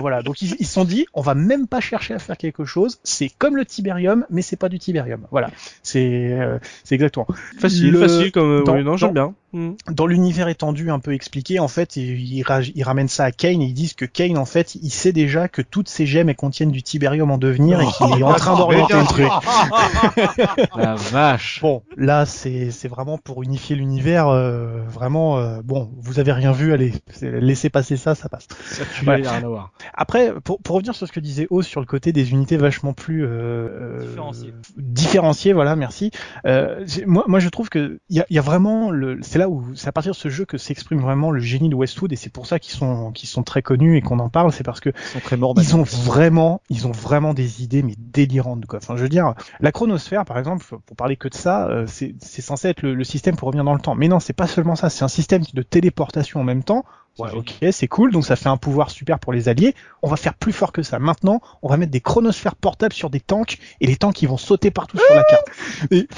voilà donc ils ils se sont dit on va même pas chercher à faire quelque chose c'est comme le tibérium mais c'est pas du tibérium voilà c'est euh, c'est exactement Facile, Le- facile comme. euh, dans- oui, non, j'aime bien. Hmm. dans l'univers étendu un peu expliqué, en fait, ils, ils ra- ils ramènent ça à Kane et ils disent que Kane, en fait, il sait déjà que toutes ces gemmes elles contiennent du tibérium en devenir et qu'il est en train d'orienter le truc. La vache. Bon, là, c'est c'est vraiment pour unifier l'univers. euh, vraiment, euh, bon, vous avez rien vu, allez, laissez passer ça, ça passe. Circuler, Ouais. y a rien à voir. Après, pour, pour revenir sur ce que disait O sur le côté des unités vachement plus euh, Différenciées. différenciées, voilà, merci. Euh, moi, moi, je trouve que il y a, il y a vraiment le, c'est là où c'est à partir de ce jeu que s'exprime vraiment le génie de Westwood et c'est pour ça qu'ils sont qu'ils sont très connus et qu'on en parle, c'est parce que Ils sont très morts. ils ont vraiment, ils ont vraiment des idées mais délirantes quoi. Enfin, je veux dire, la chronosphère par exemple, pour parler que de ça, euh, c'est c'est censé être le, le système pour revenir dans le temps. Mais non, c'est pas seulement ça, c'est un système de téléportation en même temps. Ouais, ok, c'est cool, donc ça fait un pouvoir super pour les alliés. On va faire plus fort que ça. Maintenant, on va mettre des chronosphères portables sur des tanks et les tanks ils vont sauter partout sur la carte. Et,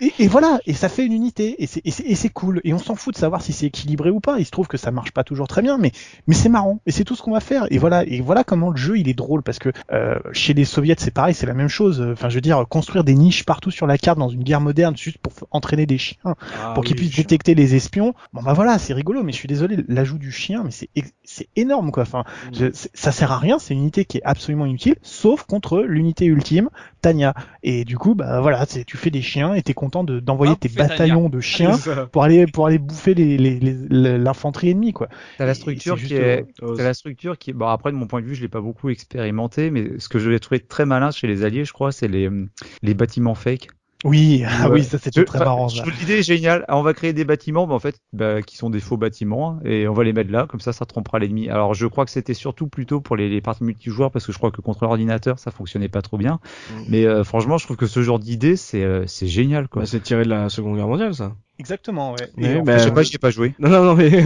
et, et voilà, et ça fait une unité et c'est et cool. Et on s'en fout de savoir si c'est équilibré ou pas. Il se trouve que ça marche pas toujours très bien, mais mais c'est marrant et c'est tout ce qu'on va faire. Et voilà, et voilà comment le jeu il est drôle parce que euh, chez les soviets c'est pareil, c'est la même chose. Enfin, je veux dire, construire des niches partout sur la carte dans une guerre moderne juste pour entraîner des chiens Ah pour qu'ils puissent détecter les espions. Bon bah voilà, c'est rigolo, mais je suis désolé, l'ajout du chien, mais c'est énorme quoi. Enfin, je- c'est- ça sert à rien, c'est une unité qui est absolument inutile, sauf contre l'unité ultime, Tanya. Et du coup, bah voilà, tu fais des chiens et t'es content de- d'envoyer Ah, tes bataillons de chiens C'est ça. pour aller pour aller bouffer les les- les- l'infanterie ennemie quoi. T'as la Et structure c'est qui est, euh, la structure qui est, bon après de mon point de vue, je l'ai pas beaucoup expérimenté, mais ce que je l'ai trouvé très malin chez les alliés, je crois, c'est les, les bâtiments fake. Oui, ah oui, ça Je- très marrant je ça. trouve L'idée est géniale. On va créer des bâtiments, mais en fait, bah, qui sont des faux bâtiments, hein, et on va les mettre là, comme ça, ça trompera l'ennemi. Alors, je crois que c'était surtout plutôt pour les, les parties multijoueurs, parce que je crois que contre l'ordinateur, ça fonctionnait pas trop bien. Mm. Mais euh, franchement, je trouve que ce genre d'idée, c'est euh, c'est génial, quoi. Bah, c'est tiré de la Seconde Guerre mondiale, ça. Exactement, ouais. Et bah, je sais pas, j'y ai pas joué. Non, non, non, mais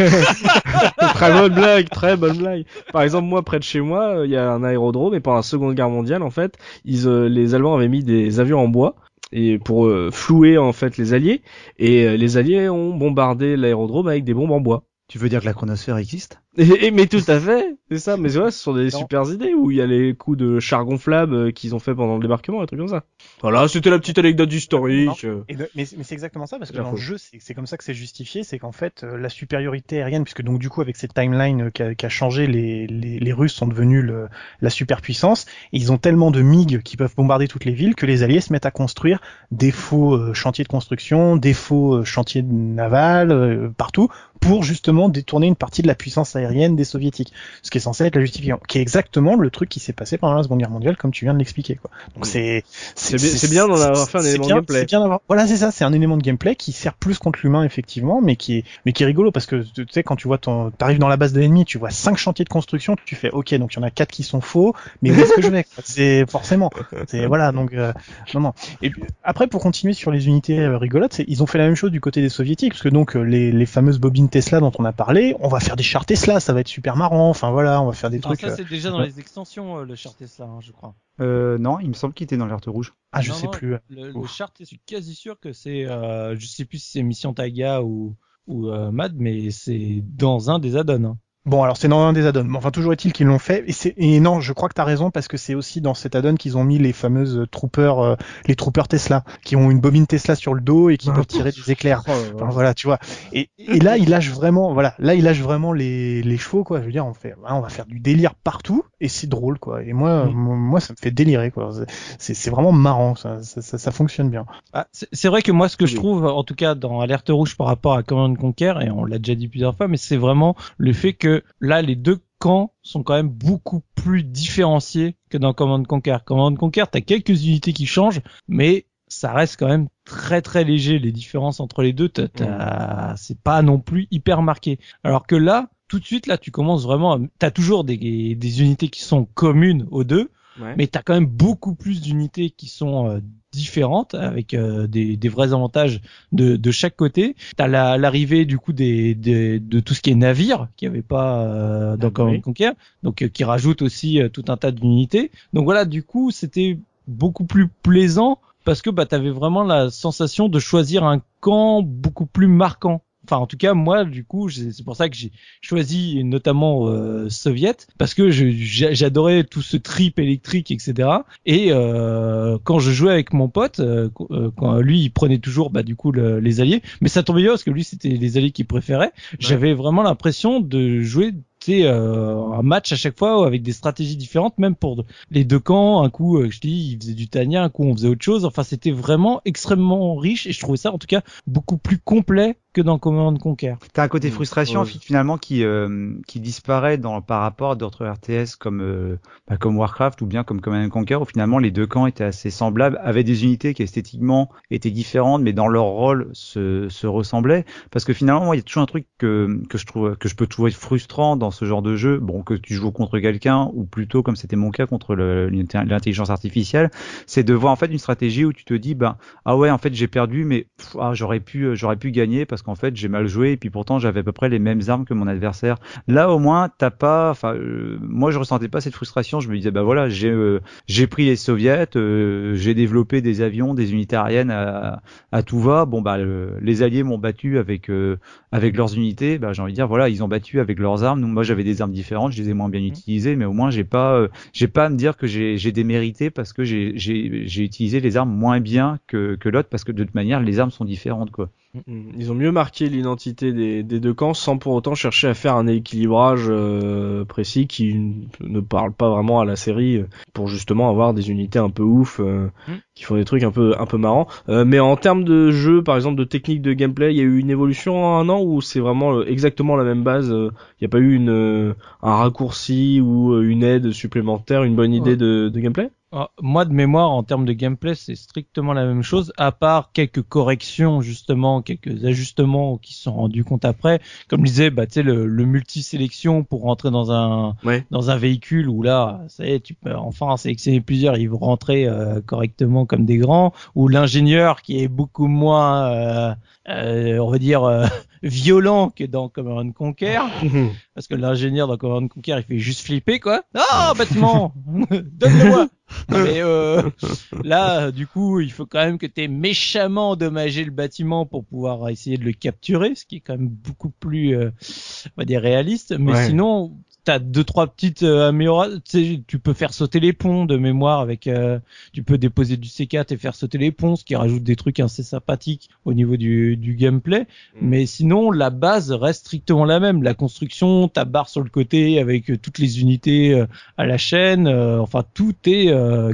très bonne blague, très bonne blague. Par exemple, moi, près de chez moi, euh, il y a un aérodrome et pendant la Seconde Guerre mondiale, en fait, ils, euh, les Allemands avaient mis des avions en bois et pour euh, flouer en fait les Alliés et euh, les Alliés ont bombardé l'aérodrome avec des bombes en bois. Tu veux dire que la chronosphère existe? Et, et- mais tout à fait, c'est ça. Mais ouais, ce sont des Non. super idées où il y a les coups de char gonflable euh, qu'ils ont fait pendant le débarquement, et trucs comme ça. Voilà, c'était la petite anecdote historique. euh. Et mais mais c'est exactement ça parce que dans le jeu c'est comme ça que c'est justifié, c'est qu'en fait euh, la supériorité aérienne puisque donc du coup avec cette timeline euh, qui a, changé les, les, les Russes sont devenus le, la superpuissance et ils ont tellement de MiG qui peuvent bombarder toutes les villes que les Alliés se mettent à construire des faux chantiers de construction, des faux chantiers navals euh, partout pour justement détourner une partie de la puissance aérienne des soviétiques, ce qui est censé être la justification, qui est exactement le truc qui s'est passé pendant la Seconde Guerre mondiale comme tu viens de l'expliquer quoi. Donc c'est C'est bien- d'en avoir fait un élément de gameplay. bien Voilà, c'est ça, c'est un élément de gameplay qui sert plus contre l'humain effectivement, mais qui est mais qui est rigolo parce que tu sais quand tu vois ton t'arrives dans la base de l'ennemi, tu vois cinq chantiers de construction, tu fais OK, donc il y en a quatre qui sont faux, mais où est-ce que je vais C'est forcément. C'est voilà, donc euh, non non. Et après pour continuer sur les unités euh, rigolotes, ils ont fait la même chose du côté des soviétiques parce que donc euh, les, les fameuses bobines Tesla dont on a parlé, on va faire des chars Tesla, ça va être super marrant. Enfin voilà, on va faire des Alors trucs. ça euh, c'est déjà dans ouais. les extensions euh, le char Tesla, hein, je crois. euh, Non, il me semble qu'il était dans l'alerte rouge. Ah, je Non, sais non, plus. Le, le char, je suis quasi sûr que c'est, euh, je sais plus si c'est Mission Taga ou ou euh, Mad, mais c'est dans un des add-ons. hein. Bon, alors c'est dans un des add-ons. Mais enfin, toujours est-il qu'ils l'ont fait. Et, c'est... et non, je crois que t'as raison parce que c'est aussi dans cet add-on qu'ils ont mis les fameuses troopers, euh, les troopers Tesla, qui ont une bobine Tesla sur le dos et qui peuvent tirer des éclairs. Oh. Enfin, voilà, tu vois. Et, et là, il lâche vraiment, voilà, là, il lâche vraiment les, les chevaux, quoi. Je veux dire, on fait, ouais, on va faire du délire partout et c'est drôle, quoi. Et moi, Mm. moi, ça me fait délirer, quoi. C'est, c'est vraiment marrant, ça, ça, ça, ça fonctionne bien. Ah, c'est vrai que moi, ce que je trouve, en tout cas dans Alerte Rouge par rapport à Command Conquer, et on l'a déjà dit plusieurs fois, mais c'est vraiment le fait que là, les deux camps sont quand même beaucoup plus différenciés que dans Command Conquer. Command Conquer, t'as quelques unités qui changent, mais ça reste quand même très très léger les différences entre les deux. T'as- t'as- C'est pas non plus hyper marqué. Alors que là, tout de suite, là, tu commences vraiment. à- T'as toujours des, des unités qui sont communes aux deux, Ouais. mais tu as quand même beaucoup plus d'unités qui sont euh, différentes avec euh, des, des vrais avantages de, de chaque côté. Tu as l'arrivée du coup des, des- de tout ce qui est navire qui avait pas euh, dans Ah, Command oui. Conquer, donc euh, qui rajoute aussi euh, tout un tas d'unités. Donc voilà, du coup, c'était beaucoup plus plaisant parce que bah tu avais vraiment la sensation de choisir un camp beaucoup plus marquant enfin en tout cas moi du coup c'est pour ça que j'ai choisi notamment euh, soviet parce que j'adorais tout ce trip électrique etc. Et euh, quand je jouais avec mon pote, euh, quand lui il prenait toujours bah du coup les alliés, mais ça tombait bien parce que lui c'était les alliés qu'il préférait. J'avais vraiment l'impression de jouer euh, un match à chaque fois avec des stratégies différentes, même pour les deux camps. Un coup, euh, je dis, il faisait du Tania, un coup on faisait autre chose. Enfin, c'était vraiment extrêmement riche et je trouvais ça en tout cas beaucoup plus complet que dans Command Conquer. T'as un côté mmh. frustration finalement qui euh, qui disparaît dans par rapport à d'autres RTS comme euh, bah, comme Warcraft ou bien comme Command Conquer où finalement les deux camps étaient assez semblables, avaient des unités qui esthétiquement étaient différentes mais dans leur rôle se, se ressemblaient parce que finalement il y a toujours un truc que que je trouve que je peux trouver frustrant dans ce genre de jeu, bon que tu joues contre quelqu'un ou plutôt comme c'était mon cas contre l'intelligence artificielle, c'est de voir en fait une stratégie où tu te dis bah ah ouais en fait j'ai perdu mais ah, j'aurais pu j'aurais pu gagner parce qu'en fait j'ai mal joué et puis pourtant j'avais à peu près les mêmes armes que mon adversaire. Là au moins t'as pas, enfin euh, moi je ressentais pas cette frustration. Je me disais bah voilà j'ai euh, j'ai pris les soviets, euh, j'ai développé des avions, des unités aériennes à, à tout va. Bon bah les alliés m'ont battu avec avec leurs unités. Bah j'ai envie de dire voilà ils ont battu avec leurs armes. Donc moi j'avais des armes différentes, je les ai moins bien mmh. utilisées, mais au moins j'ai pas j'ai pas à me dire que j'ai j'ai démérité parce que j'ai j'ai j'ai utilisé les armes moins bien que que l'autre parce que de toute manière les armes sont différentes quoi. Ils ont mieux marqué l'identité des, deux camps sans pour autant chercher à faire un équilibrage euh, précis qui ne parle pas vraiment à la série euh, pour justement avoir des unités un peu ouf euh, mm. qui font des trucs un peu un peu marrants. mais en termes de jeu, par exemple de technique de gameplay, il y a eu une évolution en un an ou c'est vraiment exactement la même base. Il n'y a pas eu une un raccourci ou une aide supplémentaire, une bonne idée de, de gameplay? Moi, de mémoire, en termes de gameplay, c'est strictement la même chose, à part quelques corrections, justement, quelques ajustements qui se sont rendus compte après. Comme je disais, bah, tu sais, le, le multi-sélection pour rentrer dans un, dans un véhicule où là, ça y est, tu peux enfin sélectionner plusieurs, ils vont rentrer euh, correctement comme des grands. Ou l'ingénieur qui est beaucoup moins, euh, euh, on va dire, euh, violent que dans Command Conquer. parce que l'ingénieur dans Command Conquer, il fait juste flipper, quoi. Ah, bâtiment! Donne-le-moi! Mais euh, là, du coup, il faut quand même que tu aies méchamment endommagé le bâtiment pour pouvoir essayer de le capturer, ce qui est quand même beaucoup plus, euh, on va dire, réaliste. Mais sinon, t'as deux trois petites euh, améliorations. Tu, peux faire sauter les ponts de mémoire avec. Euh, tu peux déposer du C4 et faire sauter les ponts, ce qui rajoute des trucs assez sympathiques au niveau du, du gameplay. Mm. Mais sinon, la base reste strictement la même. La construction, ta barre sur le côté avec euh, toutes les unités à la chaîne. enfin, tout est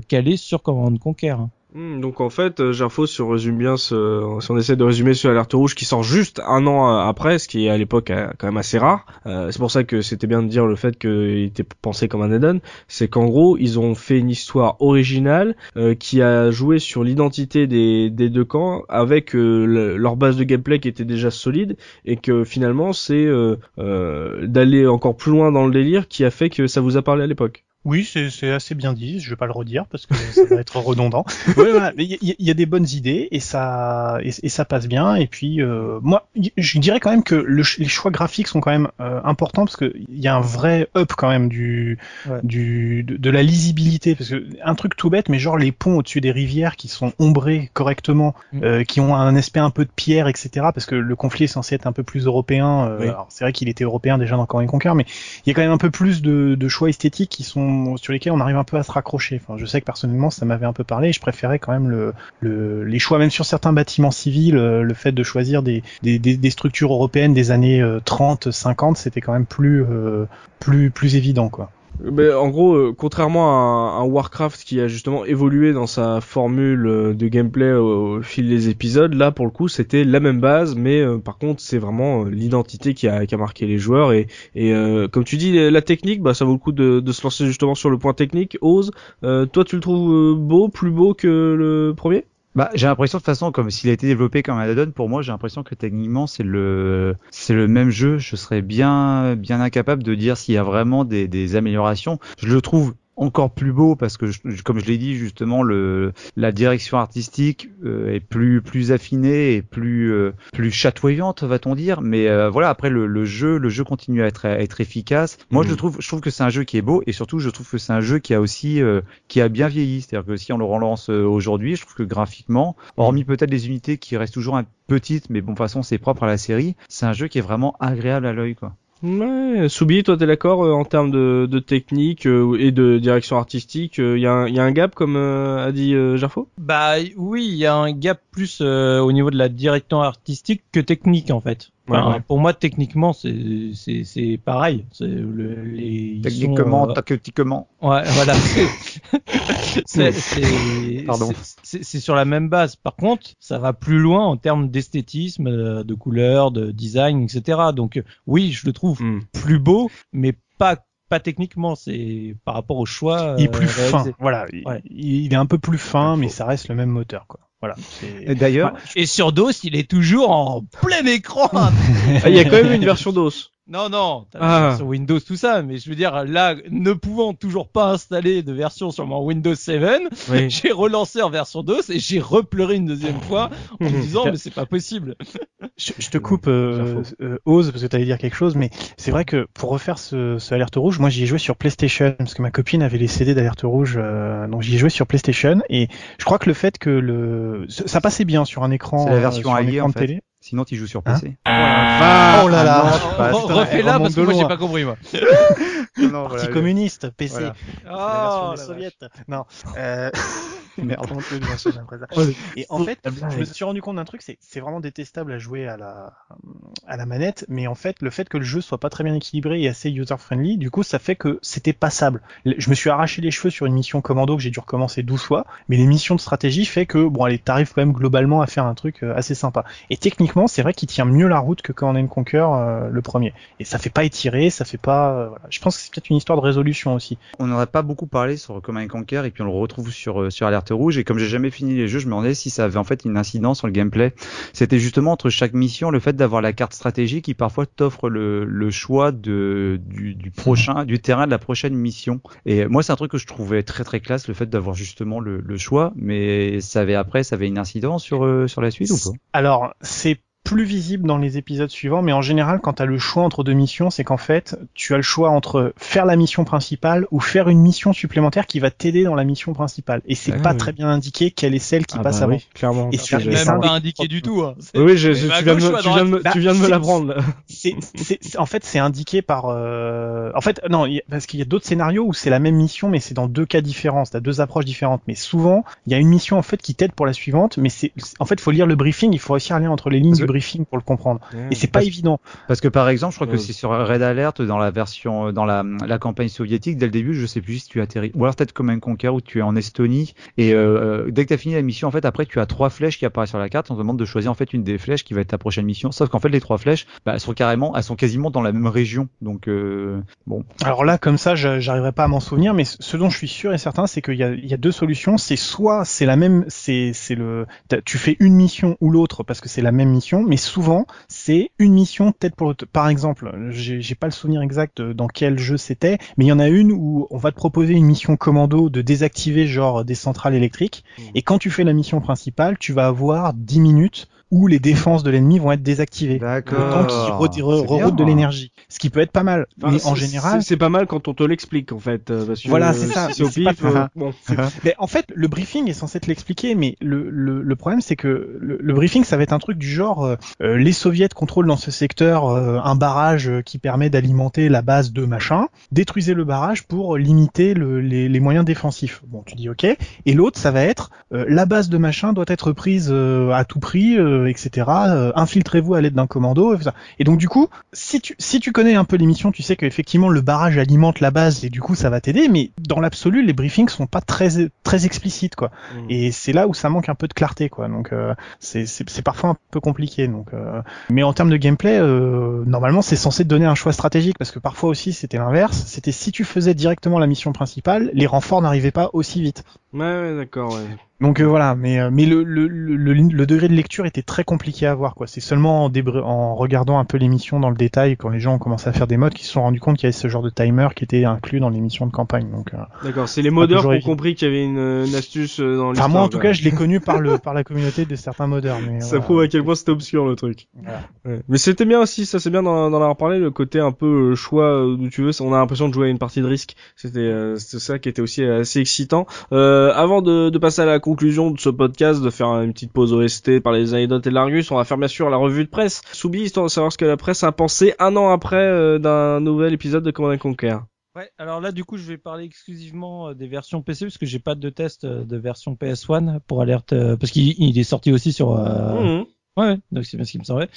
calé sur Command Conquer. Hein. Hmm, donc en fait, euh, J'info si on résume bien ce, si on essaie de résumer ce alerte rouge qui sort juste un an euh, après, ce qui est à l'époque euh, quand même assez rare. c'est pour ça que c'était bien de dire le fait qu'il était pensé comme un add C'est qu'en gros, ils ont fait une histoire originale qui a joué sur l'identité des, des, deux camps avec leur base de gameplay qui était déjà solide et que finalement c'est d'aller encore plus loin dans le délire qui a fait que ça vous a parlé à l'époque. Oui, c'est assez bien dit. Je vais pas le redire parce que ça va être redondant. Oui, voilà. Mais il y, a des bonnes idées et ça et, ça passe bien. Et puis euh, moi, je dirais quand même que le, les choix graphiques sont quand même euh, importants parce que il y a un vrai up quand même du du de, la lisibilité parce que un truc tout bête, mais genre les ponts au-dessus des rivières qui sont ombrés correctement, mm. euh, qui ont un aspect un peu de pierre, etc. Parce que le conflit est censé être un peu plus européen. Euh, c'est vrai qu'il était européen déjà dans Command Conquer, mais il y a quand même un peu plus de, de choix esthétiques qui sont sur lesquels on arrive un peu à se raccrocher. Je sais que personnellement, ça m'avait un peu parlé. Et je préférais quand même le, le, les choix, même sur certains bâtiments civils, euh, le fait de choisir des, structures européennes des années 30, euh, 50, c'était quand même plus, euh, plus, plus évident, quoi. Mais en gros, euh, contrairement à un, Warcraft qui a justement évolué dans sa formule euh, de gameplay au, fil des épisodes, là pour le coup c'était la même base, mais euh, par contre c'est vraiment l'identité qui a, qui marqué les joueurs et, et comme tu dis la technique, bah ça vaut le coup de, de se lancer justement sur le point technique. Ose, toi tu le trouves beau, plus beau que le premier? Bah, j'ai l'impression de toute façon, comme s'il a été développé comme un add-on, pour moi, j'ai l'impression que techniquement, c'est le, c'est le même jeu. Je serais bien, bien incapable de dire s'il y a vraiment des, des améliorations. Je le trouve encore plus beau parce que, je- comme je l'ai dit justement, le la direction artistique euh, est plus plus affinée et plus euh, plus chatoyante, va-t-on dire. Mais euh, voilà, après le, le jeu, le jeu continue à être à être efficace. Moi, je Mhm. trouve je trouve que c'est un jeu qui est beau et surtout je trouve que c'est un jeu qui a aussi euh, qui a bien vieilli. C'est-à-dire que si on le relance euh, aujourd'hui, je trouve que graphiquement, hormis peut-être les unités qui restent toujours un petites, mais bon, de toute façon, c'est propre à la série. C'est un jeu qui est vraiment agréable à l'œil, quoi. Ouais, Soubi, toi t'es d'accord euh, en termes de, de technique euh, et de direction artistique, il y, a un- y a un gap comme euh, a dit euh, Jarfo Bah oui, il y a un gap plus euh, au niveau de la direction artistique que technique en fait. Enfin, Ouais, ouais. Pour moi, techniquement, c'est c'est c'est pareil. Le, les Techniquement, sont, euh, tactiquement. Ouais, voilà. c'est sur la même base. Par contre, ça va plus loin en termes d'esthétisme, euh, de couleurs, de design, etc. Donc euh, oui, je le trouve Hmm. plus beau, mais pas pas techniquement. C'est par rapport au choix. Il est euh, plus fin. Voilà, il- Ouais. il, il est un peu plus fin, mais ça reste le même moteur, quoi. Voilà. D'ailleurs, Et sur DOS, il est toujours en plein écran. Ah, Il y a quand même une version DOS. Non, non, t'as Ah. la version Windows, tout ça, mais je veux dire, là, ne pouvant toujours pas installer de version sur mon Windows 7, Oui. j'ai relancé en version DOS et j'ai repleuré une deuxième fois en me disant, mais c'est pas possible. Je, je te coupe, euh, euh, Ose, parce que tu allais dire quelque chose, mais c'est vrai que pour refaire ce, ce Alerte Rouge, moi j'y ai joué sur PlayStation, parce que ma copine avait les CD d'Alerte Rouge, euh, donc j'y ai joué sur PlayStation, et je crois que le fait que le ça passait bien sur un écran, C'est la euh, version sur un alliée, écran en de télé. Sinon tu joues sur Hein PC. Oh là là, Ah Refais-la parce que moi j'ai pas compris, moi. Non, Parti voilà, communiste, PC. voilà. La Oh, des soviets. Non. Euh... Merde. Et en fait, je me suis rendu compte d'un truc, c'est c'est vraiment détestable à jouer à la à la manette, mais en fait, le fait que le jeu soit pas très bien équilibré et assez user friendly, du coup, ça fait que c'était passable. Je me suis arraché les cheveux sur une mission commando que j'ai dû recommencer 12 fois, mais les missions de stratégie fait que bon, allez, t'arrives quand même globalement à faire un truc euh, assez sympa. Et techniquement, c'est vrai qu'il tient mieux la route que Command and Conquer euh, le premier. Et ça fait pas étirer, ça fait pas. euh, voilà. Je pense que c'est peut-être une histoire de résolution aussi. On a pas beaucoup parlé sur Command Conquer et puis on le retrouve sur euh, sur Rouge et comme j'ai jamais fini les jeux, je me demandais si ça avait en fait une incidence sur le gameplay. C'était justement entre chaque mission le fait d'avoir la carte stratégique qui parfois t'offre le, choix de du, prochain du terrain de la prochaine mission. Et moi c'est un truc que je trouvais très très classe le fait d'avoir justement le, le choix, mais ça avait après ça avait une incidence sur euh, sur la suite ou pas? Alors, c'est plus visible dans les épisodes suivants, mais en général, quand tu as le choix entre deux missions, c'est qu'en fait, tu as le choix entre faire la mission principale ou faire une mission supplémentaire qui va t'aider dans la mission principale. Et c'est Ah pas oui. très bien indiqué quelle est celle qui Ah passe bah avant. oui, clairement. Et Parce c'est que Même ça pas indiqué du tout. Hein. Oui, oui, je- c'est tu, viens gauche me, tu viens de me, droite tu viens de me Bah, l'apprendre. en fait, c'est indiqué par. euh, En fait, non, y parce qu'il y a d'autres scénarios où c'est la même mission, mais c'est dans deux cas différents. T'as deux approches différentes. Mais souvent, il y a une mission en fait qui t'aide pour la suivante, mais c'est, en fait, faut lire le briefing. Il faut réussir à lire entre les lignes briefing pour le comprendre. Et c'est pas Parce- évident. Parce que par exemple, je crois que Euh. c'est sur Red Alert dans la version dans la, la campagne soviétique dès le début, je sais plus si tu atterris ou alors peut-être comme un Conquer où tu es en Estonie et euh, dès que tu as fini la mission en fait après tu as trois flèches qui apparaissent sur la carte, on te demande de choisir en fait une des flèches qui va être ta prochaine mission. Sauf qu'en fait les trois flèches bah, elles sont carrément elles sont quasiment dans la même région. Donc euh, bon, Alors là, comme ça, je- j'arriverai pas à m'en souvenir, mais ce dont je suis sûr et certain, c'est qu'il y a, il y a deux solutions. C'est soit c'est la même, c'est c'est le, tu fais une mission ou l'autre parce que c'est la même mission, mais souvent c'est une mission peut-être pour l'autre. Par exemple, j'ai pas le souvenir exact dans quel jeu c'était, mais il y en a une où on va te proposer une mission commando de désactiver genre des centrales électriques, Mhm. et quand tu fais la mission principale, tu vas avoir 10 minutes où les défenses de l'ennemi vont être désactivées. Le temps qui re- re- C'est reroute de l'énergie. Ce qui peut être pas mal. Enfin, mais en général, c'est- pas mal quand on te l'explique en fait. euh, Parce que, Voilà, euh, c'est ça. C'est au pif. euh, bon. Mais en fait, le briefing est censé te l'expliquer, mais le, le, le problème c'est que le, le briefing, ça va être un truc du genre euh, euh, les soviets contrôlent dans ce secteur euh, un barrage qui permet d'alimenter la base de machin, détruisez le barrage pour limiter le, les, les moyens défensifs. Bon, tu dis ok. Et l'autre, ça va être euh, la base de machin doit être prise euh, à tout prix, euh, etc. Euh, infiltrez-vous à l'aide d'un commando. Et, tout ça. et donc du coup, si tu si tu connais un peu l'émission, tu sais qu'effectivement le barrage alimente la base et du coup ça va t'aider. Mais dans l'absolu, les briefings sont pas très très explicites quoi. Mm. Et c'est là où ça manque un peu de clarté quoi. Donc euh, c'est c'est c'est parfois un peu compliqué. Donc euh, mais en termes de gameplay, euh, normalement c'est censé te donner un choix stratégique parce que parfois aussi c'était l'inverse. C'était si tu faisais directement la mission principale, les renforts n'arrivaient pas aussi vite. Ouais, ouais, d'accord, ouais. Donc euh, voilà, mais euh, mais le, le, le, le, degré de lecture était très compliqué à voir quoi. C'est seulement en, débr- en regardant un peu l'émission dans le détail quand les gens ont commencé à faire des modes qu'ils se sont rendus compte qu'il y avait ce genre de timer qui était inclus dans l'émission de campagne. Donc euh, D'accord, c'est les modeurs qui ont compris qu'il y avait une, une astuce euh, dans enfin l'histoire. moi en tout cas je l'ai connu par le par la communauté de certains modeurs. Mais Ça voilà. prouve à quel point c'était obscur le truc. Voilà. Ouais. Mais c'était bien aussi, ça c'est bien d'en avoir parlé, le côté un peu euh, choix euh, d'où tu veux, on a l'impression de jouer à une partie de risque. C'était euh, ça qui était aussi assez excitant. Euh, avant de, de passer à la conclusion de ce podcast, de faire une petite pause OST par les anecdotes et l'Argus, on va faire bien sûr la revue de presse. Soubi, histoire de savoir ce que la presse a pensé un an après euh, d'un nouvel épisode de Command Conquer. Ouais, alors là, du coup, je vais parler exclusivement euh, des versions PC parce que j'ai pas de test euh, de version PS1 pour alerte, euh, parce qu'il il est sorti aussi sur. euh, Mhm. Ouais, donc c'est bien ce qui me semblait.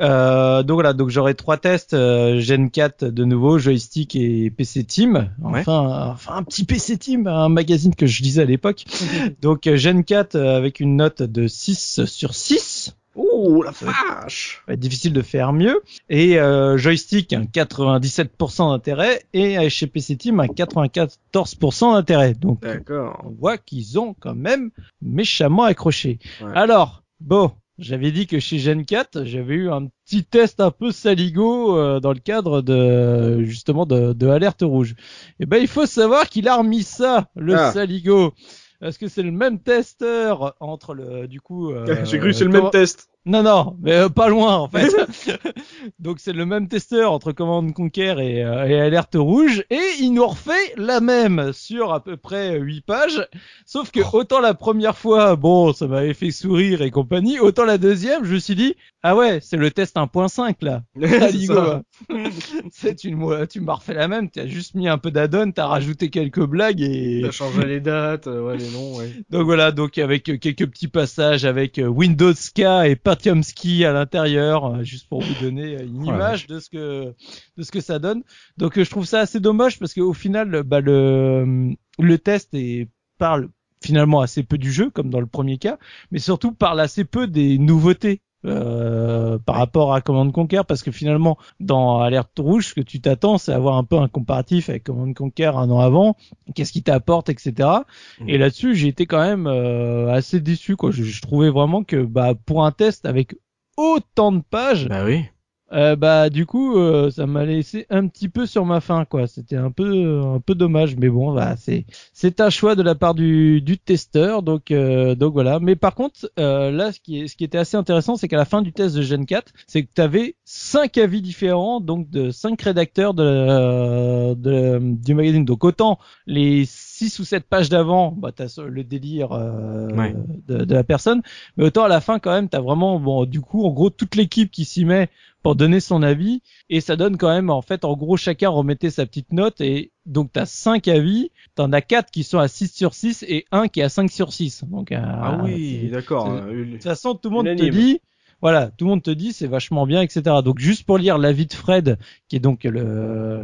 Euh, donc voilà, donc j'aurai trois tests euh, Gen 4 de nouveau, joystick et PC Team. Ouais. Enfin, un petit PC Team, un magazine que je lisais à l'époque. donc euh, Gen 4 euh, avec une note de 6 sur 6. Oh la vache va être difficile de faire mieux. Et euh, joystick, un 97% d'intérêt. Et chez PC Team, un 94% d'intérêt. Donc, on voit qu'ils ont quand même méchamment accroché. Ouais. Alors, bon, j'avais dit que chez Gen 4, j'avais eu un petit test un peu saligo euh, dans le cadre de justement de, de Alerte Rouge. Et ben, il faut savoir qu'il a remis ça, le Ah. saligo. Est-ce que c'est le même testeur entre le du coup euh, J'ai cru que c'est le même test. Non, non, mais euh, pas loin en fait. Donc c'est le même testeur entre Command Conquer et, euh, et Alerte Rouge et il nous refait la même sur à peu près 8 pages. Sauf que autant la première fois, bon, ça m'avait fait sourire et compagnie, autant la deuxième, je me suis dit, ah ouais, c'est le test 1.5 là. C'est tu, me- tu m'as refait la même, tu as juste mis un peu d'addon, t'as rajouté quelques blagues et T'as changé les dates, euh, ouais, les noms, ouais. donc voilà, donc avec euh, quelques petits passages avec euh, Windows Ski et Pentium Ski à l'intérieur, juste pour vous donner une image de ce que de ce que ça donne. Donc je trouve ça assez dommage parce qu'au final, bah, le le test est, parle finalement assez peu du jeu comme dans le premier cas, mais surtout parle assez peu des nouveautés. euh, par rapport à Command Conquer parce que finalement dans Alerte Rouge ce que tu t'attends c'est avoir un peu un comparatif avec Command Conquer un an avant qu'est-ce qui t'apporte etc et là-dessus, j'ai été quand même euh, assez déçu. Quoi. Je, je trouvais vraiment que bah, pour un test avec autant de pages, Bah oui. Euh, bah du coup, euh, ça m'a laissé un petit peu sur ma faim. quoi. C'était un peu un peu dommage, mais bon, bah, c'est c'est un choix de la part du, du testeur. Donc euh, donc voilà. Mais par contre, euh, là, ce qui est ce qui était assez intéressant, c'est qu'à la fin du test de Gen 4, c'est que tu avais cinq avis différents, donc de cinq rédacteurs de, euh, de du magazine. Donc autant les six ou sept pages d'avant, bah t'as le délire euh, Ouais. de, de la personne, mais autant à la fin quand même, t'as vraiment bon du coup en gros toute l'équipe qui s'y met pour donner son avis et ça donne quand même en fait en gros chacun remettait sa petite note et donc t'as cinq avis, t'en as quatre qui sont à 6 sur 6 et un qui est à 5 sur 6. Donc euh, Ah oui, d'accord. euh, de toute façon, tout le monde Unanime. te dit, voilà, tout le monde te dit c'est vachement bien, etc. Donc juste pour lire l'avis de Fred, qui est donc le,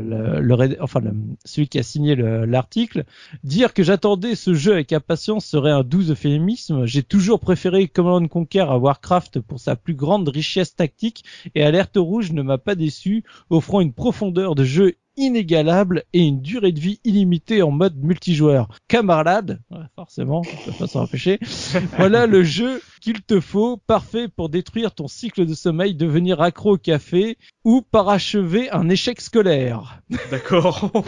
le, le enfin celui qui a signé le- l'article, dire que j'attendais ce jeu avec impatience serait un doux euphémisme. J'ai toujours préféré Command Conquer à Warcraft pour sa plus grande richesse tactique et Alerte Rouge ne m'a pas déçu, offrant une profondeur de jeu inégalable et une durée de vie illimitée en mode multijoueur. Camarade, ouais, forcément, on peut pas s'en empêcher. Voilà le jeu qu'il te faut, parfait pour détruire ton cycle de sommeil, devenir accro au café ou parachever un échec scolaire. D'accord.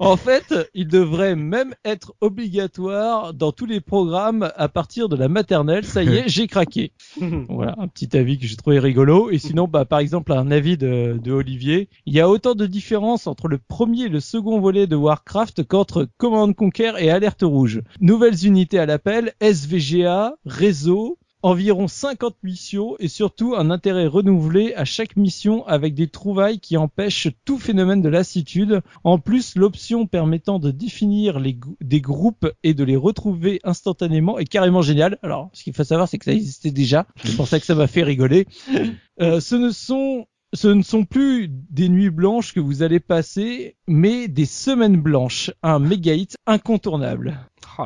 En fait, il devrait même être obligatoire dans tous les programmes à partir de la maternelle. Ça y est, j'ai craqué. Voilà, un petit avis que j'ai trouvé rigolo. Et sinon, bah, par exemple, un avis de, de Olivier. Il y a autant de différences entre le premier et le second volet de Warcraft qu'entre Command Conquer et Alerte Rouge. Nouvelles unités à l'appel, SVGA, réseau, environ 50 missions et surtout un intérêt renouvelé à chaque mission avec des trouvailles qui empêchent tout phénomène de lassitude. En plus, l'option permettant de définir des groupes et de les retrouver instantanément est carrément géniale. Alors, ce qu'il faut savoir, c'est que ça existait déjà. C'est pour ça que ça m'a fait rigoler. Euh, ce ne sont ce ne sont plus des nuits blanches que vous allez passer, mais des semaines blanches. Un méga incontournable. Oh.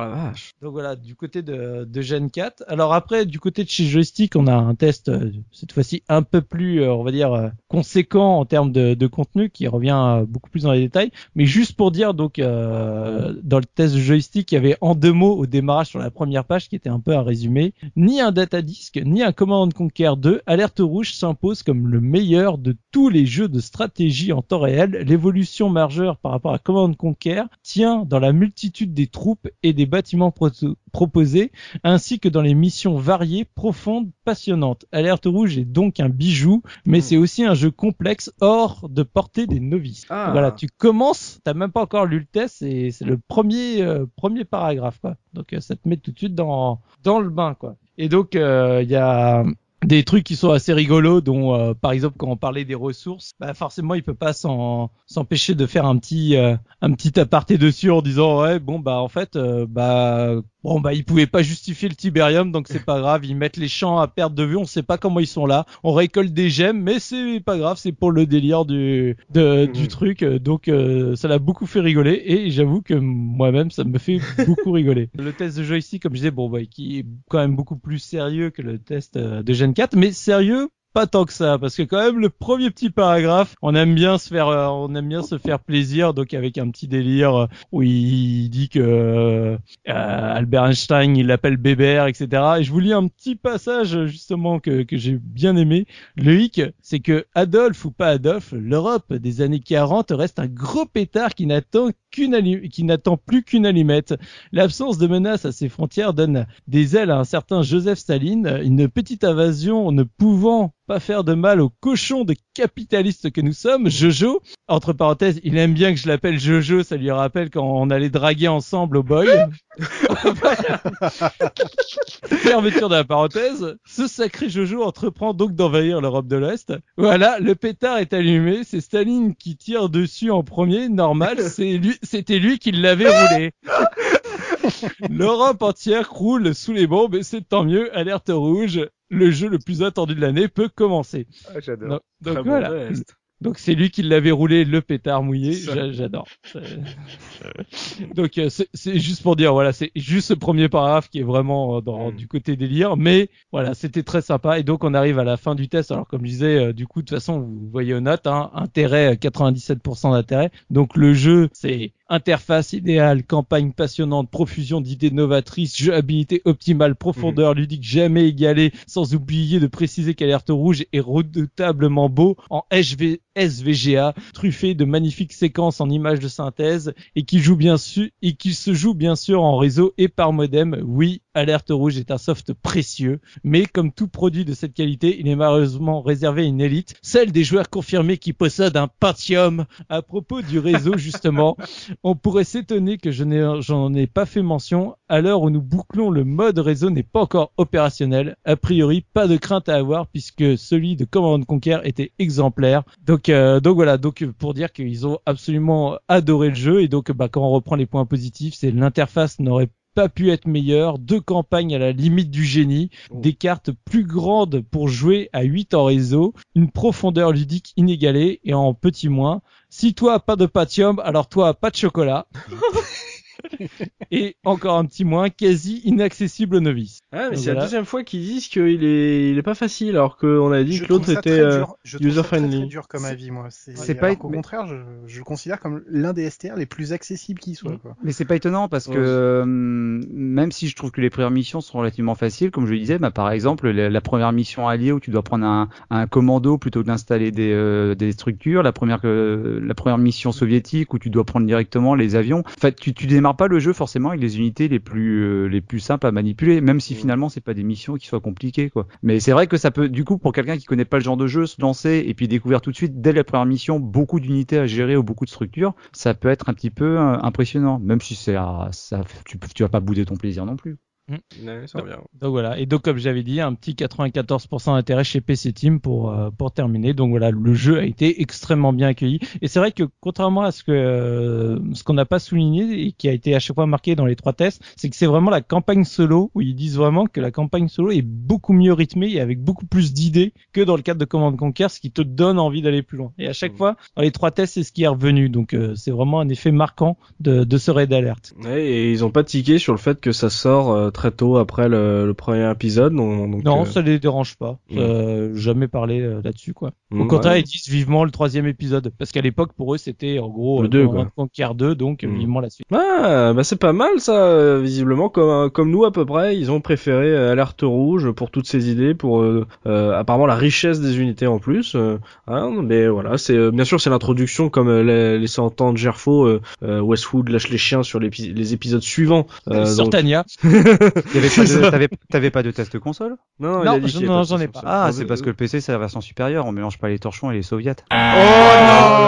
Donc voilà, du côté de, Gen 4. Alors après, du côté de chez Joystick, on a un test euh, cette fois-ci un peu plus, euh, on va dire, euh, conséquent en termes de, contenu, qui revient beaucoup plus dans les détails. Mais juste pour dire, donc dans le test Joystick, il y avait en deux mots au démarrage sur la première page, qui était un peu un résumé, ni un data disk, ni un Command Conquer 2, Alerte Rouge s'impose comme le meilleur de tous les jeux de stratégie en temps réel. L'évolution majeure par rapport à Command Conquer tient dans la multitude des troupes et des bâtiments pro- proposés, ainsi que dans les missions variées, profondes, passionnantes. Alerte Rouge est donc un bijou, mais Mm. c'est aussi un jeu complexe hors de portée des novices. Ah. Voilà, tu commences, t'as même pas encore lu le test, et c'est le premier euh, premier paragraphe, quoi. Donc euh, ça te met tout de suite dans dans le bain, quoi. Et donc euh, il y a des trucs qui sont assez rigolos, dont euh, par exemple quand on parlait des ressources, bah forcément il peut pas s'empêcher de faire un petit euh, un petit aparté dessus en disant ouais bon bah en fait euh, bah bon bah ils pouvaient pas justifier le Tiberium donc c'est pas grave. Ils mettent les champs à perte de vue. On sait pas comment ils sont là. On récolte des gemmes mais c'est pas grave. C'est pour le délire du de, Mhm. du truc. Donc euh, ça l'a beaucoup fait rigoler. Et j'avoue que moi-même ça me fait beaucoup rigoler. Le test de joystick comme je disais bon bah qui est quand même beaucoup plus sérieux que le test euh, de Gen 4 mais sérieux pas tant que ça parce que quand même le premier petit paragraphe on aime bien se faire euh, on aime bien se faire plaisir donc avec un petit délire euh, où il dit que euh, Albert Einstein il l'appelle Bébert etc et je vous lis un petit passage justement que, que j'ai bien aimé. Le hic c'est que Adolphe ou pas Adolphe l'Europe des années 40 reste un gros pétard qui n'attend qu'une qui n'attend plus qu'une allumette l'absence de menace à ses frontières donne des ailes à un certain Joseph Staline une petite invasion ne pouvant pas faire de mal aux cochons de capitalistes que nous sommes. Jojo, entre parenthèses, il aime bien que je l'appelle Jojo, ça lui rappelle quand on allait draguer ensemble au boy. Fermeture de la parenthèse. Ce sacré Jojo entreprend donc d'envahir l'Europe de l'Ouest. Voilà, le pétard est allumé, c'est Staline qui tire dessus en premier, normal, c'est lui, c'était lui qui l'avait roulé. L'Europe entière croule sous les bombes et c'est tant mieux, alerte rouge. Le jeu le plus attendu de l'année peut commencer. Ah, J'adore. Donc, donc Très bon voilà. Donc c'est lui qui l'avait roulé, le pétard mouillé. J'adore. Donc euh, c'est juste pour dire, voilà, c'est juste ce premier paragraphe qui est vraiment euh, dans Mm. du côté délire, mais voilà, c'était très sympa. Et donc on arrive à la fin du test. Alors comme je disais, euh, du coup de toute façon vous voyez aux notes, hein, intérêt euh, 97% d'intérêt. Donc le jeu c'est interface idéale, campagne passionnante, profusion d'idées novatrices, jouabilité optimale, profondeur ludique jamais égalée, sans oublier de préciser qu'Alerte Rouge est redoutablement beau en HV SVGA, truffé de magnifiques séquences en images de synthèse et qui joue bien sûr et qui se joue bien sûr en réseau et par modem. Oui, Alerte Rouge est un soft précieux, mais comme tout produit de cette qualité, il est malheureusement réservé à une élite, celle des joueurs confirmés qui possèdent un Pentium. À propos du réseau justement, on pourrait s'étonner que je n'ai, j'en ai pas fait mention. À l'heure où nous bouclons, le mode réseau n'est pas encore opérationnel. A priori, pas de crainte à avoir puisque celui de Command Conquer était exemplaire. Donc, euh, donc voilà. Donc pour dire qu'ils ont absolument adoré le jeu et donc bah, quand on reprend les points positifs, c'est l'interface n'aurait pas pu être meilleure, deux campagnes à la limite du génie, Oh. des cartes plus grandes pour jouer à 8 en réseau, une profondeur ludique inégalée et en petit moins. Si toi pas de patium, alors toi pas de chocolat. et encore un petit moins, quasi inaccessible aux novices. Ah, mais c'est la deuxième fois qu'ils disent qu'il est, il est pas facile, alors qu'on a dit Je que l'autre était euh, user-friendly. très dur comme avis, moi. C'est C'est pas- alors mais- contraire, je, je le considère comme l'un des STR les plus accessibles qui soit. Quoi. Mais c'est pas étonnant parce que Ouais. euh, même si je trouve que les premières missions sont relativement faciles, comme je le disais, bah, par exemple la, la première mission alliée où tu dois prendre un, un commando plutôt que d'installer des, euh, des structures, la première que la première mission soviétique où tu dois prendre directement les avions. En fait, tu, tu démarres pas le jeu forcément avec les unités les plus euh, les plus simples à manipuler, même si Ouais. finalement c'est pas des missions qui soient compliquées quoi. Mais c'est vrai que ça peut du coup pour quelqu'un qui connaît pas le genre de jeu se lancer et puis découvrir tout de suite dès la première mission beaucoup d'unités à gérer ou beaucoup de structures, ça peut être un petit peu euh, impressionnant, même si c'est ça tu, tu vas pas bouder ton plaisir non plus. Ouais, ça revient. Donc voilà. Et donc comme j'avais dit, un petit 94% d'intérêt chez PC Team pour euh, pour terminer. Donc voilà, le jeu a été extrêmement bien accueilli. Et c'est vrai que contrairement à ce que euh, ce qu'on n'a pas souligné et qui a été à chaque fois marqué dans les trois tests, c'est que c'est vraiment la campagne solo où ils disent vraiment que la campagne solo est beaucoup mieux rythmée et avec beaucoup plus d'idées que dans le cadre de Command Conquer, ce qui te donne envie d'aller plus loin. Et à chaque Mm. fois, dans les trois tests, c'est ce qui est revenu. Donc euh, c'est vraiment un effet marquant de, de ce raid alerte. Ouais, et ils ont pas tiqué sur le fait que ça sort euh, très tôt après le, le premier épisode. Donc, donc, Non, euh, ça les dérange pas. Mm. Euh, jamais parlé euh, là-dessus, quoi. Au mm, contraire, ouais. ils disent vivement le troisième épisode. Parce qu'à l'époque, pour eux, c'était en gros Le euh, deux, Command quoi. Conquer 2, donc euh, Mm. vivement la suite. Ah, bah c'est pas mal ça, visiblement comme comme nous à peu près, ils ont préféré Alerte Rouge pour toutes ces idées, pour apparemment la richesse des unités en plus. hein, mais voilà, c'est euh, bien sûr c'est l'introduction comme euh, laissait entendre Gerfo, euh, euh, Westwood lâche les chiens sur les épisodes suivants. Euh, Sur donc- Tania. Pas. T'avais t'avais pas de test console? Non, Non, non, pas j'en ai console. pas. Ah, Euh, c'est parce que le PC c'est la version supérieure, on mélange pas les torchons et les soviets. Oh,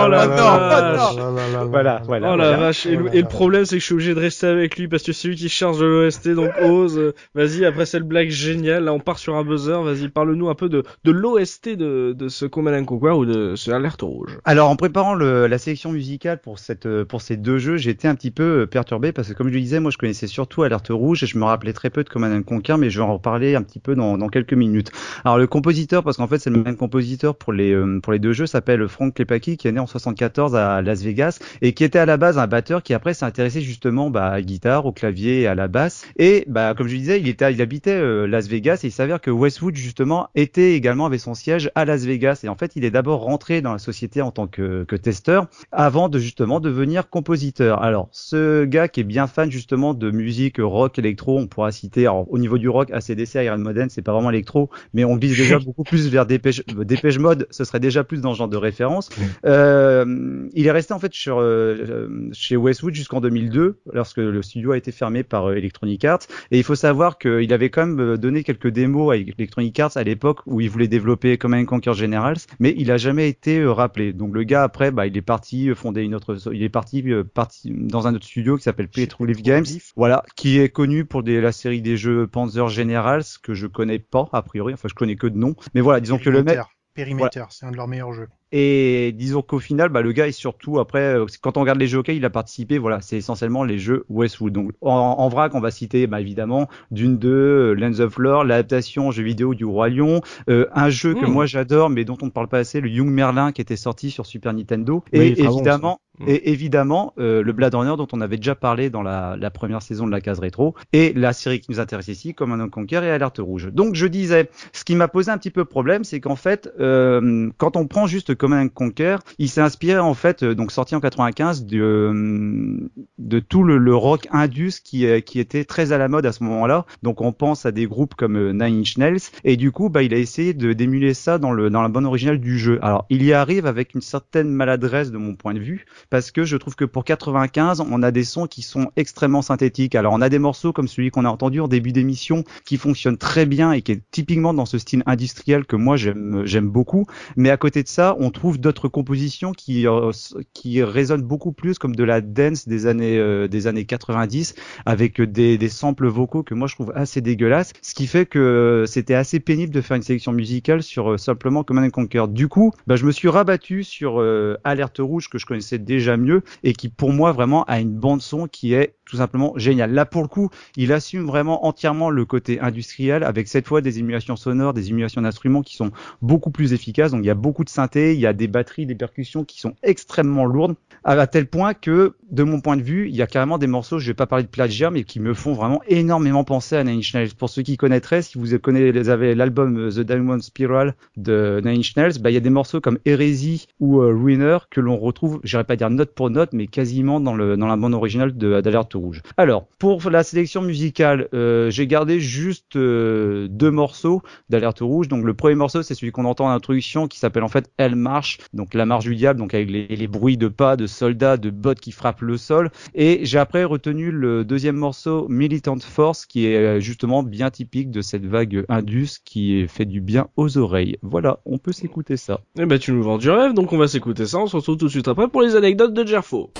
la non, vache. Voilà, voilà. Oh la vache, et, le- et le problème c'est que je suis obligé de rester avec lui parce que c'est lui qui charge de l'OST, donc ose. Vas-y, après cette blague géniale, là on part sur un buzzer, vas-y, parle-nous un peu de, de l'OST de, de ce Command and Conquer ou de ce Alerte Rouge. Alors en préparant le, la sélection musicale pour cette pour ces deux jeux, j'étais un petit peu perturbé parce que comme je le disais, moi je connaissais surtout Alerte Rouge et je me rappelais très peu de Command and Conquer, mais je vais en reparler un petit peu dans, dans quelques minutes. Alors le compositeur, parce qu'en fait c'est le même compositeur pour les euh, pour les deux jeux, s'appelle Frank Klepaki qui est né en 74 à Las Vegas et qui était à la base un batteur qui après s'est intéressé justement bah, à la guitare, au clavier et à la basse. Et bah comme je disais, il était il habitait euh, Las Vegas et il s'avère que Westwood justement était également avait son siège à Las Vegas et en fait il est d'abord rentré dans la société en tant que, que testeur avant de justement devenir compositeur. Alors ce gars qui est bien fan justement de musique rock électro, on pourra citer alors, au niveau du rock ACDC, Iron Maiden, c'est pas vraiment électro, mais on glisse déjà beaucoup plus vers Dépêche, Dépêche Mode, ce serait déjà plus dans ce genre de référence. Euh, il est resté en fait sur, euh, euh, chez Westwood jusqu'en 2002 lorsque le studio a été fermé par euh, Electronic Arts et il faut savoir qu'il avait quand même euh, donné quelques démos à Electronic Arts à l'époque où il voulait développer Command and Conquer Generals, mais il a jamais été euh, rappelé. Donc le gars après, bah, il est parti euh, fonder une autre, il est parti, euh, parti dans un autre studio qui s'appelle Petroleaf Games, voilà, qui est connu pour des, la série des jeux Panzer Generals que je connais pas a priori, enfin je connais que de nom, mais voilà, disons que le mec Perimeter, c'est un de leurs meilleurs jeux. Et disons qu'au final, bah, le gars est surtout après, euh, quand on regarde les jeux auxquels il a participé, voilà, c'est essentiellement les jeux Westwood. Donc en, en vrac, on va citer bah, évidemment Dune 2, euh, Lands of Lore, l'adaptation jeu vidéo du Roi Lion, euh, un jeu que Mm. moi j'adore mais dont on ne parle pas assez, le Young Merlin qui était sorti sur Super Nintendo, Oui, et bon, évidemment. ça. Mm. Et évidemment, euh, le Blade Runner dont on avait déjà parlé dans la, la première saison de la case rétro, et la série qui nous intéresse ici, Command and Conquer et Alerte Rouge. Donc je disais, ce qui m'a posé un petit peu problème, c'est qu'en fait, euh, quand on prend juste Command and Conquer, il s'est inspiré en fait, euh, donc sorti en 95, de, euh, de tout le, rock indus qui, euh, qui était très à la mode à ce moment-là. Donc on pense à des groupes comme Nine Inch Nails, et du coup, bah, il a essayé de d'émuler ça dans le dans la bande originale du jeu. Alors il y arrive avec une certaine maladresse de mon point de vue, parce que je trouve que pour 95, on a des sons qui sont extrêmement synthétiques. Alors on a des morceaux comme celui qu'on a entendu en début d'émission qui fonctionnent très bien et qui est typiquement dans ce style industriel que moi j'aime beaucoup. Mais à côté de ça, on trouve d'autres compositions qui euh, qui résonnent beaucoup plus comme de la dance des années euh, des années 90 avec des samples vocaux que moi je trouve assez dégueulasses. Ce qui fait que c'était assez pénible de faire une sélection musicale sur euh, simplement Command and Conquer. Du coup, bah, je me suis rabattu sur euh, Alerte Rouge que je connaissais déjà mieux et qui pour moi vraiment a une bande son qui est tout simplement géniale. Là pour le coup, il assume vraiment entièrement le côté industriel avec cette fois des émulations sonores, des émulations d'instruments qui sont beaucoup plus efficaces. Donc il y a beaucoup de synthé, il y a des batteries, des percussions qui sont extrêmement lourdes à, tel point que de mon point de vue, il y a carrément des morceaux, je vais pas parler de plagiat mais qui me font vraiment énormément penser à Nine Inch Nails. Pour ceux qui connaîtraient, si vous connaissez l'album euh, The Diamond Spiral de Nine Inch Nails, bah il y a des morceaux comme Heresy ou euh, Ruiner que l'on retrouve, j'irais pas dire note pour note mais quasiment dans la bande originale de d'Alerte Rouge. Alors, pour la sélection musicale, euh, j'ai gardé juste euh, deux morceaux d'Alerte Rouge. Donc le premier morceau, c'est celui qu'on entend en introduction, qui s'appelle en fait Elle marche, donc la marche du diable, donc avec les, les bruits de pas, de soldats, de bottes qui frappent le sol. Et j'ai après retenu le deuxième morceau, Militant Force, qui est euh, justement bien typique de cette vague indus qui fait du bien aux oreilles. Voilà, on peut s'écouter ça. Eh ben tu nous vends du rêve, donc on va s'écouter ça, on se retrouve tout de suite après pour les anecdotes de Gerfo.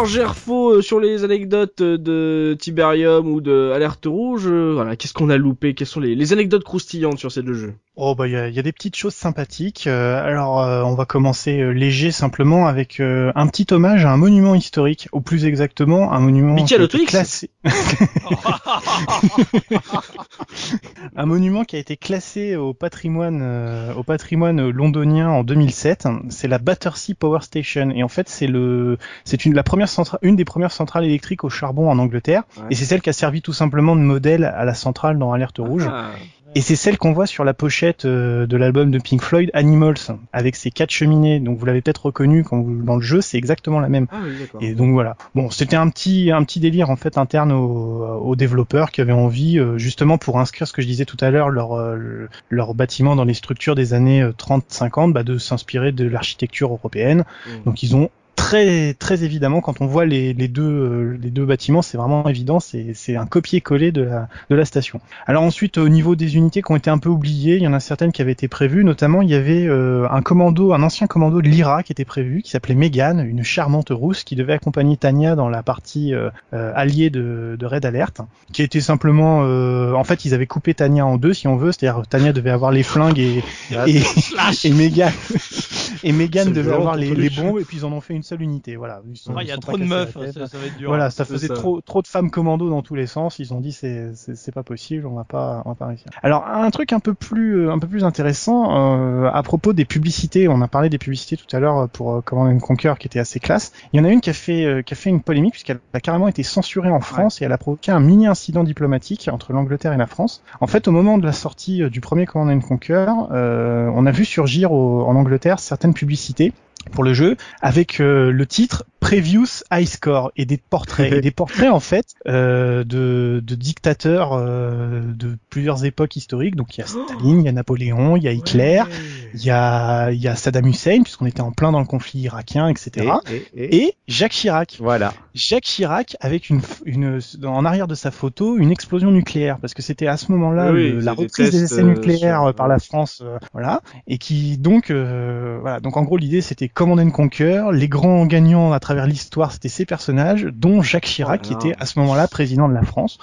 Alors, Gerfo, euh, sur les anecdotes euh, de Tiberium ou de Alerte Rouge, euh, voilà, qu'est-ce qu'on a loupé Quelles sont les, les anecdotes croustillantes sur ces deux jeux? Oh bah il y a, y a des petites choses sympathiques. Alors on va commencer léger simplement avec un petit hommage à un monument historique, ou plus exactement un monument Michael qui a été Auto-X classé. un monument qui a été classé au patrimoine au patrimoine londonien en 2007. C'est la Battersea Power Station et en fait c'est le c'est une la première une des premières centrales électriques au charbon en Angleterre Ouais. et c'est celle qui a servi tout simplement de modèle à la centrale dans Alerte Rouge. Ah, Et c'est celle qu'on voit sur la pochette euh, de l'album de Pink Floyd, Animals, avec ses quatre cheminées. Donc vous l'avez peut-être reconnu quand vous, dans le jeu, c'est exactement la même. ah oui. Et donc voilà. Bon, c'était un petit un petit délire en fait interne aux, aux développeurs qui avaient envie euh, justement pour inscrire ce que je disais tout à l'heure leur euh, leur bâtiment dans les structures des années 30-50, bah, de s'inspirer de l'architecture européenne. Mm. Donc ils ont très très évidemment quand on voit les, les deux euh, les deux bâtiments c'est vraiment évident c'est c'est un copier-coller de la de la station. Alors ensuite au niveau des unités qui ont été un peu oubliées il y en a certaines qui avaient été prévues. Notamment il y avait euh, un commando un ancien commando de l'IRA qui était prévu qui s'appelait Megan une charmante rousse qui devait accompagner Tania dans la partie euh, euh, alliée de, de Red Alert qui était simplement euh, en fait ils avaient coupé Tania en deux si on veut. C'est-à-dire Tania devait avoir les flingues et et, et Megan et Megan devait avoir les, les bombes et puis ils en ont fait une seule unité voilà Ils sont- Il y a trop de meufs, ça, ça va être dur. Voilà, ça C'est faisait ça. trop trop de femmes commando dans tous les sens. Ils ont dit c'est c'est c'est pas possible, on va pas on va pas réussir. Alors un truc un peu plus euh, un peu plus intéressant euh, à propos des publicités. On a parlé des publicités tout à l'heure euh, pour euh, Command and Conquer qui était assez classe. Il y en a une qui a fait euh, qui a fait une polémique puisqu'elle a carrément été censurée en France et elle a provoqué un mini incident diplomatique entre l'Angleterre et la France. En fait, au moment de la sortie du premier Command and Conquer, euh, on a vu surgir au- en Angleterre certaines publicités pour le jeu avec euh, le titre Previous High Score et des portraits. Et des portraits en fait euh, de, de dictateurs euh, de plusieurs époques historiques. Donc il y a Staline, il y a Napoléon, il y a Hitler, il y a il y a Saddam Hussein puisqu'on était en plein dans le conflit irakien etc Et, et, et- et Jacques Chirac. Voilà. Jacques Chirac avec une, une en arrière de sa photo une explosion nucléaire. Parce que c'était à ce moment-là Oui, le- la des reprise des tests, essais euh, nucléaires sur- euh, par la France euh, voilà. Et qui donc euh, voilà. Donc en gros l'idée c'était Command and Conquer les grands gagnants à travers l'histoire c'était ces personnages dont Jacques Chirac qui Voilà. était à ce moment-là président de la France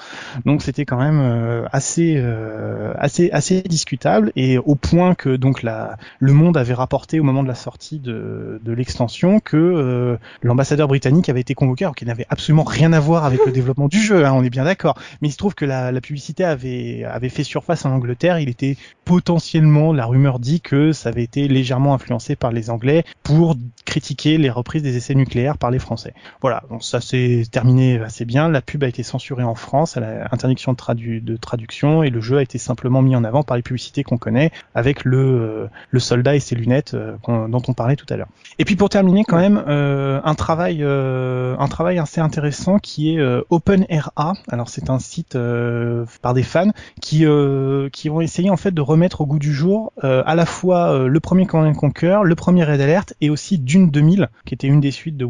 donc c'était quand même euh, assez euh, assez assez discutable et au point que donc la le Monde avait rapporté au moment de la sortie de, de l'extension que euh, l'ambassadeur britannique avait été convoqué alors qu'il n'avait absolument rien à voir avec le développement du jeu, hein, on est bien d'accord. Mais il se trouve que la, la publicité avait, avait fait surface en Angleterre, il était potentiellement, la rumeur dit que ça avait été légèrement influencé par les Anglais pour critiquer les reprises des essais nucléaires par les Français. Voilà, ça s'est terminé assez bien, la pub a été censurée en France, elle a interdiction de, tradu- de traduction et le jeu a été simplement mis en avant par les publicités qu'on connaît avec le, euh, soldat et ses lunettes euh, dont on parlait tout à l'heure. Et puis pour terminer quand même euh, un travail un travail assez intéressant qui est OpenRA. Alors c'est un site par des fans qui qui vont essayer en fait de remettre au goût du jour à la fois le premier Command and Conquer, le premier Red Alert et aussi Dune 2000 qui était une des suites de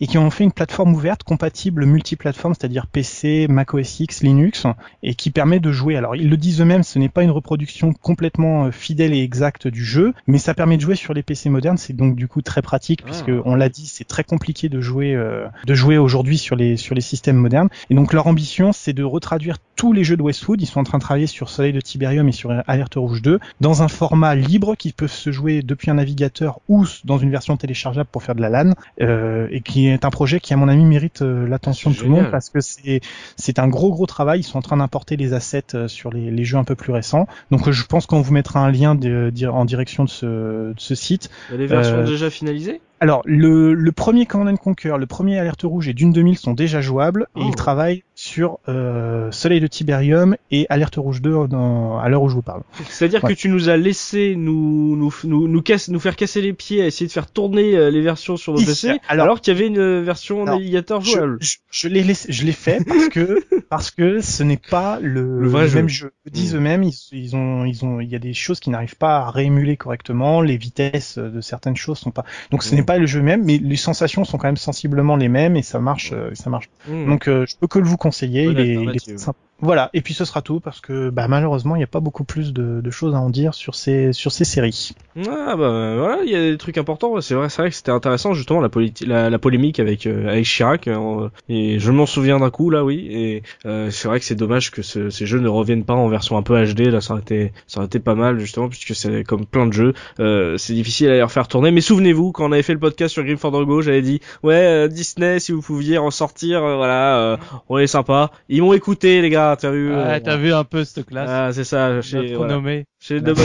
Et qui ont fait une plateforme ouverte compatible multiplateforme, c'est-à-dire PC, Mac OS X, Linux et qui permet de jouer. Alors ils le disent eux-mêmes, ce n'est pas une reproduction complètement euh, fidèle et exacte du jeu, mais ça permet de jouer sur les PC modernes. C'est donc du coup très pratique Ah. puisque on l'a dit, c'est très compliqué de jouer euh, de jouer aujourd'hui sur les sur les systèmes modernes. Et donc leur ambition, c'est de retraduire tous les jeux de Westwood. Ils sont en train de travailler sur Soleil de Tiberium et sur Alerte Rouge 2 dans un format libre qui peut se jouer depuis un navigateur ou dans une version téléchargeable pour faire de la LAN euh, et qui est un projet qui à mon avis mérite euh, l'attention de tout le monde parce que c'est c'est un gros gros travail. Ils sont en train d'importer les assets euh, sur les, les jeux un peu plus récents. Donc euh, je pense qu'on vous mettra un lien de- de- en direction de ce, de ce site. Il y a les versions Euh, déjà finalisées? Alors le, le premier Command and Conquer, le premier Alerte Rouge et Dune 2000 sont déjà jouables et Oh. ils travaillent sur euh, Soleil de Tiberium et Alerte Rouge 2 dans- à l'heure où je vous parle. C'est-à-dire Ouais. que tu nous as laissé nous nous nous nous, casse, nous faire casser les pieds à essayer de faire tourner euh, les versions sur nos Ici, PC, alors- alors, qu'il y avait une euh, version Alors, navigateur Je, jouable. je, je l'ai laissé, je l'ai fait parce que parce que ce n'est pas le, Le vrai le jeu. même jeu. Ils disent Mm. eux-mêmes, ils, ils ont ils ont il y a des choses qui n'arrivent pas à réémuler correctement, les vitesses de certaines choses sont pas. Donc ce Mm. n'est pas le jeu même, mais les sensations sont quand même sensiblement les mêmes et ça marche euh, ça marche. Hmm. Donc euh, je peux que le vous conseiller, il est, il est sympa. Voilà, et puis ce sera tout parce que bah, malheureusement il n'y a pas beaucoup plus de, de, choses à en dire sur ces sur ces séries. Ah bah voilà, il y a des trucs importants. C'est vrai, vrai que c'était intéressant justement la, la, la polémique avec euh, avec Chirac. Euh, et je m'en souviens d'un coup là, oui. Et euh, c'est vrai que c'est dommage que ce, ces jeux ne reviennent pas en version un peu HD. Là, ça aurait été ça aurait été pas mal justement puisque c'est comme plein de jeux, c'est difficile à les refaire tourner. Mais souvenez-vous quand on avait fait le podcast sur Grim Fandango, j'avais dit ouais Disney si vous pouviez en sortir, voilà, on est sympa. Ils m'ont écouté les gars t'as vu Ouais, t'as vu un peu cette classe. Ah, c'est ça, chez, voilà. chez Double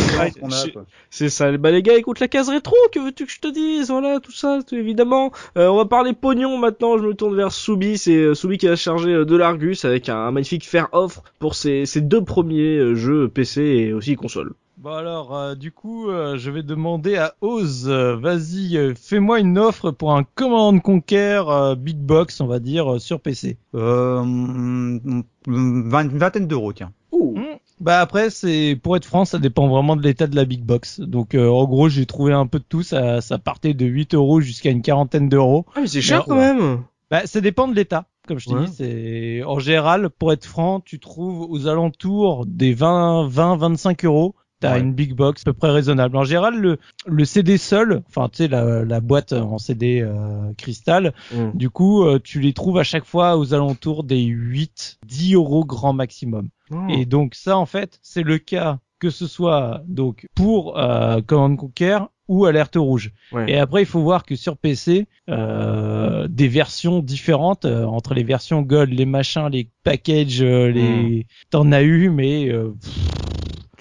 C'est ça. Bah, les gars, écoute la case rétro, que veux-tu que je te dise? Voilà, tout ça, tout, évidemment. Euh, on va parler pognon maintenant, je me tourne vers Soubi. C'est euh, Soubi qui a chargé euh, de l'Argus avec un, magnifique faire offre pour ses, ses deux premiers jeux PC et aussi console. Bon alors, euh, du coup, euh, je vais demander à Oz, euh, vas-y, fais-moi une offre pour un Command Conquer Big Box, on va dire, sur PC. Euh, une vingtaine d'euros, tiens. Ouh. Hmm. Bah après, c'est pour être franc, ça dépend vraiment de l'état de la Big Box. Donc en gros, j'ai trouvé un peu de tout, ça, ça partait de 8 euros jusqu'à une quarantaine d'euros. Ah mais c'est cher quand même. Bah ça dépend de l'état comme je t'ai dit, c'est en général, pour être franc, tu trouves aux alentours des 20, 20, 25 euros t'as une big box à peu près raisonnable. En général, le, le CD seul, enfin tu sais la, la boîte en CD euh, cristal, mm. du coup euh, tu les trouves à chaque fois aux alentours des 8, 10 euros grand maximum. Oh. Et donc ça en fait c'est le cas que ce soit donc pour euh, Command Conquer ou Alerte Rouge. Et après, il faut voir que sur PC, euh, des versions différentes euh, entre les versions Gold, les machins, les packages, euh, les, mm. t'en as eu, mais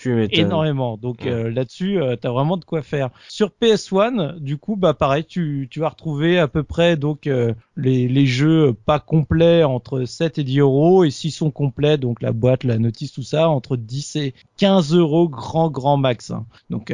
euh, énormément. Donc euh, là-dessus, euh, tu as vraiment de quoi faire. Sur PS1, du coup, bah pareil, tu, tu vas retrouver à peu près donc euh, les, les jeux pas complets entre 7 et 10 euros et s'ils sont complets, donc la boîte, la notice, tout ça, entre 10 et 15 euros grand grand max. Hein. Donc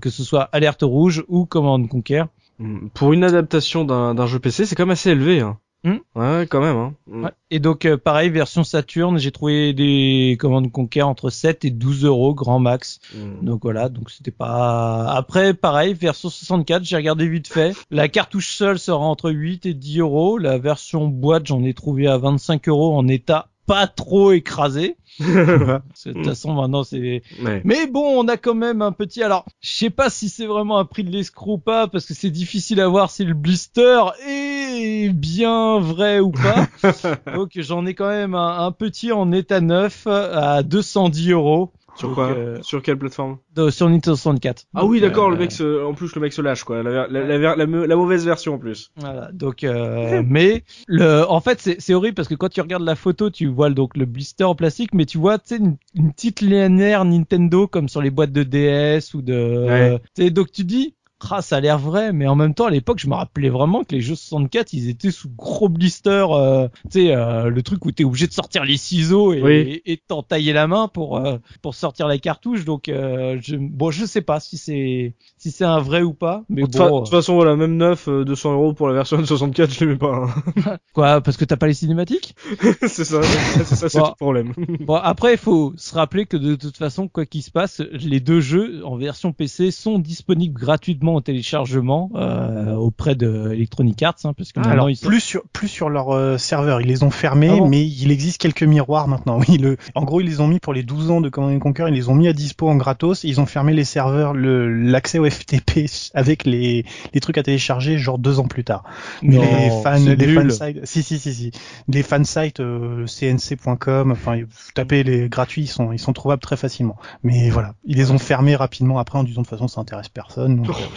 que ce soit Alerte Rouge ou Command Conquer. Hmm. Pour une adaptation d'un jeu PC, c'est quand même assez élevé. Hein. Hmm. Ouais, quand même. Hein. Hmm. Et donc, euh, pareil, version Saturn, j'ai trouvé des commandes Conquer entre 7 et 12 euros, grand max. Hmm. Donc voilà, donc c'était pas... Après, pareil, version 64, j'ai regardé vite fait. La cartouche seule sera entre 8 et 10 euros. La version boîte, j'en ai trouvé à 25 euros en état pas trop écrasé. de toute façon, maintenant, c'est... Mais bon, on a quand même un petit... Alors, je sais pas si c'est vraiment un prix de l'escroc ou pas, parce que c'est difficile à voir si le blister est bien vrai ou pas. Donc, j'en ai quand même un, un, petit en état neuf à 210 euros. Sur quoi euh, Sur quelle plateforme Sur Nintendo 64. Ah oui, d'accord. Le euh, mec, se... en plus, le mec se lâche quoi. La, la, la, la mauvaise version en plus. Voilà. Donc, euh, mais le, en fait, c'est horrible parce que quand tu regardes la photo, tu vois donc le blister en plastique, mais tu vois, tu sais, une, une, petite linéaire Nintendo comme sur les boîtes de DS ou de. Ouais. donc tu dis, ah, ça a l'air vrai, mais en même temps, à l'époque, je me rappelais vraiment que les jeux 64, ils étaient sous gros blister, euh, tu sais, euh, le truc où t'es obligé de sortir les ciseaux et, et, t'entailler la main pour euh, pour sortir la cartouche. Donc, euh, je, bon, je sais pas si c'est si c'est un vrai ou pas, mais bon. De toute façon, voilà, même neuf, 200 euros pour la version de 64, je l'aimais pas. Hein. Quoi, parce que t'as pas les cinématiques? C'est ça, c'est ça, c'est le problème. bon, après, il faut se rappeler que de toute façon, quoi qu'il se passe, les deux jeux en version PC sont disponibles gratuitement au téléchargement euh, auprès de Electronic Arts, hein, parce que ah, alors, plus sur plus sur leur euh, serveur, ils les ont fermés, ah mais il existe quelques miroirs maintenant. Oui, le, en gros, ils les ont mis pour les 12 ans de Command Conquer, ils les ont mis à dispo en gratos. Ils ont fermé les serveurs, le l'accès au FTP avec les les trucs à télécharger, genre deux ans plus tard. Mais les fans, les fan sites, si si si si, les fan sites euh, cnc.com, enfin, vous tapez les gratuits, ils sont ils sont trouvables très facilement. Mais voilà, ils les ont fermés rapidement après en disant de toute façon ça intéresse personne. Donc,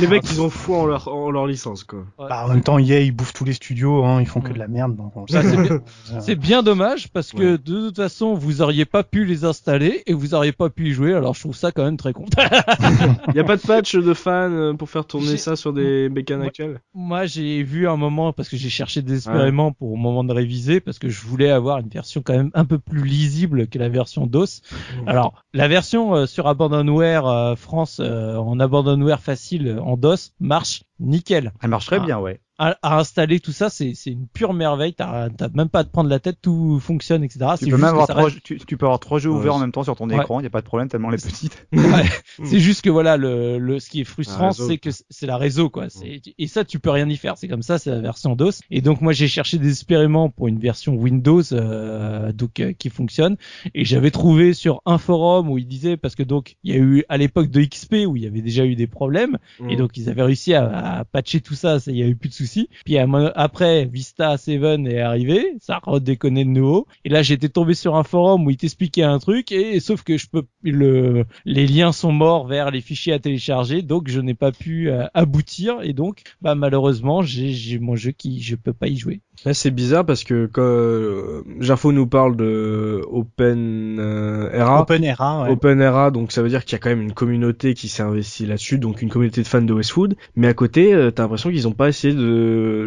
les, mecs, ils ont foi en leur, en leur licence, quoi. Bah, en même temps, EA, ils bouffent tous les studios, hein, ils font que de la merde. Donc c'est bien, dommage parce que de toute façon, vous auriez pas pu les installer et vous auriez pas pu y jouer. Alors, je trouve ça quand même très con. Il y a pas de patch de fans euh, pour faire tourner ça sur des bécanes actuelles Moi, j'ai vu un moment parce que j'ai cherché désespérément pour au moment de réviser parce que je voulais avoir une version quand même un peu plus lisible que la version DOS. Mmh. Alors, la version euh, sur Abandonware euh, France en Abandonware facile en DOS marche nickel. Elle marche très Ah. bien, ouais. À, à installer tout ça, c'est c'est une pure merveille. T'as t'as même pas à te prendre la tête, tout fonctionne, etc. Tu peux juste même avoir trois, reste- tu, tu peux avoir trois jeux Ouais, ouverts en même temps sur ton Ouais. écran, il y a pas de problème tellement elle est petite. Ouais. c'est juste que voilà, le, le ce qui est frustrant, c'est que c'est la réseau quoi. C'est et ça tu peux rien y faire. C'est comme ça, c'est la version DOS. Et donc moi j'ai cherché désespérément pour une version Windows euh, donc euh, qui fonctionne. Et j'avais trouvé sur un forum où il disait parce que donc il y a eu à l'époque de XP où il y avait déjà eu des problèmes Mm. et donc ils avaient réussi à, à patcher tout ça, ça il y a eu plus de soucis. Puis après Vista 7 est arrivé, ça a redéconné de nouveau. Et là j'étais tombé sur un forum où il t'expliquait un truc et sauf que je peux le les liens sont morts vers les fichiers à télécharger donc je n'ai pas pu euh, aboutir et donc bah malheureusement j'ai mon jeu qui je peux pas y jouer. Ouais, c'est bizarre parce que quand euh, Jafo nous parle de Open euh, Era, OpenERA, ouais. Open Era, donc ça veut dire qu'il y a quand même une communauté qui s'est investie là-dessus, donc une communauté de fans de Westwood. Mais à côté, euh, t'as l'impression qu'ils ont pas essayé de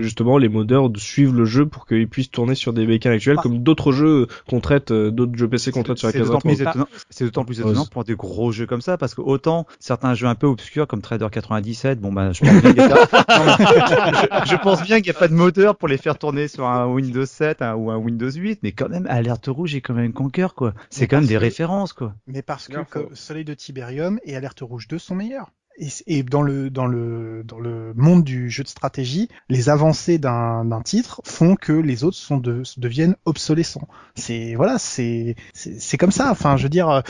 justement les modeurs de suivre le jeu pour qu'ils puissent tourner sur des bécanes actuelles, Ah. comme d'autres jeux qu'on traite, euh, d'autres jeux PC qu'on traite sur la C'est case d'autant rétro. plus étonnant, c'est d'autant plus étonnant pour des gros jeux comme ça, parce que autant certains jeux un peu obscurs comme Trader 97, bon bah je pense bien qu'il a n'y a pas de moteur pour les faire tourner sur un Windows 7 hein, ou un Windows 8, mais quand même Alerte Rouge et quand même Conquer quoi. C'est quand même des que- références quoi. Mais parce que que. Soleil de Tiberium et Alerte Rouge 2 sont meilleurs. Et, et dans le dans le dans le monde du jeu de stratégie, les avancées d'un d'un titre font que les autres sont de, deviennent obsolescents. C'est voilà, c'est c'est c'est comme ça. Enfin, je veux dire, euh,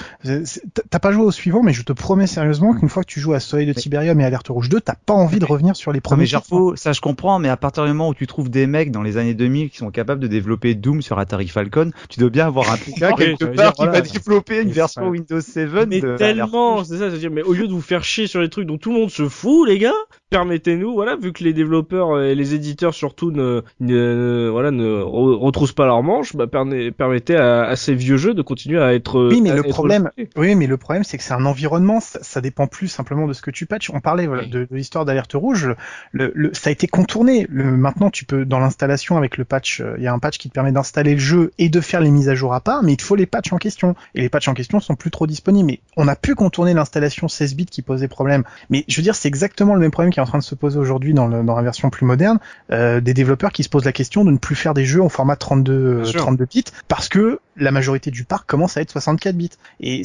c'est- t'as pas joué au suivant, mais je te promets sérieusement qu'une fois que tu joues à Soleil de Mais- Tiberium et Alerte Rouge 2, t'as pas envie de revenir sur les Non premiers. mais titres. Jarfo, ça je comprends, mais à partir du moment où tu trouves des mecs dans les années 2000 qui sont capables de développer Doom sur Atari Falcon, tu dois bien avoir un truc là Oui, quelque part dire, qui voilà. va développer une Mais version Windows 7 Mais de tellement, c'est ça, c'est-à-dire, mais au lieu de vous faire chier sur les trucs dont tout le monde se fout, les gars, permettez-nous, voilà, vu que les développeurs et les éditeurs surtout ne, ne voilà, ne re- retroussent pas leurs manches, bah, permet- permettez à, à ces vieux jeux de continuer à être. Oui, mais le problème-. Oui, mais le problème, c'est que c'est un environnement, ça, ça dépend plus simplement de ce que tu patches. On parlait voilà, de, de l'histoire d'Alerte Rouge, le, le- ça a été contourné. Le, maintenant, tu peux, dans l'installation avec le patch, euh, il y a un patch qui te permet d'installer le jeu et de faire les mises à jour à part, mais il te faut les patchs en question. Et les patchs en question sont plus trop disponibles. Mais on a pu contourner l'installation 16 bits qui posait problème. Mais je veux dire, c'est exactement le même problème qui est en train de se poser aujourd'hui dans, le- dans la version plus moderne, euh, des développeurs qui se posent la question de ne plus faire des jeux en format 32, euh, Bien sûr. 32 bits, parce que la majorité du parc commence à être 64 bits. Et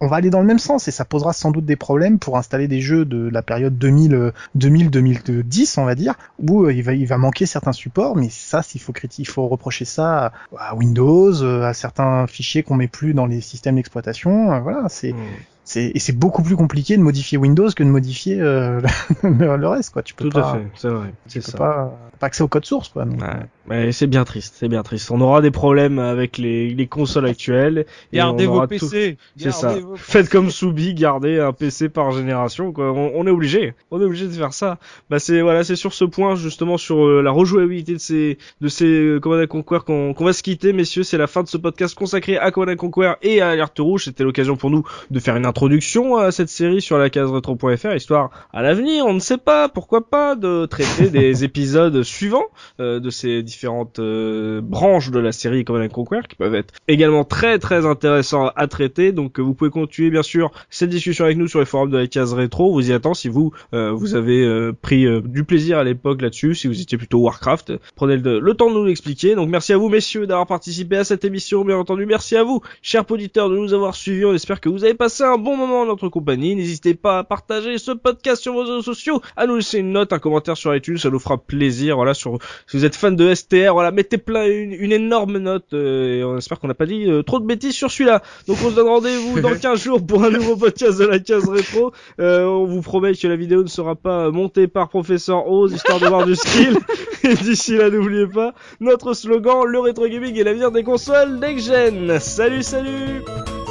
on va aller dans le même sens et ça posera sans doute des problèmes pour installer des jeux de la période 2000 euh, 2000 2010 on va dire où euh, il va il va manquer certains supports mais ça s'il faut critiquer il faut reprocher ça à, Windows euh, à certains fichiers qu'on met plus dans les systèmes d'exploitation euh, voilà c'est Hmm. C'est et c'est beaucoup plus compliqué de modifier Windows que de modifier euh, le, le reste quoi tu peux Tout pas à fait, c'est vrai, tu peux ça. pas pas accès au code source quoi donc, Ouais. Mais c'est bien triste, c'est bien triste. On aura des problèmes avec les, les consoles actuelles. et Gardez vos tout- PC. C'est ça. Vos Faites comme Soubi, gardez un PC par génération. Quoi. On, on est obligé. On est obligé de faire ça. Bah c'est voilà, c'est sur ce point justement sur euh, la rejouabilité de ces de ces euh, Command Conquer qu'on qu'on va se quitter, messieurs. C'est la fin de ce podcast consacré à Command Conquer et à Alerte Rouge. C'était l'occasion pour nous de faire une introduction à cette série sur la case retro.fr, histoire à l'avenir, on ne sait pas, pourquoi pas, de traiter des épisodes suivants euh, de ces différentes euh, branches de la série Command Conquer qui peuvent être également très très intéressants à traiter. Donc euh, vous pouvez continuer bien sûr cette discussion avec nous sur les forums de la case rétro. On Vous y attend si vous euh, vous avez euh, pris du plaisir à l'époque là-dessus, si vous étiez plutôt Warcraft, prenez le, le temps de nous l'expliquer. Donc merci à vous messieurs d'avoir participé à cette émission. Bien entendu, merci à vous, chers auditeurs, de nous avoir suivis. On espère que vous avez passé un bon moment en notre compagnie. N'hésitez pas à partager ce podcast sur vos réseaux sociaux, à nous laisser une note, un commentaire sur iTunes, ça nous fera plaisir. Voilà, sur si vous êtes fan de STR, voilà, mettez plein une, une énorme note euh, et on espère qu'on n'a pas dit euh, trop de bêtises sur celui-là. Donc on se donne rendez-vous dans 15 jours pour un nouveau podcast de la case rétro. Euh, on vous promet que la vidéo ne sera pas montée par professeur Oz histoire de voir du skill. Et d'ici là, n'oubliez pas notre slogan le rétro gaming est l'avenir des consoles next gen. Salut, salut.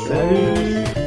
salut